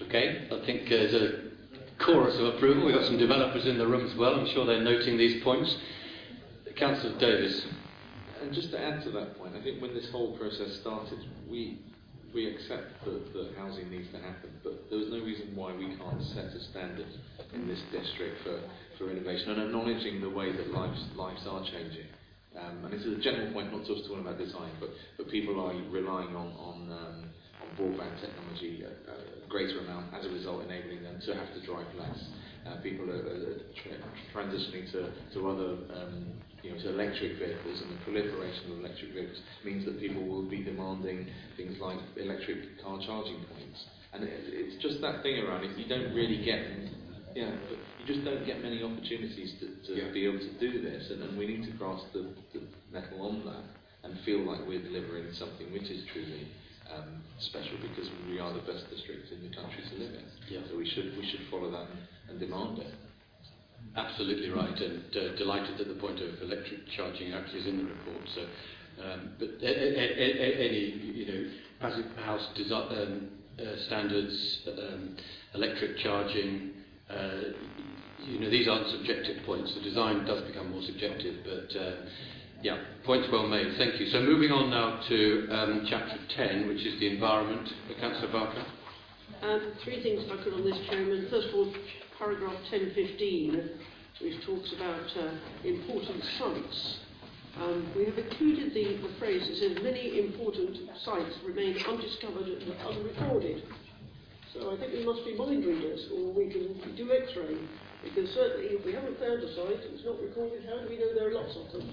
Okay, I think uh, there's a chorus of approval. We've got some developers in the room as well. I'm sure they're noting these points. Councillor Davis.
And just to add to that point, I think when this whole process started, we we accept that, housing needs to happen, but there was no reason why we can't set a standard in this district for, for innovation and acknowledging the way that lives, lives are changing. Um, and this is a general point, not just talking about design, but, but people are relying on, on, um, broadband technology a, a greater amount, as a result enabling them to have to drive less. Uh, people are, are tra- transitioning to, to other, um, you know, to electric vehicles, and the proliferation of electric vehicles means that people will be demanding things like electric car charging points. And it, it's just that thing around it. You don't really get, yeah, but you just don't get many opportunities to, to be able to do this, and, and we need to grasp the, the metal on that and feel like we're delivering something which is truly um, special because we are the best district in the country to live in.
Yeah.
So we should we should follow that and, and demand it.
Absolutely right, and uh, delighted that the point of electric charging actually is in the report. So, um, but a, a, a, any you know passive house desi- um, uh, standards, um, electric charging, uh, you know these aren't subjective points. The design does become more subjective, but uh, Yeah, points well made. Thank you. So moving on now to um, chapter 10, which is the environment. Uh, Councillor Barker.
Um, three things if I could on this, Chairman. First of all, paragraph 1015, which talks about uh, important sites. Um, we have included the, the phrase that says many important sites remain undiscovered and unrecorded. So I think we must be mind readers, or we can do X-ray, because certainly if we haven't found a site, it's not recorded, how do we know there are lots of them?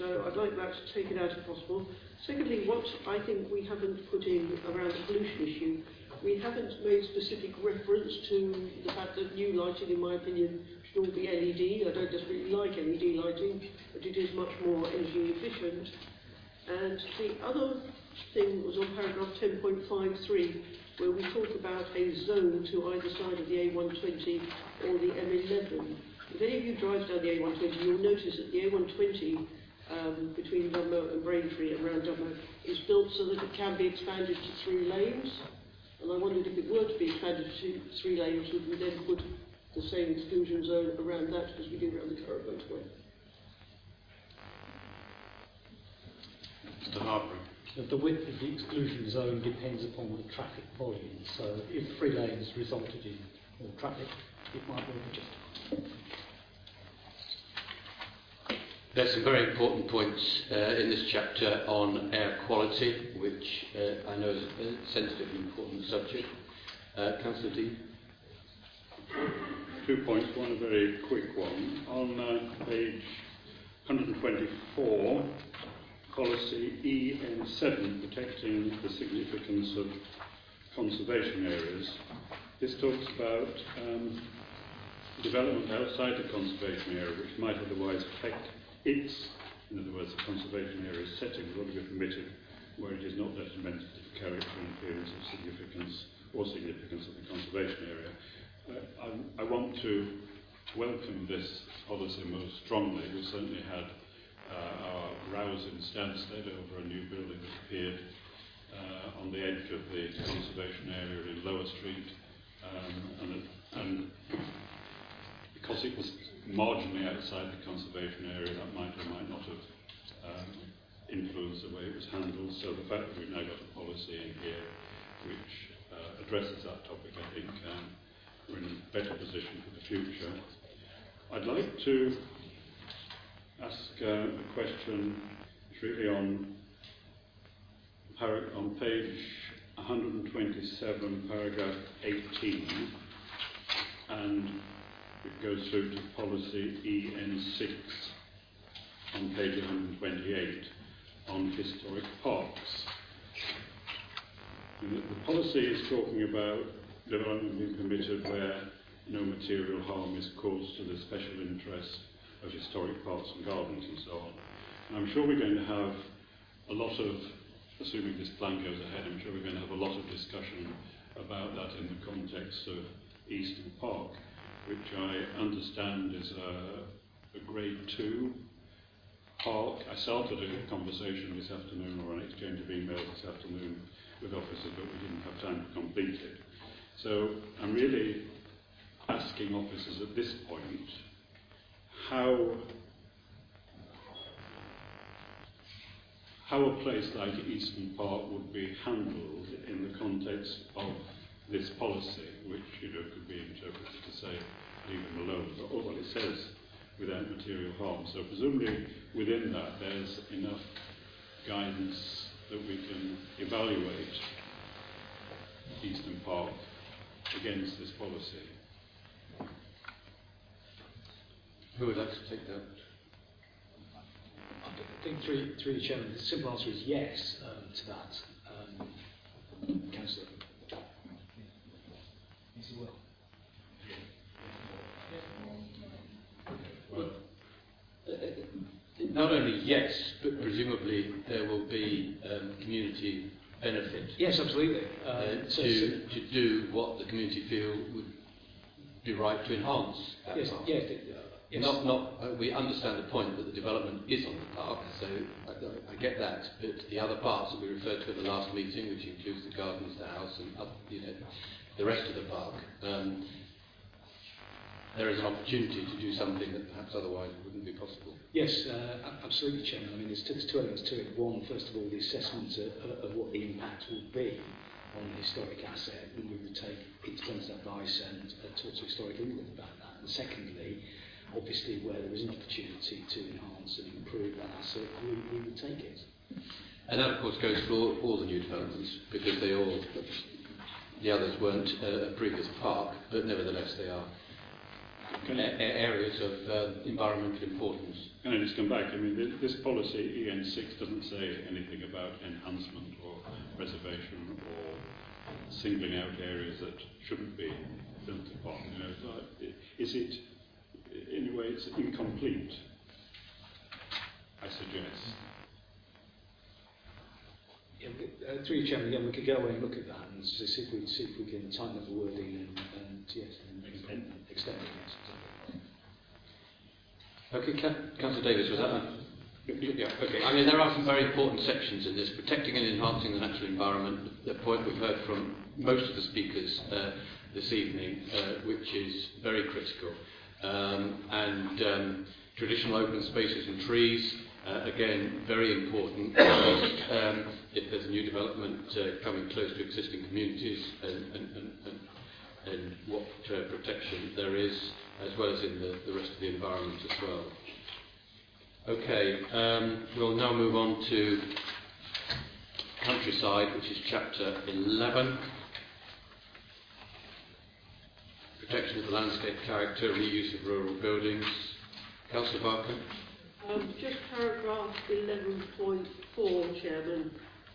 So I'd like that taken out if possible. Secondly, what I think we haven't put in around the pollution issue, we haven't made specific reference to the fact that new lighting, in my opinion, should all be LED. I don't just really like LED lighting, but it is much more energy efficient. And the other thing was on paragraph 10.53, where we talk about a zone to either side of the A120 or the M11. If any of you drive down the A120, you'll notice that the A120 um, between Dunmow and Braintree and around Dunmow is built so that it can be expanded to three lanes. And I wondered if it were to be expanded to three lanes, would we then put the same exclusion zone around that as we do around the current motorway?
Mr Harper.
The width of the exclusion zone depends upon the traffic volume. So if three lanes resulted in more traffic, it might be justified.
There's some very important points uh, in this chapter on air quality, which uh, I know is a sensitive and important subject. Uh, Councillor Dean.
Two points, one a very quick one. On uh, page 124, policy EN7, protecting the significance of conservation areas, this talks about um, development outside the conservation area, which might otherwise affect its, in other words, the conservation area setting, will be permitted where it is not detrimental to the character and appearance of significance or significance of the conservation area. Uh, I, I want to welcome this policy most strongly. We certainly had uh, our rows in Stansted over a new building that appeared uh, on the edge of the conservation area in Lower Street, um, and, and because it was marginally outside the conservation area, that might or might not have um, influenced the way it was handled. So the fact that we've now got a policy in here which uh, addresses that topic, I think um, we're in a better position for the future. I'd like to ask uh, a question it's really on, on page 127, paragraph 18, and it goes through to policy EN6 on page 128 on historic parks. And the, policy is talking about development being permitted where no material harm is caused to the special interest of historic parks and gardens and so on. And I'm sure we're going to have a lot of, assuming this plan goes ahead, I'm sure we're going to have a lot of discussion about that in the context of Easton Park which I understand is a, a grade two park. I started a conversation this afternoon or an exchange of emails this afternoon with officers, but we didn't have time to complete it. So I'm really asking officers at this point how how a place like Easton Park would be handled in the context of this policy, which you know could be interpreted to say leave them alone, but all what it says without material harm. So presumably within that there's enough guidance that we can evaluate Easton Park against this policy.
Who would like to take that?
I think through, through the chairman, the simple answer is yes um, to that. Um, Councillor. He.
Well, not only yes, but presumably there will be um, community benefit.
Yes, absolutely.
Uh, uh, to, to do what the community feel would be right to enhance that
yes,
park.
Yes, yes.
Not, not, uh, we understand the point that the development is on the park, so I, I get that. But the other parts that we referred to at the last meeting, which includes the gardens, the house, and up, you know, the rest of the park, um, there is an opportunity to do something that perhaps otherwise wouldn't be possible.
Yes, uh, absolutely, Chairman. I mean, there's two, there's two elements to it. One, first of all, the assessment of, of what the impact will be on the historic asset, and we would take tenant's advice and uh, talk to Historic England about that. And secondly, obviously, where there is an opportunity to enhance and improve that asset, we, we would take it.
And that, of course, goes for all, all the new developments because they all, the others weren't uh, a previous park, but nevertheless they are a- areas of uh, environmental importance.
Can I just come back? I mean, th- this policy, EN6, doesn't say anything about enhancement or reservation or singling out areas that shouldn't be built upon. You know, is it, in a way, it's incomplete, I suggest.
Yeah, we- uh, through you, Chairman, again, we could go away and look at that and see if we, see if we can tighten up the wording and, and yes, and extend, extend it.
Okay, Ca- Councillor Davis, was that a... Yeah, okay. I mean, there are some very important sections in this, protecting and enhancing the natural environment, the point we've heard from most of the speakers uh, this evening, uh, which is very critical. Um, and um, traditional open spaces and trees, uh, again, very important. um, if there's a new development uh, coming close to existing communities and, and, and, and, and what uh, protection there is, as well as in the, the rest of the environment as well. Okay, um, we'll now move on to countryside, which is chapter 11. Protection of the landscape character, reuse of rural buildings. Councillor Barker.
Um, just paragraph 11.4, Chairman.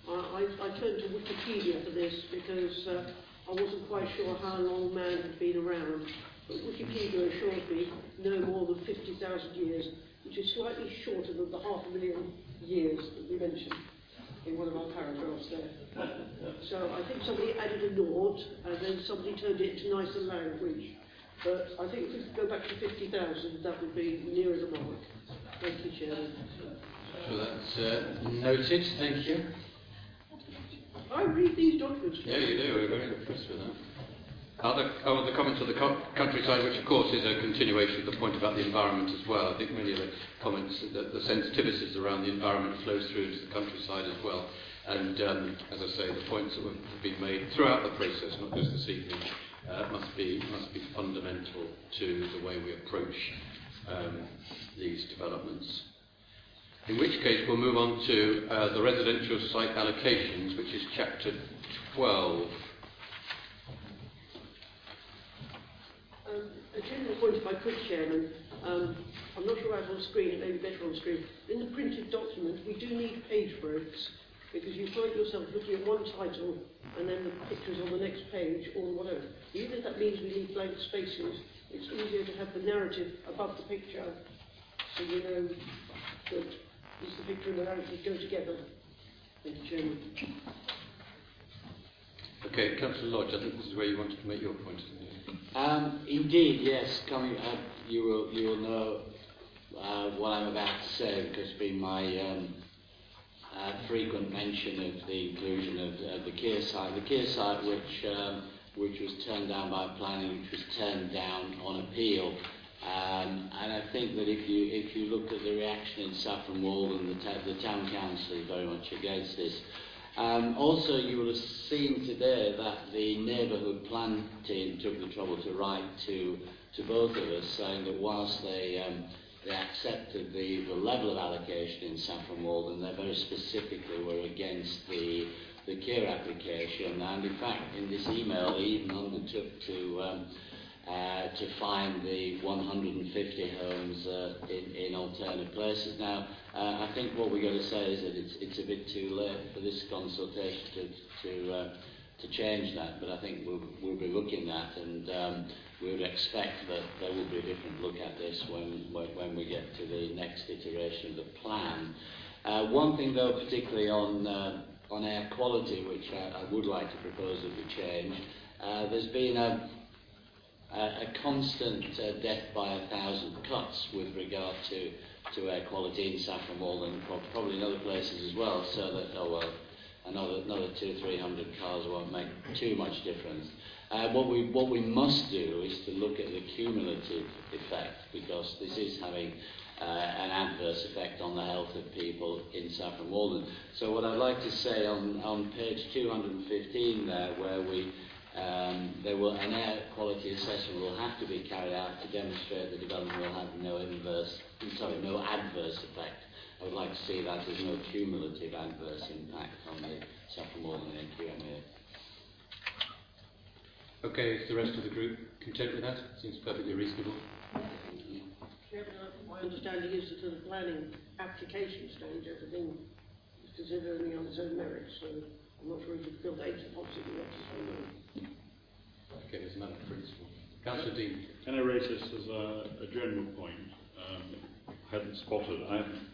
I, I, I turned to Wikipedia for this because uh, I wasn't quite sure how long man had been around. But Wikipedia assures me no more than 50,000 years, which is slightly shorter than the half a million years that we mentioned in one of our paragraphs there. So I think somebody added a naught and then somebody turned it into nicer language. But I think if we go back to 50,000, that would be nearer the mark. Thank you, Chairman.
So that's uh, noted, thank you.
I read these documents.
Yeah, you do. We're very impressed with that. Other, oh, the comments on the co- countryside, which of course is a continuation of the point about the environment as well. I think many of the comments, the, the sensitivities around the environment flows through to the countryside as well. And um, as I say, the points that have been made throughout the process, not just this evening, uh, must be must be fundamental to the way we approach um, these developments. In which case, we'll move on to uh, the residential site allocations, which is chapter 12.
Um, a general point, if I could, Chairman. Um, I'm not sure I have on screen, it may be better on screen. In the printed document, we do need page breaks because you find yourself looking at one title and then the pictures on the next page or whatever. Even if that means we need blank spaces, it's easier to have the narrative above the picture so you know that is the picture and the narrative go together. Thank you, Chairman.
Okay, Councillor Lodge, I think this is where you wanted to make your point.
Um, indeed, yes. Coming up, you will you will know uh, what I'm about to say because it's been my um, uh, frequent mention of the inclusion of uh, the Keir site. The Keir site, which um, which was turned down by planning, which was turned down on appeal. Um, and I think that if you if you look at the reaction in Saffron Walden, the, the town council is very much against this. Um, also, you will have seen today that the neighbourhood plan team took the trouble to write to, to both of us, saying that whilst they, um, they accepted the, the level of allocation in Saffron Walden, they very specifically were against the, the Keir application. And in fact, in this email, they even undertook to, um, uh, to find the 150 homes uh, in, in alternate places. Now, uh, I think what we're going to say is that it's, it's a bit too late for this consultation to, to, uh, to change that, but I think we'll, we'll be looking at and um, we would expect that there will be a different look at this when, when we get to the next iteration of the plan. Uh, one thing though, particularly on, uh, on air quality, which I, I would like to propose that we change, uh, there's been a, a, a constant uh, death by a thousand cuts with regard to, to air quality in Saffron and probably in other places as well. So that, oh well, another another two three hundred cars won't make too much difference. Uh, what we what we must do is to look at the cumulative effect because this is having uh, an adverse effect on the health of people in Saffron Walden. So what I'd like to say on, on page 215 there, where we um, there will, an air quality assessment will have to be carried out to demonstrate that the development will have no inverse, sorry, no adverse effect. I would like to see that as no cumulative adverse impact on the Saffron Walden AQMA.
Okay, is the rest of the group content with that? Seems perfectly reasonable.
Chairman, I- my understanding is that at the planning application stage, everything is considered only on its own merits, so I'm not sure if it's built eight policy we want to say no.
Okay, there's a matter of principle. Councillor Dean.
Can I raise this as a, a general point? Um, I hadn't spotted, I haven't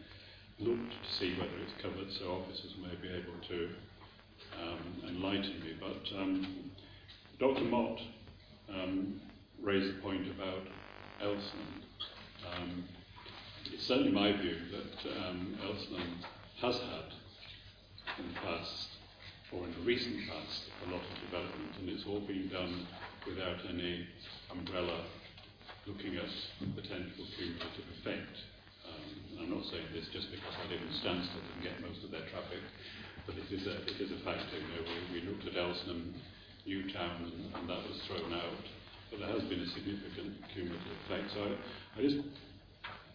looked to see whether it's covered, so officers may be able to um, enlighten me. But um, Dr. Mott um, raised a point about Elsenham. Um, it's certainly my view that um, has had in the past, or in the recent past, a lot of development, and it's all been done without any umbrella looking at potential cumulative effect. Um, I'm not saying this just because I live in Stansted and get most of their traffic, but it is a, it is a factor. You know, we, we looked at Elsenham, Newtown, and, and that was thrown out, but there has been a significant cumulative effect. So I, I just,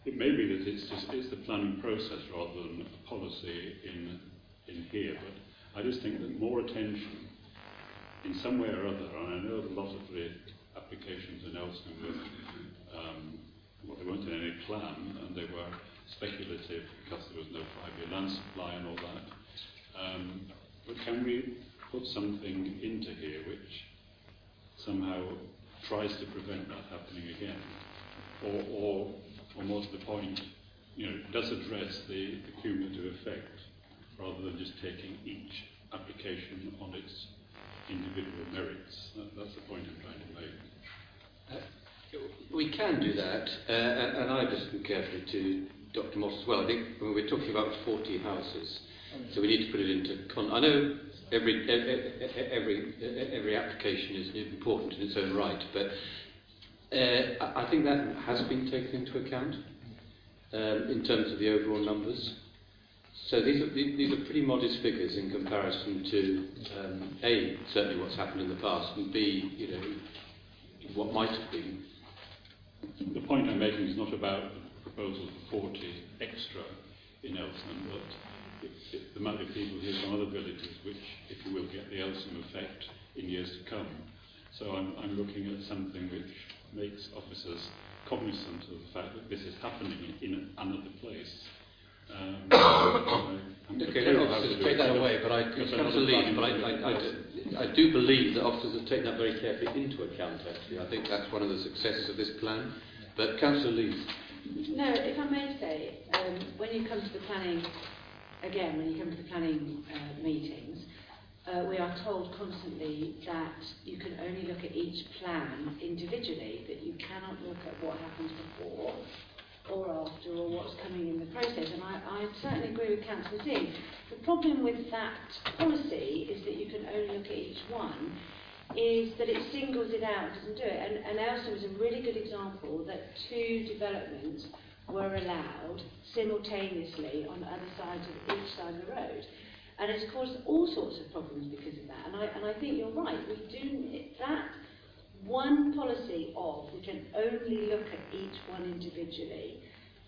it may be that it's just it's the planning process rather than a policy in in here, but I just think that more attention in some way or other, and I know a lot of the applications in Elson were, um, well, they weren't in any plan, and they were speculative because there was no five-year land supply and all that. Um, but can we put something into here which somehow tries to prevent that happening again? Or, or, or more to the point, you know, does address the, the cumulative effect rather than just taking each application on its individual merits. That, that's the point I'm trying to make.
We can do that, uh, and, and I listened carefully to Dr. Moss as well. I think when we're talking about 40 houses, so we need to put it into. Con- I know every every every application is important in its own right, but uh, I think that has been taken into account um, in terms of the overall numbers. So these are, these are pretty modest figures in comparison to um, a certainly what's happened in the past, and b you know what might have been.
The point I'm making is not about the proposal for 40 extra in Elsenham, but there might be people here from other villages which, if you will, get the Elsenham effect in years to come. So I'm, I'm looking at something which makes officers cognizant of the fact that this is happening in another place. Um, I'm
Okay,
clear
officers
do
take that away, but I,
Because
it's
I'm not
Councillor Leeds,
planning
but I,
do
I. I, do- I do believe that officers have taken that very carefully into account, actually. I think that's one of the successes of this plan. But Councillor Leeds.
No, if I may say, um, when you come to the planning, again, when you come to the planning uh, meetings, uh, we are told constantly that you can only look at each plan individually, that you cannot look at what happened before or after or what's coming in the process. And I, I certainly agree with Councillor Dean. The problem with that policy is that you can only look at each one is that it singles it out, doesn't do it. And, and Elsa was a really good example that two developments were allowed simultaneously on other sides of each side of the road. And it's caused all sorts of problems because of that. And I, and I think you're right. We do that one policy of we can only look at each one individually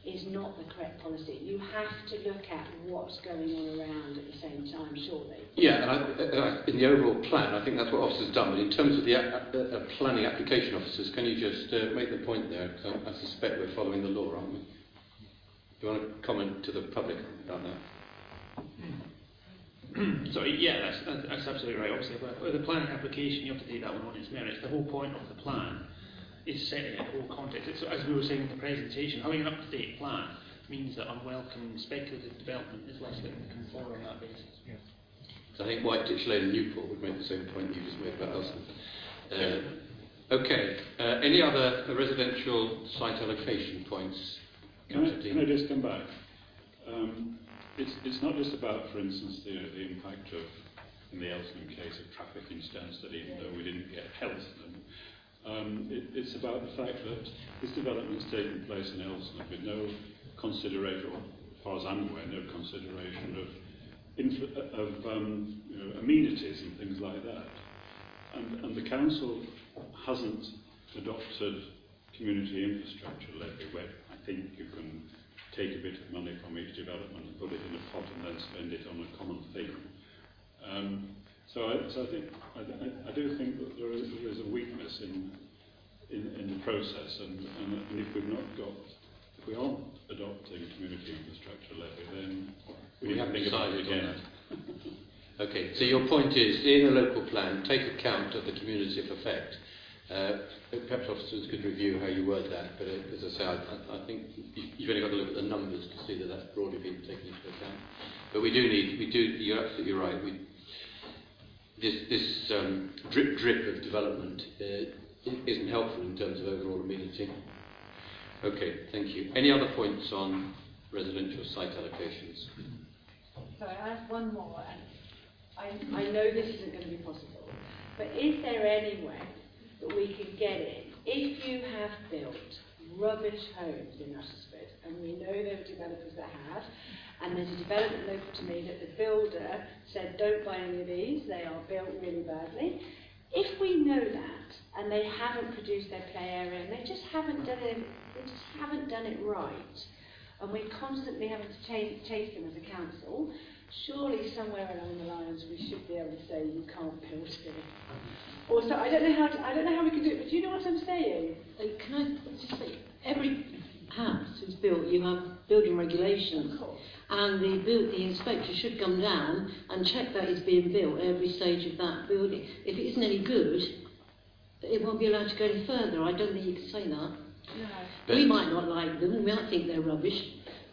is not the correct policy. You have to look at what's going on around at the same time, surely.
Yeah, and I, uh, in the overall plan, I think that's what officers done. But in terms of the a- uh, uh, planning application officers, can you just uh, make the point there? Because I, I suspect we're following the law, aren't we? Do you want to comment to the public about that?
so yeah, that's, that's, that's absolutely right. Obviously, with- with the planning application, you have to take that one on its merits. The whole point of the plan is setting it the whole context. It's, as we were saying in the presentation, having an up-to-date plan means that unwelcome speculative development is less likely to come forward on that basis.
So I think White Ditch Lane and Newport would make the same point you just made about Elson. Uh, okay, uh, any other residential site allocation points?
Can I, can I just come back? Um, it's, it's not just about, for instance, the, the impact of, in the Elsenham case, of traffic in Stansted, even though we didn't get Elsenham. Um, it, it's about the fact that this development has taken place in Elsenham with no consideration, or as far as I'm aware, no consideration of, of um, you know, amenities and things like that. And, and the council hasn't adopted community infrastructure levy where I think you can take a bit of money from each development and put it in a pot and then spend it on a common thing. Um, so, I, so I think I, I, do think that there is, there is a weakness in, in, in the process, and, and, if we've not got, if we aren't adopting community infrastructure levy, then we,
We
need to
haven't
think about
decided on
again.
Okay, so your point is, in a local plan, take account of the cumulative effect. Uh, perhaps officers could review how you word that, but uh, as I say, I, think you- you've only got to look at the numbers to see that that's broadly been taken into account. But we do need, we do, you're absolutely right, we, this, this um, drip drip of development uh, isn't helpful in terms of overall amenity. Okay, thank you. Any other points on residential site allocations?
Sorry, I have one more, and I, I know this isn't going to be possible, but is there any way that we can get in, if you have built rubbish homes in Uttlesford, and we know there are developers that have, and there's a development local to me that the builder said, don't buy any of these, they are built really badly. If we know that, and they haven't produced their play area, and they just haven't done it, they just haven't done it right, and we're constantly having to chase, chase them as a council, surely somewhere along the lines we should be able to say you can't build here. Or so I don't know how to, I don't know how we can do it, but do you know what I'm saying?
Uh, can I just say, every house is built, you have building regulations, and the, build, the inspector should come down and check that it's being built at every stage of that building. If it isn't any good, it won't be allowed to go any further. I don't think you can say that.
No.
we might not like them, we might think they're rubbish,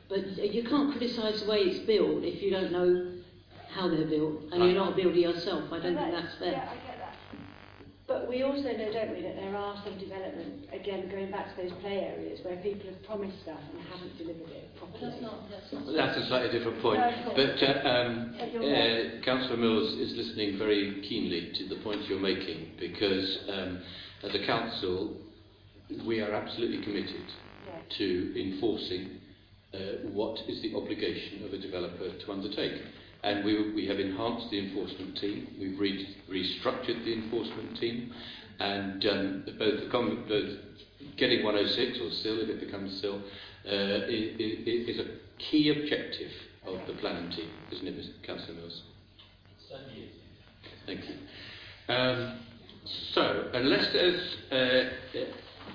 but you can't criticise the way it's built if you don't know how they're built, and you're not a builder yourself. I don't think that's fair.
Yeah, I get that. But we also know, don't we, that there are some development, again, going back to those play areas where people have promised stuff and haven't delivered it properly.
That's not, that's not.
Well, That's a slightly different point.
No.
But uh, um, uh. Councillor Mills is listening very keenly to the points you're making because um, as a council, we are absolutely committed to enforcing uh, what is the obligation of a developer to undertake. And we, we have enhanced the enforcement team, we've re- restructured the enforcement team, and um, both, the com- both getting 106 or CIL, if it becomes CIL, uh, is, is a key objective of the planning team, isn't it, Mr. Councillor Mills? Thank you. Um, so, unless there's uh,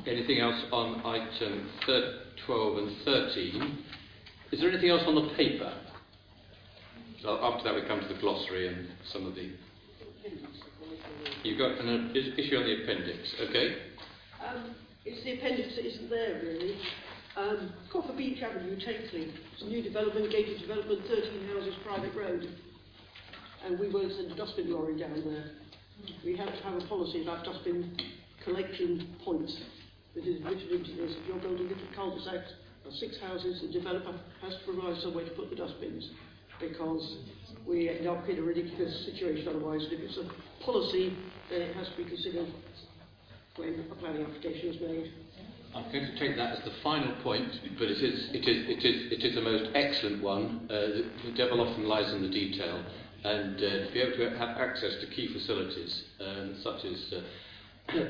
anything else on item thir- 12 and 13, is there anything else on the paper? So after that, we come to the glossary and some of the. You've got an issue on the appendix, okay?
Um, it's the appendix that isn't there, really. Um, Copper Beach Avenue, Takeley. It's a new development, gated development, 13 houses, private road. And we won't send a dustbin lorry down there. We have to have a policy about dustbin collection points. That is written into this. If you're building little cul-de-sacs of six houses, the developer has to provide somewhere to put the dustbins. Because we end up in a ridiculous situation otherwise. And if it's a policy, then it has to be considered when a planning application is made.
I'm going to take that as the final point, but it is, it is, it is, it is the most excellent one. Uh, the, the devil often lies in the detail, and uh, to be able to have access to key facilities, um, such as uh,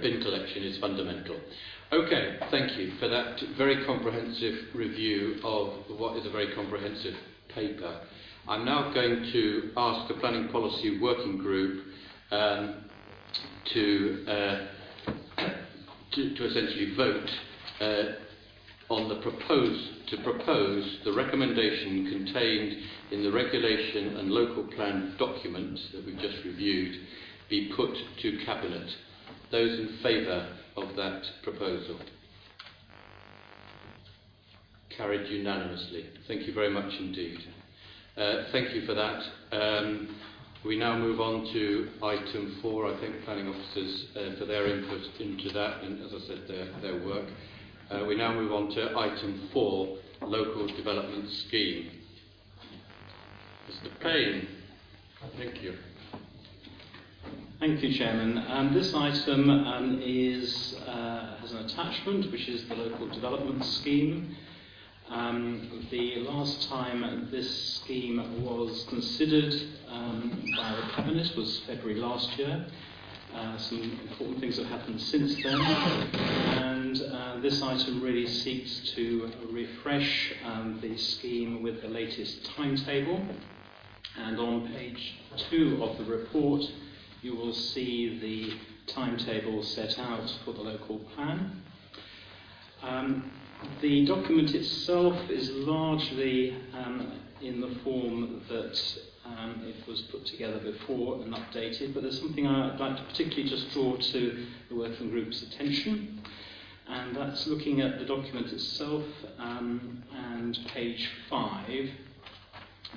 bin collection, is fundamental. Okay, thank you for that very comprehensive review of what is a very comprehensive paper. I'm now going to ask the Planning Policy Working Group um, to, uh, to, to essentially vote uh, on the propose, to propose the recommendation contained in the regulation and local plan document that we've just reviewed be put to Cabinet. Those in favour of that proposal? Carried unanimously. Thank you very much indeed. Uh, thank you for that. Um, we now move on to item four. I thank planning officers uh, for their input into that and, as I said, their, their work. Uh, we now move on to item four, local development scheme. Mr. Payne. Thank you.
Thank you, Chairman. Um, this item um, is, uh, has an attachment, which is the local development scheme. Um, the last time this scheme was considered um, by the Cabinet was February last year. Uh, some important things have happened since then, and uh, this item really seeks to refresh um, the scheme with the latest timetable. And on page two of the report, you will see the timetable set out for the local plan. Um, the document itself is largely um, in the form that um, it was put together before and updated, but there's something I'd like to particularly just draw to the working group's attention, and that's looking at the document itself um, and page 5,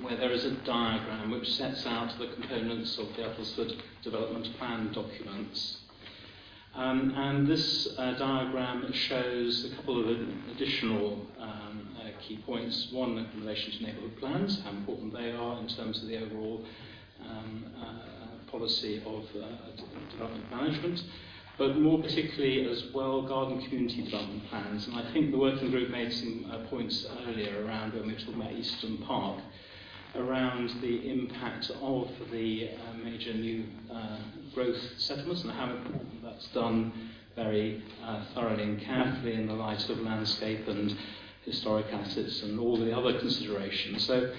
where there is a diagram which sets out the components of the Uttlesford Development Plan documents. Um, and this uh, diagram shows a couple of additional um, uh, key points. One, in relation to neighbourhood plans, how important they are in terms of the overall um, uh, policy of uh, development management, but more particularly as well garden community development plans. And I think the working group made some uh, points earlier around when we were talking about Easton Park around the impact of the uh, major new uh, growth settlements and how important that's done very uh, thoroughly and carefully in the light of landscape and historic assets and all the other considerations. So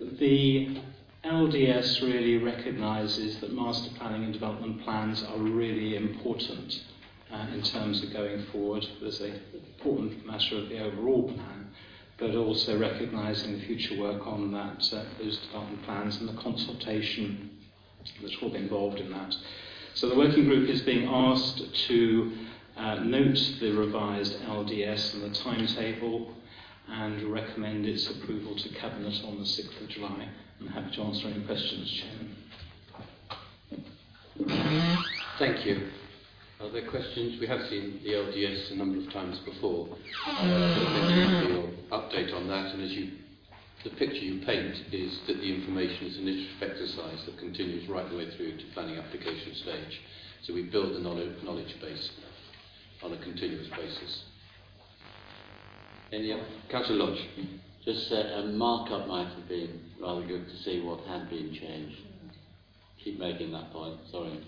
the LDS really recognises that master planning and development plans are really important uh, in terms of going forward as an important matter of the overall plan but also recognising the future work on that, uh, those development plans and the consultation that will be involved in that. So the working group is being asked to uh, note the revised LDS and the timetable and recommend its approval to Cabinet on the 6th of July. I'm happy to answer any questions,
Chairman. Thank you. Are there questions? We have seen the LDS a number of times before. Uh, thank you for your update on that. And as you, the picture you paint is that the information is an iterative exercise that continues right the way through to planning application stage. So we build the knowledge, knowledge base on a continuous basis. Any other? Councillor Lodge.
Just uh, a markup might have been rather good to see what had been changed. Keep making that point, sorry.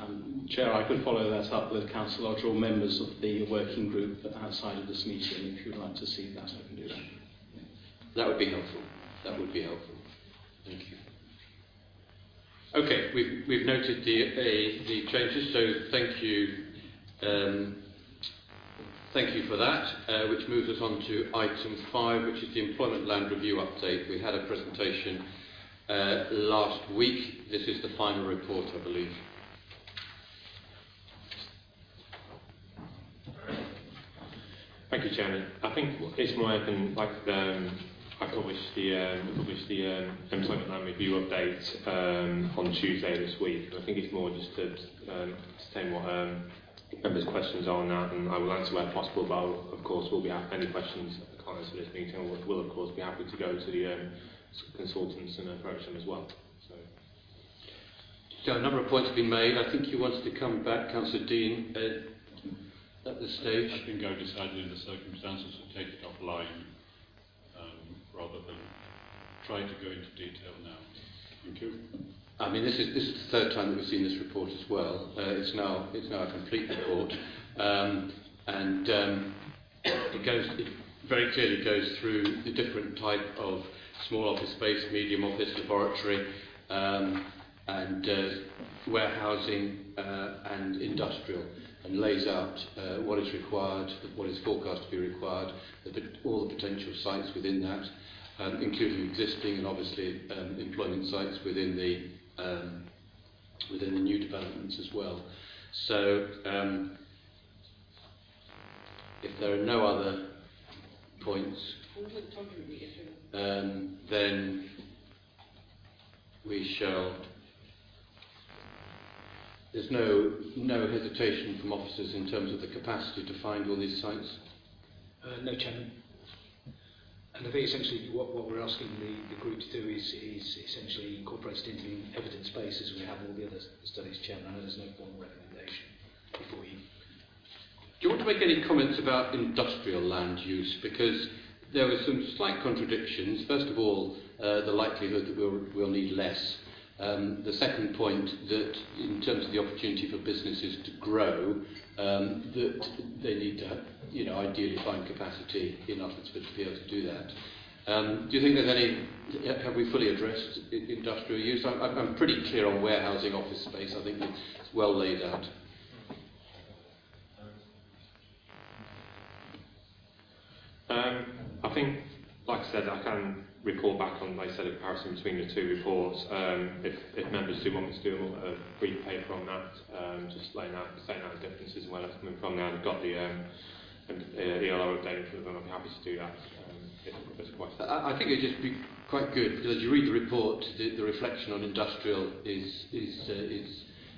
Um, Chair, I could follow that up with Councillor Lodge or members of the working group outside of this meeting. If you'd like to see that, I can do that.
That would be helpful. That would be helpful. Thank you. Okay, we've, we've noted the, uh, the changes, so thank you. Um, thank you for that, uh, which moves us on to item five, which is the employment land review update. We had a presentation uh, last week. This is the final report, I believe.
Thank you, Chairman. I think it's more open, like um, I published the um, published the um, employment land review update um, on Tuesday this week. I think it's more just to um, explain what um, members' questions are on that, and I will answer where possible. But I'll, of course, we'll be happy, any questions I can't answer this meeting. We'll, will of course be happy to go to the um, consultants and approach them as well. So.
So a number of points have been made. I think you wanted to come back, Councillor Dean. Uh, at this stage?
I think I decided in the circumstances to take it offline um, rather than try to go into detail now. Thank you.
I mean, this is this is the third time that we've seen this report as well. Uh, it's now it's now a complete report, um, and um, it goes it very clearly goes through the different type of small office space, medium office, laboratory, um, and uh, warehousing uh, and industrial and lays out uh, what is required, what is forecast to be required, the, all the potential sites within that, um, including existing and obviously um, employment sites within the um, within the new developments as well. So um, if there are no other points, um, then we shall there's no, no hesitation from officers in terms of the capacity to find all these sites?
Uh, no, Chairman. And I think essentially what, what we're asking the, the group to do is, is essentially incorporate it into the evidence base as we have all the other studies, Chairman. I know there's no formal recommendation before you.
Do you want to make any comments about industrial land use? Because there were some slight contradictions. First of all, uh, the likelihood that we'll, we'll need less. Um, the second point that in terms of the opportunity for businesses to grow, um, that they need to, you know, ideally find capacity in Uttlesford to be able to do that. Um, do you think there's any, have we fully addressed industrial use? I'm, pretty clear on warehousing office space. I think it's well laid out.
I think, like I said, I can recall back on, like I said, a comparison between the two reports. Um, if, if members do want me to do a brief paper on that, um, just laying out, saying out the differences and where that's coming from now, I've got the um, uh, ELR update for them, I'd be happy to do that. Um, if there's a question.
I, I think it'd just be quite good, because as you read the report, the, the reflection on industrial is, is, uh, is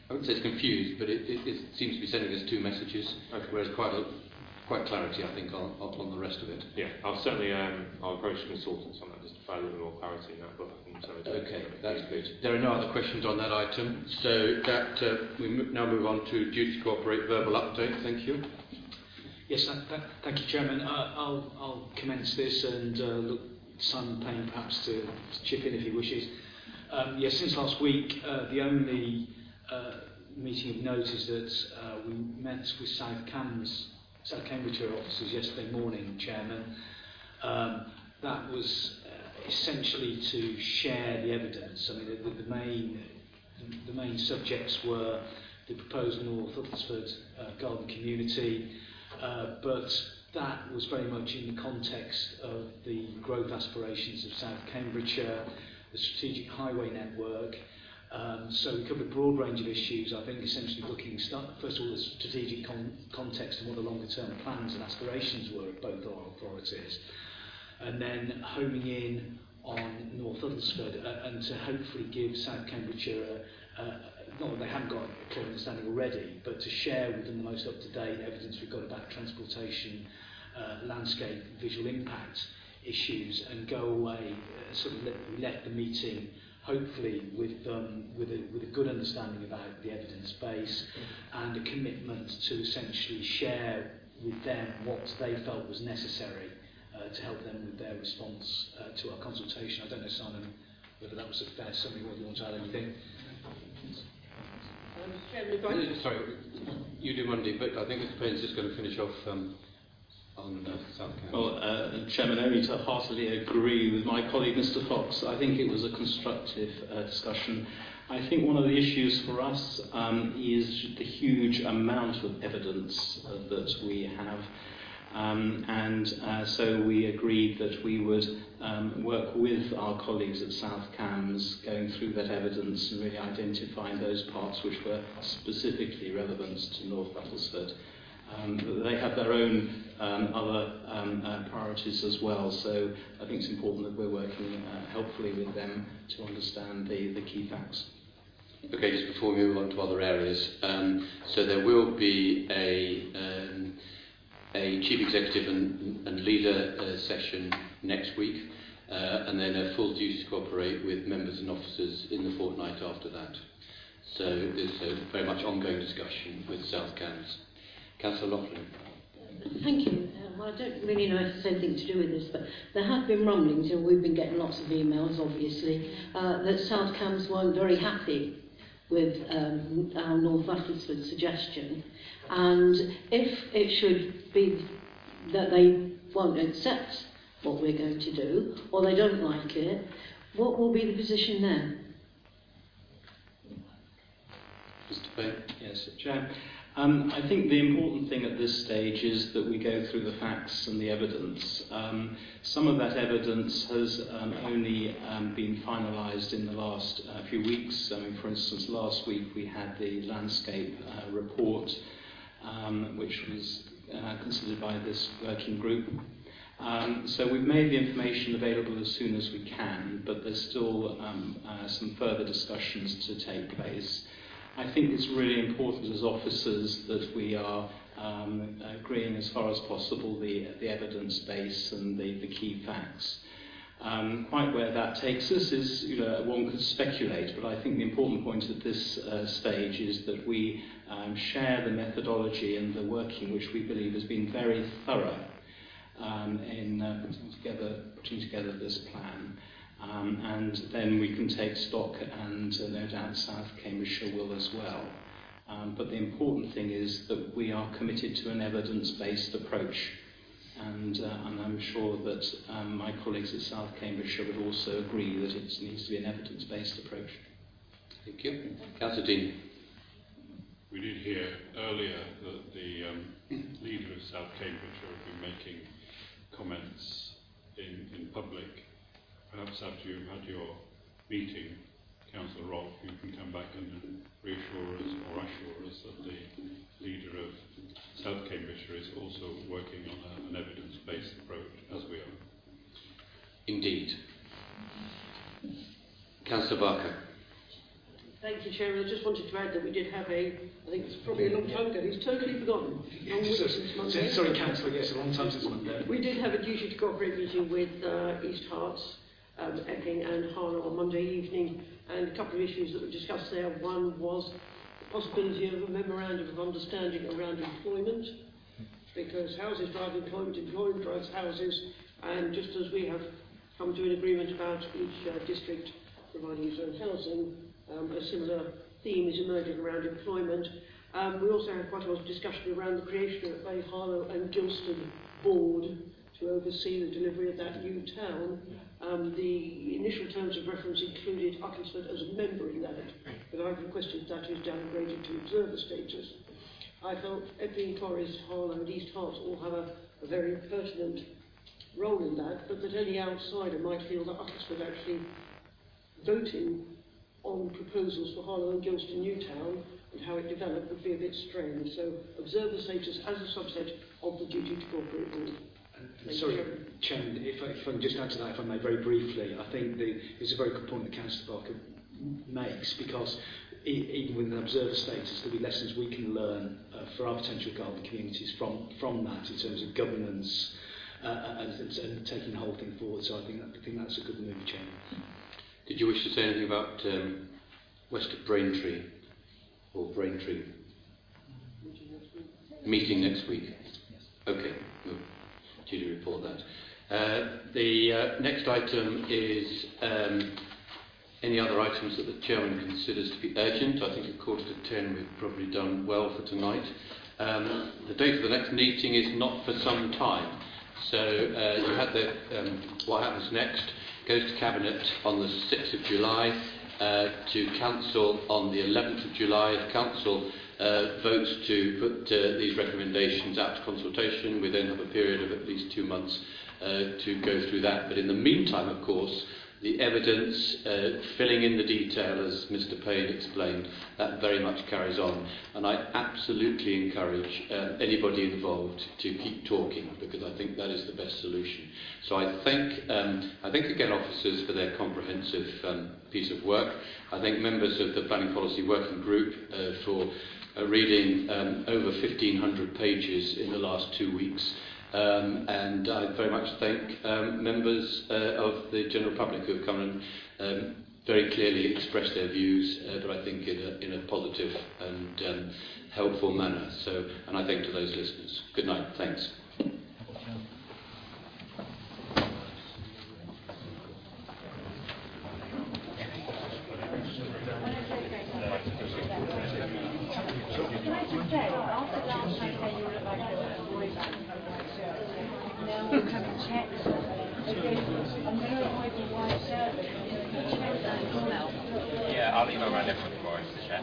I wouldn't say it's confused, but it, it, it seems to be sending us two messages, okay. whereas quite a, quite clarity, I think, on, on the rest of it.
Yeah, I'll certainly um, I'll approach consultants on that just to provide a little more clarity in that. But
okay, that's good. There are no other questions on that item, so that uh, we now move on to duty to cooperate verbal update. Thank you.
Yes, that, that, thank you, Chairman. Uh, I'll, I'll commence this and uh, look Simon Payne perhaps to chip in if he wishes. Um, yes, since last week, uh, the only uh, meeting of note is that uh, we met with South Cambs South Cambridgeshire officers yesterday morning, Chairman. Um, that was uh, essentially to share the evidence. I mean, the, the, the main the, main subjects were the proposed North Uttlesford uh, garden community, uh, but that was very much in the context of the growth aspirations of South Cambridgeshire, the strategic highway network, Um, so we covered a broad range of issues, I think essentially looking, first of all, the strategic con context and what the longer term plans and aspirations were of both our authorities, and then homing in on North Uttlesford uh, and to hopefully give South Cambridgeshire, uh, uh, not that they haven't got a clear understanding already, but to share with them the most up-to-date evidence we've got about transportation, uh, landscape, visual impact issues and go away, uh, sort of let, let the meeting hopefully with, um, with, a, with a good understanding about the evidence base and a commitment to essentially share with them what they felt was necessary uh, to help them with their response uh, to our consultation. I don't know, Simon, whether that was a fair summary, whether you want to add anything.
Um, Sorry, you do Monday, but I think Mr Payne's just going to finish off um, on South
Well, uh, Chairman, only to heartily agree with my colleague Mr Fox. I think it was a constructive uh, discussion. I think one of the issues for us um, is the huge amount of evidence uh, that we have. Um, and uh, so we agreed that we would um, work with our colleagues at South Cambs going through that evidence and really identifying those parts which were specifically relevant to North Uttlesford. Um, they have their own um, other um, uh, priorities as well, so I think it's important that we're working uh, helpfully with them to understand the, the key facts.
Okay, just before we move on to other areas, um, so there will be a, um, a chief executive and, and leader uh, session next week, uh, and then a full duty to cooperate with members and officers in the fortnight after that. So there's a very much ongoing discussion with South Cambs. Councillor Loughlin.
Thank you. Um, I don't really know if it's anything to do with this, but there have been rumblings, and we've been getting lots of emails, obviously, uh, that South Cambs weren't very happy with um, our North Uttlesford suggestion. And if it should be that they won't accept what we're going to do, or they don't like it, what will be the position then?
Mr. Payne?
Yes, Chair. Um, I think the important thing at this stage is that we go through the facts and the evidence. Um, some of that evidence has um, only um, been finalised in the last uh, few weeks. I mean, for instance, last week we had the landscape uh, report, um, which was uh, considered by this working group. Um, so we've made the information available as soon as we can, but there's still uh, some further discussions to take place. I think it's really important as officers that we are um, agreeing as far as possible the, the evidence base and the, the key facts. Um, quite where that takes us is, you know, one could speculate, but I think the important point at this uh, stage is that we um, share the methodology and the working which we believe has been very thorough um, in uh, putting, together, putting together this plan. Um, and then we can take stock, and uh, no doubt South Cambridgeshire will as well. Um, but the important thing is that we are committed to an evidence-based approach and, uh, and I'm sure that um, my colleagues at South Cambridgeshire would also agree that it needs to be an evidence-based approach.
Thank you. Councillor Dean.
We did hear earlier that the um, leader of South Cambridgeshire had been making comments in, in public. Perhaps after you've had your meeting, Councillor Rock, you can come back and reassure us or assure us that the leader of South Cambridgeshire is also working on a, an evidence-based approach, as we are.
Indeed. Councillor Barker.
Thank you, Chairman. I just wanted to add that we did have a, I think it's probably a long time ago, he's totally forgotten. Long week since
Sorry, Councillor, yes, a long time since Monday.
We did have a duty to cooperate meeting with uh, East Herts, um, Epping and Harlow on Monday evening, and a couple of issues that were discussed there. One was the possibility of a memorandum of understanding around employment, because houses drive employment, employment drives houses, and just as we have come to an agreement about each uh, district providing its own housing, um, a similar theme is emerging around employment. Um, we also had quite a lot of discussion around the creation of a Harlow and Gilston board to oversee the delivery of that new town. Um, the initial terms of reference included Uttlesford as a member in that, but I've requested that is downgraded to observer status. I felt Epping, Forest, Harlow and East Herts all have a, a very pertinent role in that, but that any outsider might feel that Uttlesford actually voting on proposals for Harlow and Gilston Newtown and how it developed would be a bit strange. So observer status as a subset of the duty to cooperate. Thank
Sorry,
you.
Chairman, if I, if I can just add to that, if I may, very briefly, I think the, it's a very good point that Councillor Barker makes because e- even with an observer status, there'll be lessons we can learn uh, for our potential garden communities from, from that in terms of governance uh, and, and, and taking the whole thing forward. So I think, that, I think that's a good move, Chairman.
Did you wish to say anything about um, West of Braintree or Braintree? Meeting next week. Okay, to report that. Uh, the uh, next item is um, any other items that the chairman considers to be urgent. I think at quarter to ten we've probably done well for tonight. Um, the date of the next meeting is not for some time. So uh, you the um, what happens next goes to cabinet on the 6th of July, uh, to council on the 11th of July. If council uh, votes to put uh, these recommendations out to consultation, we then have a period of at least two months uh, to go through that. But in the meantime, of course, the evidence, uh, filling in the detail, as Mr. Payne explained, that very much carries on. And I absolutely encourage uh, anybody involved to keep talking because I think that is the best solution. So I thank, um, I thank again officers for their comprehensive um, piece of work. I thank members of the Planning Policy Working Group uh, for uh, reading um, over 1,500 pages in the last two weeks. Um, and I very much thank um, members uh, of the general public who have come and um, very clearly expressed their views, uh, but I think in a, in a positive and um, helpful manner. So, and I thank to those listeners. Good night. Thanks.
Yeah, I'll email around everyone tomorrow to check.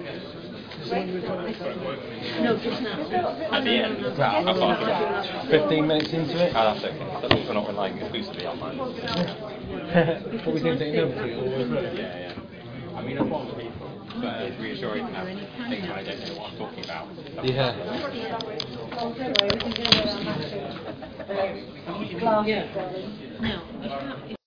no, just now.
At the end?
Right,
I've 15 minutes into it? Oh, that's okay. That means we're not relying exclusively on mine.
What we can take note of it.
Yeah, yeah. I mean, I want to be uh, reassuring that they kind of don't know what I'm talking about.
Yeah.
Yeah. Now, if that-